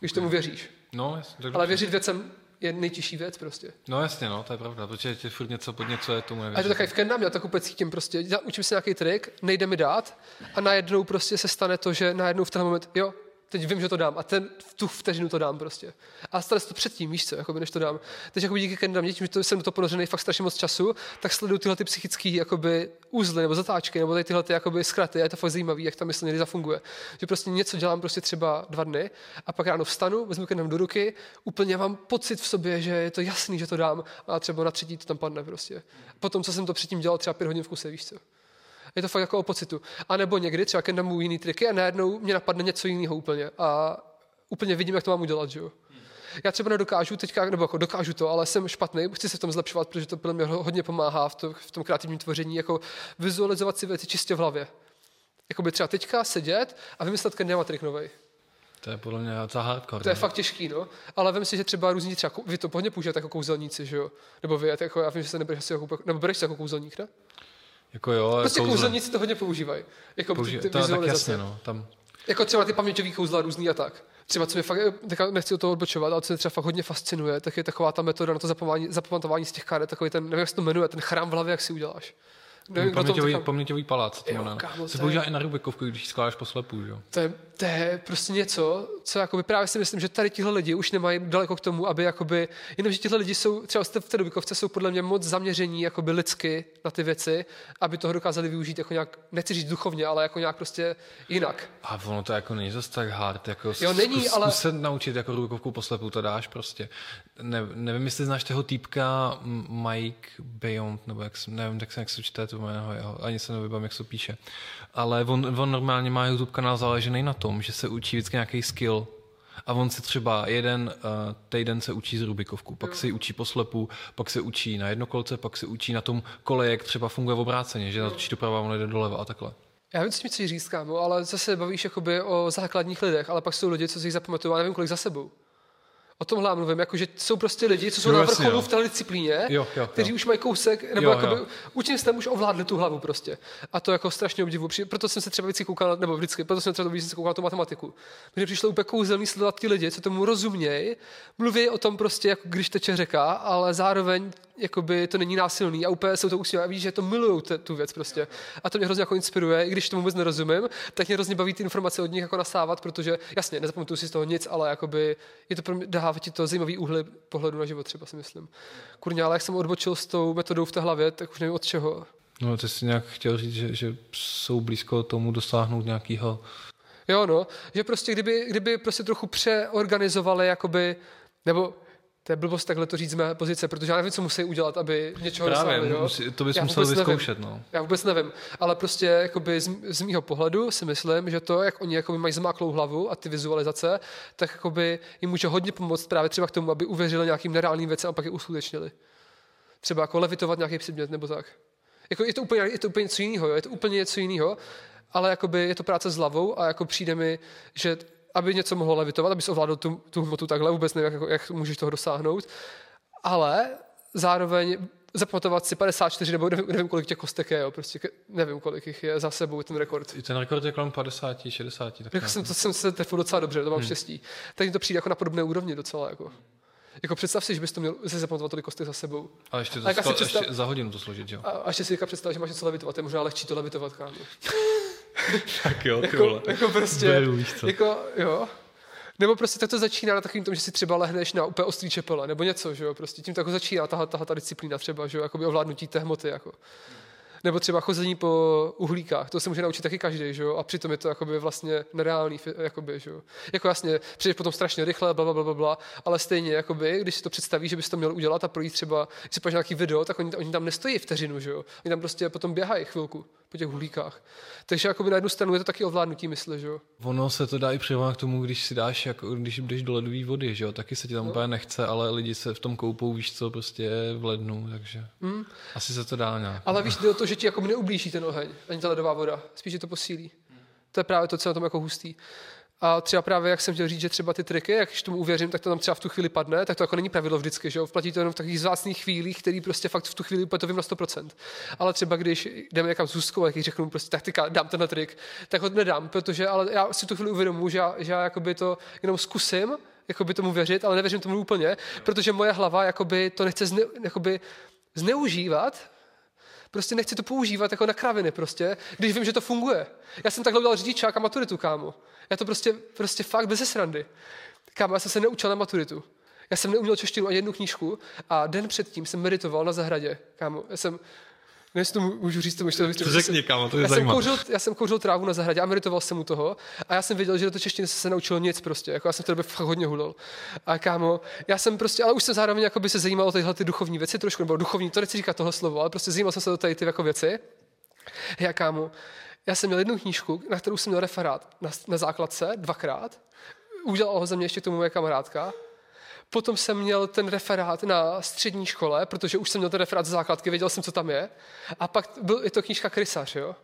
Když tomu věříš. No, ale věřit věcem je nejtěžší věc prostě. No jasně, no, to je pravda, protože tě furt něco pod něco je tomu nevěřím. A to taky v Kendam, já tak úplně cítím prostě, učím si nějaký trik, nejde mi dát a najednou prostě se stane to, že najednou v ten moment, jo, teď vím, že to dám a ten, v tu vteřinu to dám prostě. A stane se to předtím, víš co, jakoby, než to dám. Teď jako díky Kendam, tím, že to, jsem do toho ponořený fakt strašně moc času, tak sleduju tyhle ty psychické jakoby, úzly nebo zatáčky, nebo tyhle ty, jakoby, zkraty, a je to fakt zajímavé, jak ta mysl někdy zafunguje. Že prostě něco dělám prostě třeba dva dny a pak ráno vstanu, vezmu Kendam do ruky, úplně mám pocit v sobě, že je to jasný, že to dám a třeba na třetí to tam padne prostě. Potom, co jsem to předtím dělal třeba pět hodin v kuse, víš co. Je to fakt jako o pocitu. A nebo někdy třeba Ken mu jiný triky a najednou mě napadne něco jiného úplně. A úplně vidím, jak to mám udělat, že jo. Já třeba nedokážu teďka, nebo jako dokážu to, ale jsem špatný, chci se v tom zlepšovat, protože to mě hodně pomáhá v, to, v tom kreativním tvoření, jako vizualizovat si věci čistě v hlavě. Jakoby třeba teďka sedět a vymyslet Kendama trik novej. To je podle mě docela hardcore. To je ne? fakt těžký, no. Ale vím si, že třeba různí třeba, vy to hodně používáte jako kouzelníci, že jo? Nebo vy, jako, já vím, že se nebereš asi jako, nebo bereš se jako kouzelník, ne? Jako jo, prostě kouzle. kouzelníci to hodně používají. Jako Použi- ty, ty to, tak jasně, no. Tam... Jako třeba ty paměťový kouzla různý a tak. Třeba, co mě fakt, nechci o toho odbočovat, ale co mě třeba fakt hodně fascinuje, tak je taková ta metoda na to zapamatování z těch karet, takový ten, nevím, jak se to jmenuje, ten chrám v hlavě, jak si uděláš. Nevím, paměťový, tom, paměťový palác. To jo, kámo, se používá i na Rubikovku, když skládáš poslepu, jo? To je, to je prostě něco, co jakoby právě si myslím, že tady tihle lidi už nemají daleko k tomu, aby jakoby, že tihle lidi jsou, třeba v té Rubikovce jsou podle mě moc zaměření jakoby lidsky na ty věci, aby toho dokázali využít jako nějak, nechci říct duchovně, ale jako nějak prostě jinak. A ono to jako není zase tak hard, jako jo, není, zkus, ale... se naučit jako Rubikovku poslepu, to dáš prostě. Ne, nevím, jestli znáš toho týpka Mike Beyond, nebo jak, nevím, tak se jak se čte to jméno jeho, ani se nevybám, jak se píše. Ale on, on normálně má YouTube kanál založený na tom, že se učí vždycky nějaký skill a on si třeba jeden uh, týden se učí z Rubikovku, pak si učí poslepu, pak se učí na jednokolce, pak se učí na tom kole, jak třeba funguje v obráceně, že natočí doprava, on jde doleva a takhle. Já vím, co mi říct, kámo, ale zase bavíš jakoby o základních lidech, ale pak jsou lidi, co si jich zapamatují, a nevím, kolik za sebou. O tomhle mluvím, jako, že jsou prostě lidi, co jsou jo, na vrcholu v té disciplíně, jo, jo, kteří jo. už mají kousek, nebo jo, jakoby, učím se už ovládli tu hlavu prostě. A to jako strašně obdivu. Proto jsem se třeba vždycky koukal, nebo vždycky, proto jsem třeba vždycky koukal na tu matematiku. Protože přišlo úplně kouzelný sledovat ti lidi, co tomu rozumějí, mluví o tom prostě, jako když teče řeka, ale zároveň jakoby to není násilný a úplně jsou to usměvají a víš, že to milují tu věc prostě. A to mě hrozně jako inspiruje, i když tomu vůbec nerozumím, tak mě hrozně baví ty informace od nich jako nasávat, protože jasně, nezapamatuju si z toho nic, ale jakoby je to pro mě, dává ti to zajímavý úhly pohledu na život třeba si myslím. Kurně, ale jak jsem odbočil s tou metodou v té hlavě, tak už nevím od čeho. No, ty jsi nějak chtěl říct, že, že jsou blízko tomu dosáhnout nějakého Jo, no, že prostě kdyby, kdyby prostě trochu přeorganizovali, jakoby, nebo to je blbost takhle to říct z mé pozice, protože já nevím, co musí udělat, aby něčeho Právě, dosáhli. Musí, to bys já musel vyzkoušet. No. Já vůbec nevím, ale prostě jakoby z, z mýho pohledu si myslím, že to, jak oni jakoby mají zmáklou hlavu a ty vizualizace, tak jakoby jim může hodně pomoct právě třeba k tomu, aby uvěřili nějakým nereálným věcem a pak je uskutečnili. Třeba jako levitovat nějaký předmět nebo tak. Jako je, to úplně, je to úplně něco jiného, je to úplně něco jiného, ale jakoby je to práce s hlavou a jako přijde mi, že aby něco mohlo levitovat, aby se ovládl tu, tu hmotu takhle, vůbec nevím, jak, jak můžeš toho dosáhnout. Ale zároveň zapamatovat si 54 nebo nevím, nevím kolik těch kostek je, jo, prostě nevím, kolik jich je za sebou ten rekord. I ten rekord je kolem 50, 60. Tak jako jsem, to jsem se trefil docela dobře, to mám hmm. štěstí. Tak mi to přijde jako na podobné úrovni docela. Jako. Jako představ si, že bys to měl si zapamatovat tolik kostek za sebou. A ještě, to a sto, představ... ještě za hodinu to složit, jo? A, a ještě si představ, že máš něco levitovat, je možná lehčí to levitovat, kámo. tak jo, ty jako, jako prostě, Beru, jako, jo. Nebo prostě tak to začíná na takovým tom, že si třeba lehneš na úplně ostrý čepele, nebo něco, že jo, prostě tím to jako začíná tahle, tahle ta disciplína třeba, že jo, jako ovládnutí té hmoty, jako. Nebo třeba chození po uhlíkách, to se může naučit taky každý, že jo? A přitom je to jakoby vlastně nereálný, jakoby, že jo? Jako jasně, přijdeš potom strašně rychle, bla, bla, bla, bla, ale stejně, jakoby, když si to představíš, že bys to měl udělat a projít třeba, když si nějaký video, tak oni, oni tam nestojí vteřinu, že jo? Oni tam prostě potom běhají chvilku po těch uhlíkách. Takže jakoby na jednu stranu je to taky ovládnutí mysle, že jo? Ono se to dá i přirovnat k tomu, když si dáš, jako, když jdeš do ledové vody, že jo? Taky se ti tam no. úplně nechce, ale lidi se v tom koupou, víš co, prostě v lednu, takže mm. asi se to dá nějak. Ale víš, jde o to, že ti jako neublíží ten oheň, ani ta ledová voda, spíš je to posílí. To je právě to, co je na tom jako hustý. A třeba právě, jak jsem chtěl říct, že třeba ty triky, jak když tomu uvěřím, tak to tam třeba v tu chvíli padne, tak to jako není pravidlo vždycky, že jo? Platí to jenom v takových zvácných chvílích, který prostě fakt v tu chvíli úplně to vím na 100%. Ale třeba když jdeme někam s úzkou, jak řeknu prostě taktika, dám ten trik, tak ho nedám, protože ale já si tu chvíli uvědomuji, že já, že já jakoby to jenom zkusím, jakoby tomu věřit, ale nevěřím tomu úplně, protože moje hlava jakoby to nechce zne, jakoby zneužívat, Prostě nechci to používat jako na kraviny prostě, když vím, že to funguje. Já jsem takhle udělal řidičák a maturitu, kámo. Já to prostě, prostě fakt bez srandy. Kámo, já jsem se neučil na maturitu. Já jsem neuměl češtinu ani jednu knížku a den předtím jsem meditoval na zahradě. Kámo, já jsem, ne, to můžu říct, to můžu to Řekni, kámo, to je já jsem, kouřil, já jsem kouřil trávu na zahradě a meditoval jsem u toho a já jsem věděl, že do té češtiny se, se naučil nic prostě, jako já jsem v té době fakt hodně hulil. A kámo, já jsem prostě, ale už jsem zároveň jako by se zajímal o tyhle ty duchovní věci trošku, nebo duchovní, to nechci říkat toho slovo, ale prostě zajímal jsem se do tady ty jako věci. Já kámo, já jsem měl jednu knížku, na kterou jsem měl referát na, na základce dvakrát. Udělal ho za mě ještě tomu moje kamarádka. Potom jsem měl ten referát na střední škole, protože už jsem měl ten referát z základky, věděl jsem, co tam je. A pak byl, je to knížka Krysař, jo.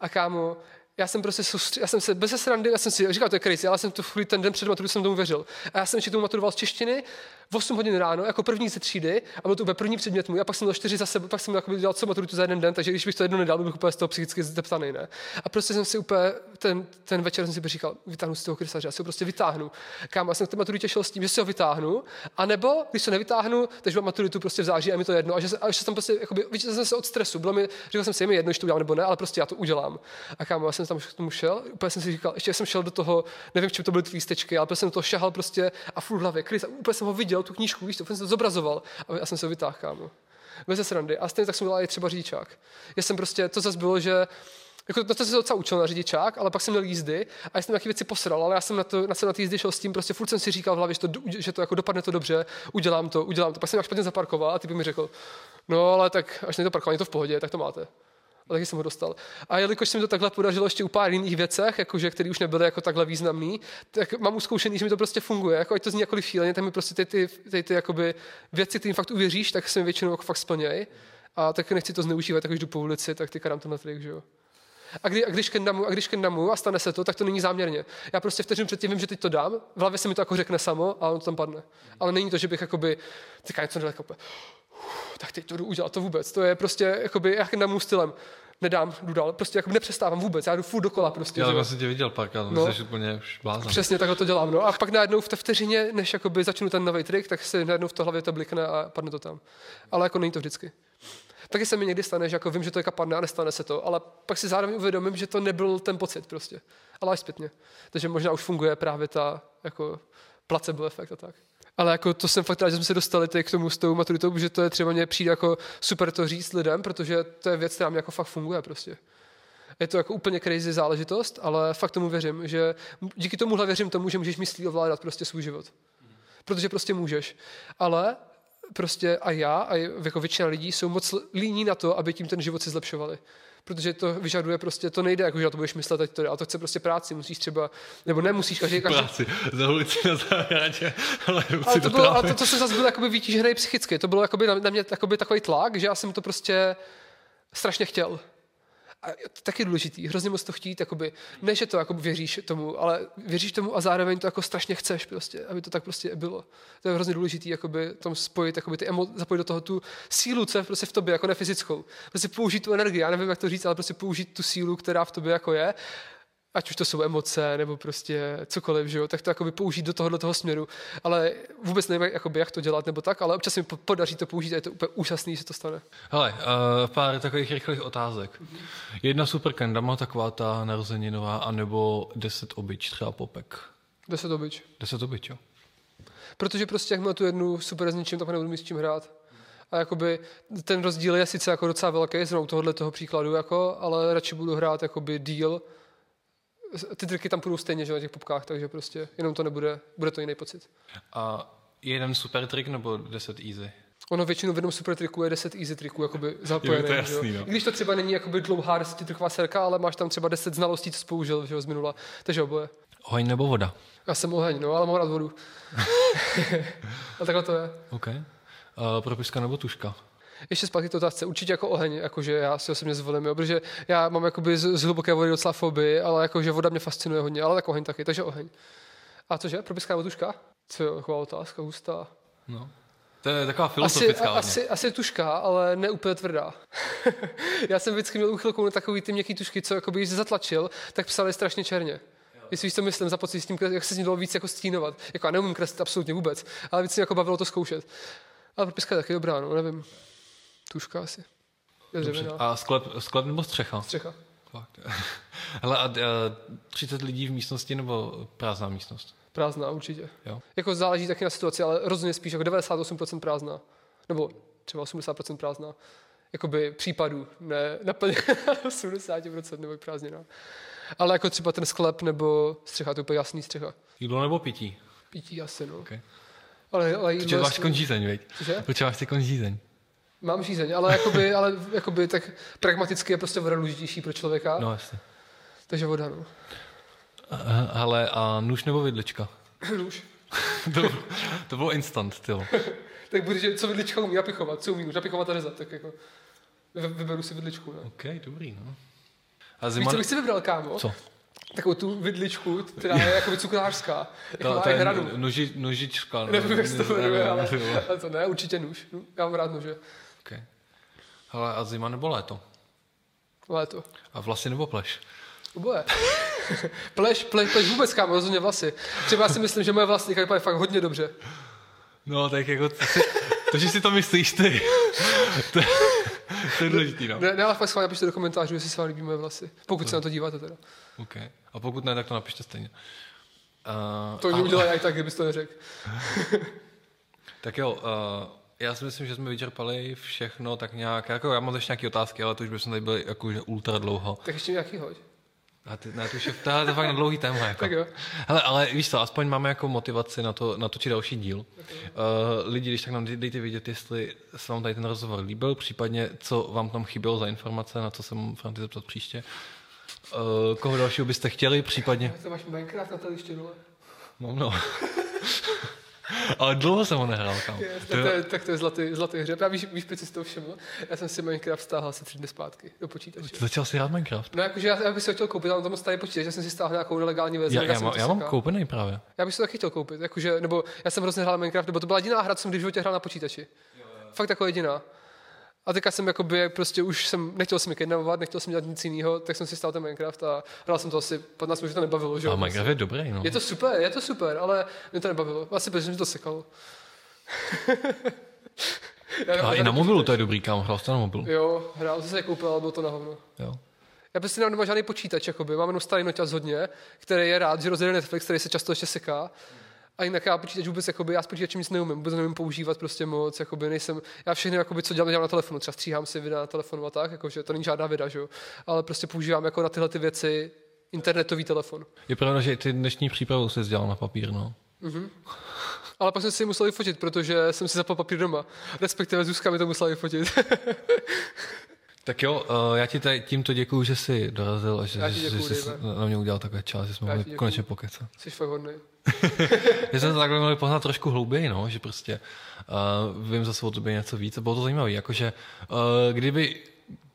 A kámo, já jsem prostě soustřed, já jsem se bez srandy, já jsem si říkal, to je crazy, ale jsem to ten den před maturou jsem tomu věřil. A já jsem ještě tomu maturoval z češtiny v 8 hodin ráno, jako první ze třídy, a byl to úplně první předmět můj, a pak jsem měl čtyři za sebe, pak jsem jako dělal co maturitu za jeden den, takže když bych to jedno nedal, bych úplně z toho psychicky zeptaný, ne? A prostě jsem si úplně, ten, ten večer jsem si říkal, vytáhnu z toho krysaře, já si ho prostě vytáhnu. Kam, já jsem k té maturitě šel s tím, že si ho vytáhnu, a nebo když to nevytáhnu, takže mám maturitu prostě v září a mi to jedno. A že, a že jsem prostě, jakoby, jsem se od stresu, bylo mi, říkal jsem si, je mi jedno, že to udělám nebo ne, ale prostě já to udělám. A kam, já jsem tam k tomu šel, úplně jsem si říkal, ještě jsem šel do toho, nevím, čím to byly ty lístečky, ale jsem to šahal prostě a furt hlavě, krysa, úplně jsem ho viděl, tu knížku, víš, to jsem to zobrazoval a já jsem se vytáhl, kámo. Bez srandy. A stejně tak jsem dělal i třeba řidičák. Já jsem prostě, to zase bylo, že jako na to jsem se docela učil na řidičák, ale pak jsem měl jízdy a já jsem nějaké věci posral, ale já jsem na, to, na, na ty jízdy šel s tím, prostě furt jsem si říkal v hlavě, že to, že to jako dopadne to dobře, udělám to, udělám to. Pak jsem jak špatně zaparkoval a ty by mi řekl, no ale tak až to parkování, to v pohodě, tak to máte a taky jsem ho dostal. A jelikož se mi to takhle podařilo ještě u pár jiných věcech, jakože, které už nebyly jako takhle významný, tak mám uskoušený, že mi to prostě funguje. Jako, ať to zní jakkoliv šíleně, tak mi prostě ty, ty, ty, ty jakoby věci, kterým fakt uvěříš, tak se mi většinou jako fakt splnějí. A tak nechci to zneužívat, tak když jdu po ulici, tak ty dám to na trik, že jo. A, kdy, a když kendamu, a když kendamu a stane se to, tak to není záměrně. Já prostě vteřinu předtím vím, že teď to dám, v hlavě se mi to jako řekne samo a on to tam padne. Ale není to, že bych jakoby, teďka něco nedal, tak teď to jdu udělat, to vůbec. To je prostě jakoby, jak kendamu stylem nedám, jdu dál. Prostě jako nepřestávám vůbec, já jdu furt dokola prostě. Já jsem vlastně tě viděl párkrát, no, jsi úplně už blázan. Přesně takhle to dělám. No. A pak najednou v té vteřině, než jakoby začnu ten nový trik, tak se najednou v to hlavě to blikne a padne to tam. Ale jako není to vždycky. Taky se mi někdy stane, že jako vím, že to jako padne a nestane se to, ale pak si zároveň uvědomím, že to nebyl ten pocit prostě. Ale až zpětně. Takže možná už funguje právě ta jako placebo efekt a tak. Ale jako to jsem fakt rád, že jsme se dostali k tomu s tou maturitou, že to je třeba mě přijde jako super to říct lidem, protože to je věc, která mě jako fakt funguje prostě. Je to jako úplně crazy záležitost, ale fakt tomu věřím, že díky tomuhle věřím tomu, že můžeš myslí ovládat prostě svůj život. Protože prostě můžeš. Ale prostě a já a jako většina lidí jsou moc líní na to, aby tím ten život si zlepšovali protože to vyžaduje prostě, to nejde, jako že to budeš myslet teď to, ale to chce prostě práci, musíš třeba, nebo nemusíš každý, každý... Práci, za ulici na zahradě, ale, ale to, bylo, ale to, to, jsem zase byl jakoby vytížený psychicky, to bylo jakoby na, na mě jakoby takový tlak, že já jsem to prostě strašně chtěl a to taky důležitý, hrozně moc to chtít, jakoby, ne, že to jakoby věříš tomu, ale věříš tomu a zároveň to jako strašně chceš prostě, aby to tak prostě bylo. To je hrozně důležitý, jakoby tom spojit, jakoby ty emo, zapojit do toho tu sílu, co je prostě v tobě, jako nefyzickou. Prostě použít tu energii, já nevím, jak to říct, ale prostě použít tu sílu, která v tobě jako je ať už to jsou emoce nebo prostě cokoliv, že jo, tak to jakoby použít do tohohle toho směru. Ale vůbec nevím, jakoby, jak to dělat nebo tak, ale občas mi podaří to použít a je to úplně úžasný, že to stane. Hele, uh, pár takových rychlých otázek. Jedna super kendama, taková ta narozeninová, anebo deset obyč, třeba popek. Deset obyč. Deset obyč, jo. Protože prostě jak má tu jednu super s ničím, tak nebudu mít s čím hrát. A jakoby ten rozdíl je sice jako docela velký, zrovna u tohohle toho příkladu, jako, ale radši budu hrát jakoby deal, ty triky tam půjdou stejně, že na těch popkách, takže prostě jenom to nebude, bude to jiný pocit. A jeden super trik nebo 10 easy? Ono většinou v jednom super triku je 10 easy triků jakoby zapojené. to jasný, no. I když to třeba není jakoby dlouhá desetitriková serka, ale máš tam třeba 10 znalostí, co jsi použil že z minula. Takže oboje. Oheň nebo voda? Já jsem oheň, no, ale mám rád vodu. a takhle to je. OK. Uh, propiska nebo tuška? Ještě zpátky to otázce, určitě jako oheň, jakože já si osobně zvolím, jo, protože já mám jakoby z, z hluboké vody docela fobii, ale jakože voda mě fascinuje hodně, ale tak oheň taky, takže oheň. A cože, propiská tuška? Co je taková otázka, hustá. No. To je taková filozofická. Asi, asi, asi tuška, ale ne úplně tvrdá. já jsem vždycky měl úchylku na takový ty měkký tušky, co jakoby, když zatlačil, tak psali strašně černě. Jestli víš, co myslím, za pocit s tím, jak se s ním dalo víc jako stínovat. Jako já neumím kreslit absolutně vůbec, ale víc jako bavilo to zkoušet. Ale propiska je taky dobrá, no, nevím. Tuška asi. Dobře. A sklep, sklep nebo střecha? Střecha. Fakt. Hele, a, a 30 lidí v místnosti nebo prázdná místnost? Prázdná určitě. Jo. Jako záleží taky na situaci, ale rozhodně spíš jako 98% prázdná. Nebo třeba 80% prázdná. Jakoby případů, ne naplně 80% nebo prázdněná. Ale jako třeba ten sklep nebo střecha, to je úplně jasný střecha. Jídlo nebo pití? Pití asi, no. Okay. Ale, ale jídlo máš jestli- konžízeň, veď? Protože máš ty konžízeň. Mám žízeň, ale jakoby, ale jakoby tak pragmaticky je prostě voda důležitější pro člověka, no. Jasně. takže voda, no. Eh, Hele, a nůž nebo vidlička? Nůž. to, to bylo instant, ty. Tak bude, že co vidlička umí napichovat, co umí nůž napichovat a rezat, tak jako vy- vyberu si vidličku, no. OK, dobrý, no. A Víš, zima... co bych si vybral, kámo? Co? Takovou tu vidličku, která je jakoby cukrářská. Jako to i je noži, nožička. no. Nevím, jak se to jmenuje, ale, ale to ne, určitě nůž. No, Já mám rád nože. Okay. Hele, a zima nebo léto? Léto. A vlasy nebo pleš? Oboje. pleš, pleš, pleš vůbec, kámo, rozhodně vlasy. Třeba si myslím, že moje vlasy vypadají fakt hodně dobře. No, tak jako... To, si, to že si to myslíš ty, to, to je důležitý, no. Ne, ne ale fakt schválně napište do komentářů, jestli se vám líbí moje vlasy. Pokud se na to díváte teda. Okay. A pokud ne, tak to napište stejně. Uh, To oni udělají i tak, kdybys to neřekl. Tak jo, uh, já si myslím, že jsme vyčerpali všechno tak nějak, jako já mám ještě nějaké otázky, ale to už bychom tady byli jakože ultra dlouho. Tak ještě nějaký hoď. A ty, ne, to už je, to je fakt na dlouhý téma. Jako. Tak jo. Hele, ale víš co, aspoň máme jako motivaci na to, natočit další díl. Uh, lidi, když tak nám dej- dejte vědět, jestli se vám tady ten rozhovor líbil, případně co vám tam chybělo za informace, na co se mám Franti zeptat příště. Uh, koho dalšího byste chtěli, případně... To máš Minecraft na tady ještě dole? Mám no. ale dlouho jsem ho nehrál, kam. Yes, tak, to je, tak to je zlatý, zlatý hřeb. Já víš, víš, proč jsi si to všiml? Já jsem si Minecraft stáhl asi tři dny zpátky do počítače. Začal si hrát Minecraft? No jakože já, já bych si ho chtěl koupit, ale tam starý počítač, já jsem si stáhl nějakou nelegální verzi. Já, já, to já mám koupený právě. Já bych si to taky chtěl koupit, jakože, nebo já jsem hrozně hrál Minecraft, nebo to byla jediná hra, co jsem v životě hrál na počítači. Fakt jako jediná. A teďka jsem jakoby prostě už jsem, nechtěl jsem kidnapovat, nechtěl jsem dělat nic jiného, tak jsem si stál ten Minecraft a hrál jsem to asi 15 minut, že to nebavilo, že jo. A Minecraft je dobrý, no. Je to super, je to super, ale mě to nebavilo. Asi protože mi to sekalo. Já A i na mobilu to je dobrý, kam hrál jsi to na mobilu. Jo, hrál jsem se koupil, ale bylo to na hovno. Jo. Já prostě nemám žádný počítač, jakoby. mám jenom starý noťaz hodně, který je rád, že rozjede Netflix, který se často ještě seká. A jinak já počítač vůbec, jakoby, já s počítačem nic neumím, vůbec neumím používat prostě moc, jakoby nejsem, já všechny, jakoby, co dělám, dělám na telefonu, třeba stříhám si videa na telefonu a tak, jakože to není žádná věda, že ale prostě používám jako na tyhle ty věci internetový telefon. Je pravda, že i ty dnešní přípravu jsi dělal na papír, no. Ale pak jsem si ji musel vyfotit, protože jsem si zapal papír doma. Respektive Zuzka mi to musela vyfotit. Tak jo, uh, já ti tady tímto děkuju, že jsi dorazil a že, děkuju, že jsi Dave. na mě udělal takhle čas, že jsme mohli děkuju. konečně pokecat. Jsi fakt hodný. Že jsme to takhle mohli poznat trošku hlouběji, no, že prostě uh, vím zase o tobě něco víc a bylo to zajímavé, jakože uh, kdyby,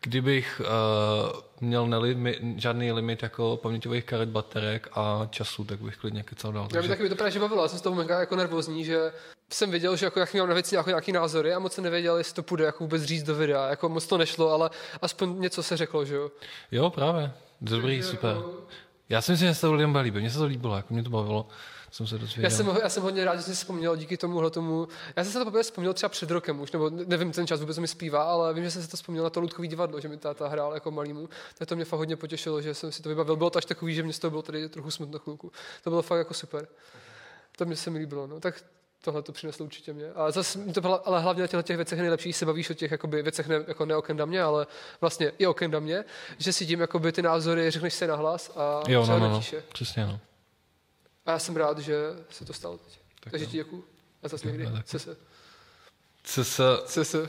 kdybych uh, měl nelimi, žádný limit jako paměťových karet, baterek a času, tak bych klidně kecal dál. Já mě Takže, taky by to právě bavilo, já jsem z toho mega jako nervózní, že jsem věděl, že jako jaký mám na věci jako nějaký názory a moc jsem nevěděl, jestli to půjde jako vůbec říct do videa, jako moc to nešlo, ale aspoň něco se řeklo, že jo. jo, právě, dobrý, Takže super. jako- Já si myslím, že se to lidem líbit, mně se to líbilo, jako mě to bavilo, jsem se dozvěděl. Já jsem, já jsem hodně rád, že jsi vzpomněl díky tomuhle tomu. Já jsem se to poprvé vzpomněl třeba před rokem už, nebo nevím ten čas vůbec mi zpívá, ale vím, že jsem se to vzpomněl na to Ludkový divadlo, že mi táta hrál jako malýmu. Tak to mě fakt hodně potěšilo, že jsem si to vybavil. Bylo to až takový, že mě z toho bylo tady trochu smutno chvilku. To bylo fakt jako super. To mě se mi líbilo. No. Tak tohle to přineslo určitě mě. A zase to bylo, ale hlavně na těchto těch věcech nejlepší, se bavíš o těch jakoby, věcech ne, jako ne o Kendamě, ale vlastně i o Kendamě, že si tím jakoby, ty názory řekneš se nahlas a Jo, no, no, no, přesně, no. A já jsem rád, že se to stalo teď. Tak Takže jo. ti děkuju. A zase někdy. já taky. Se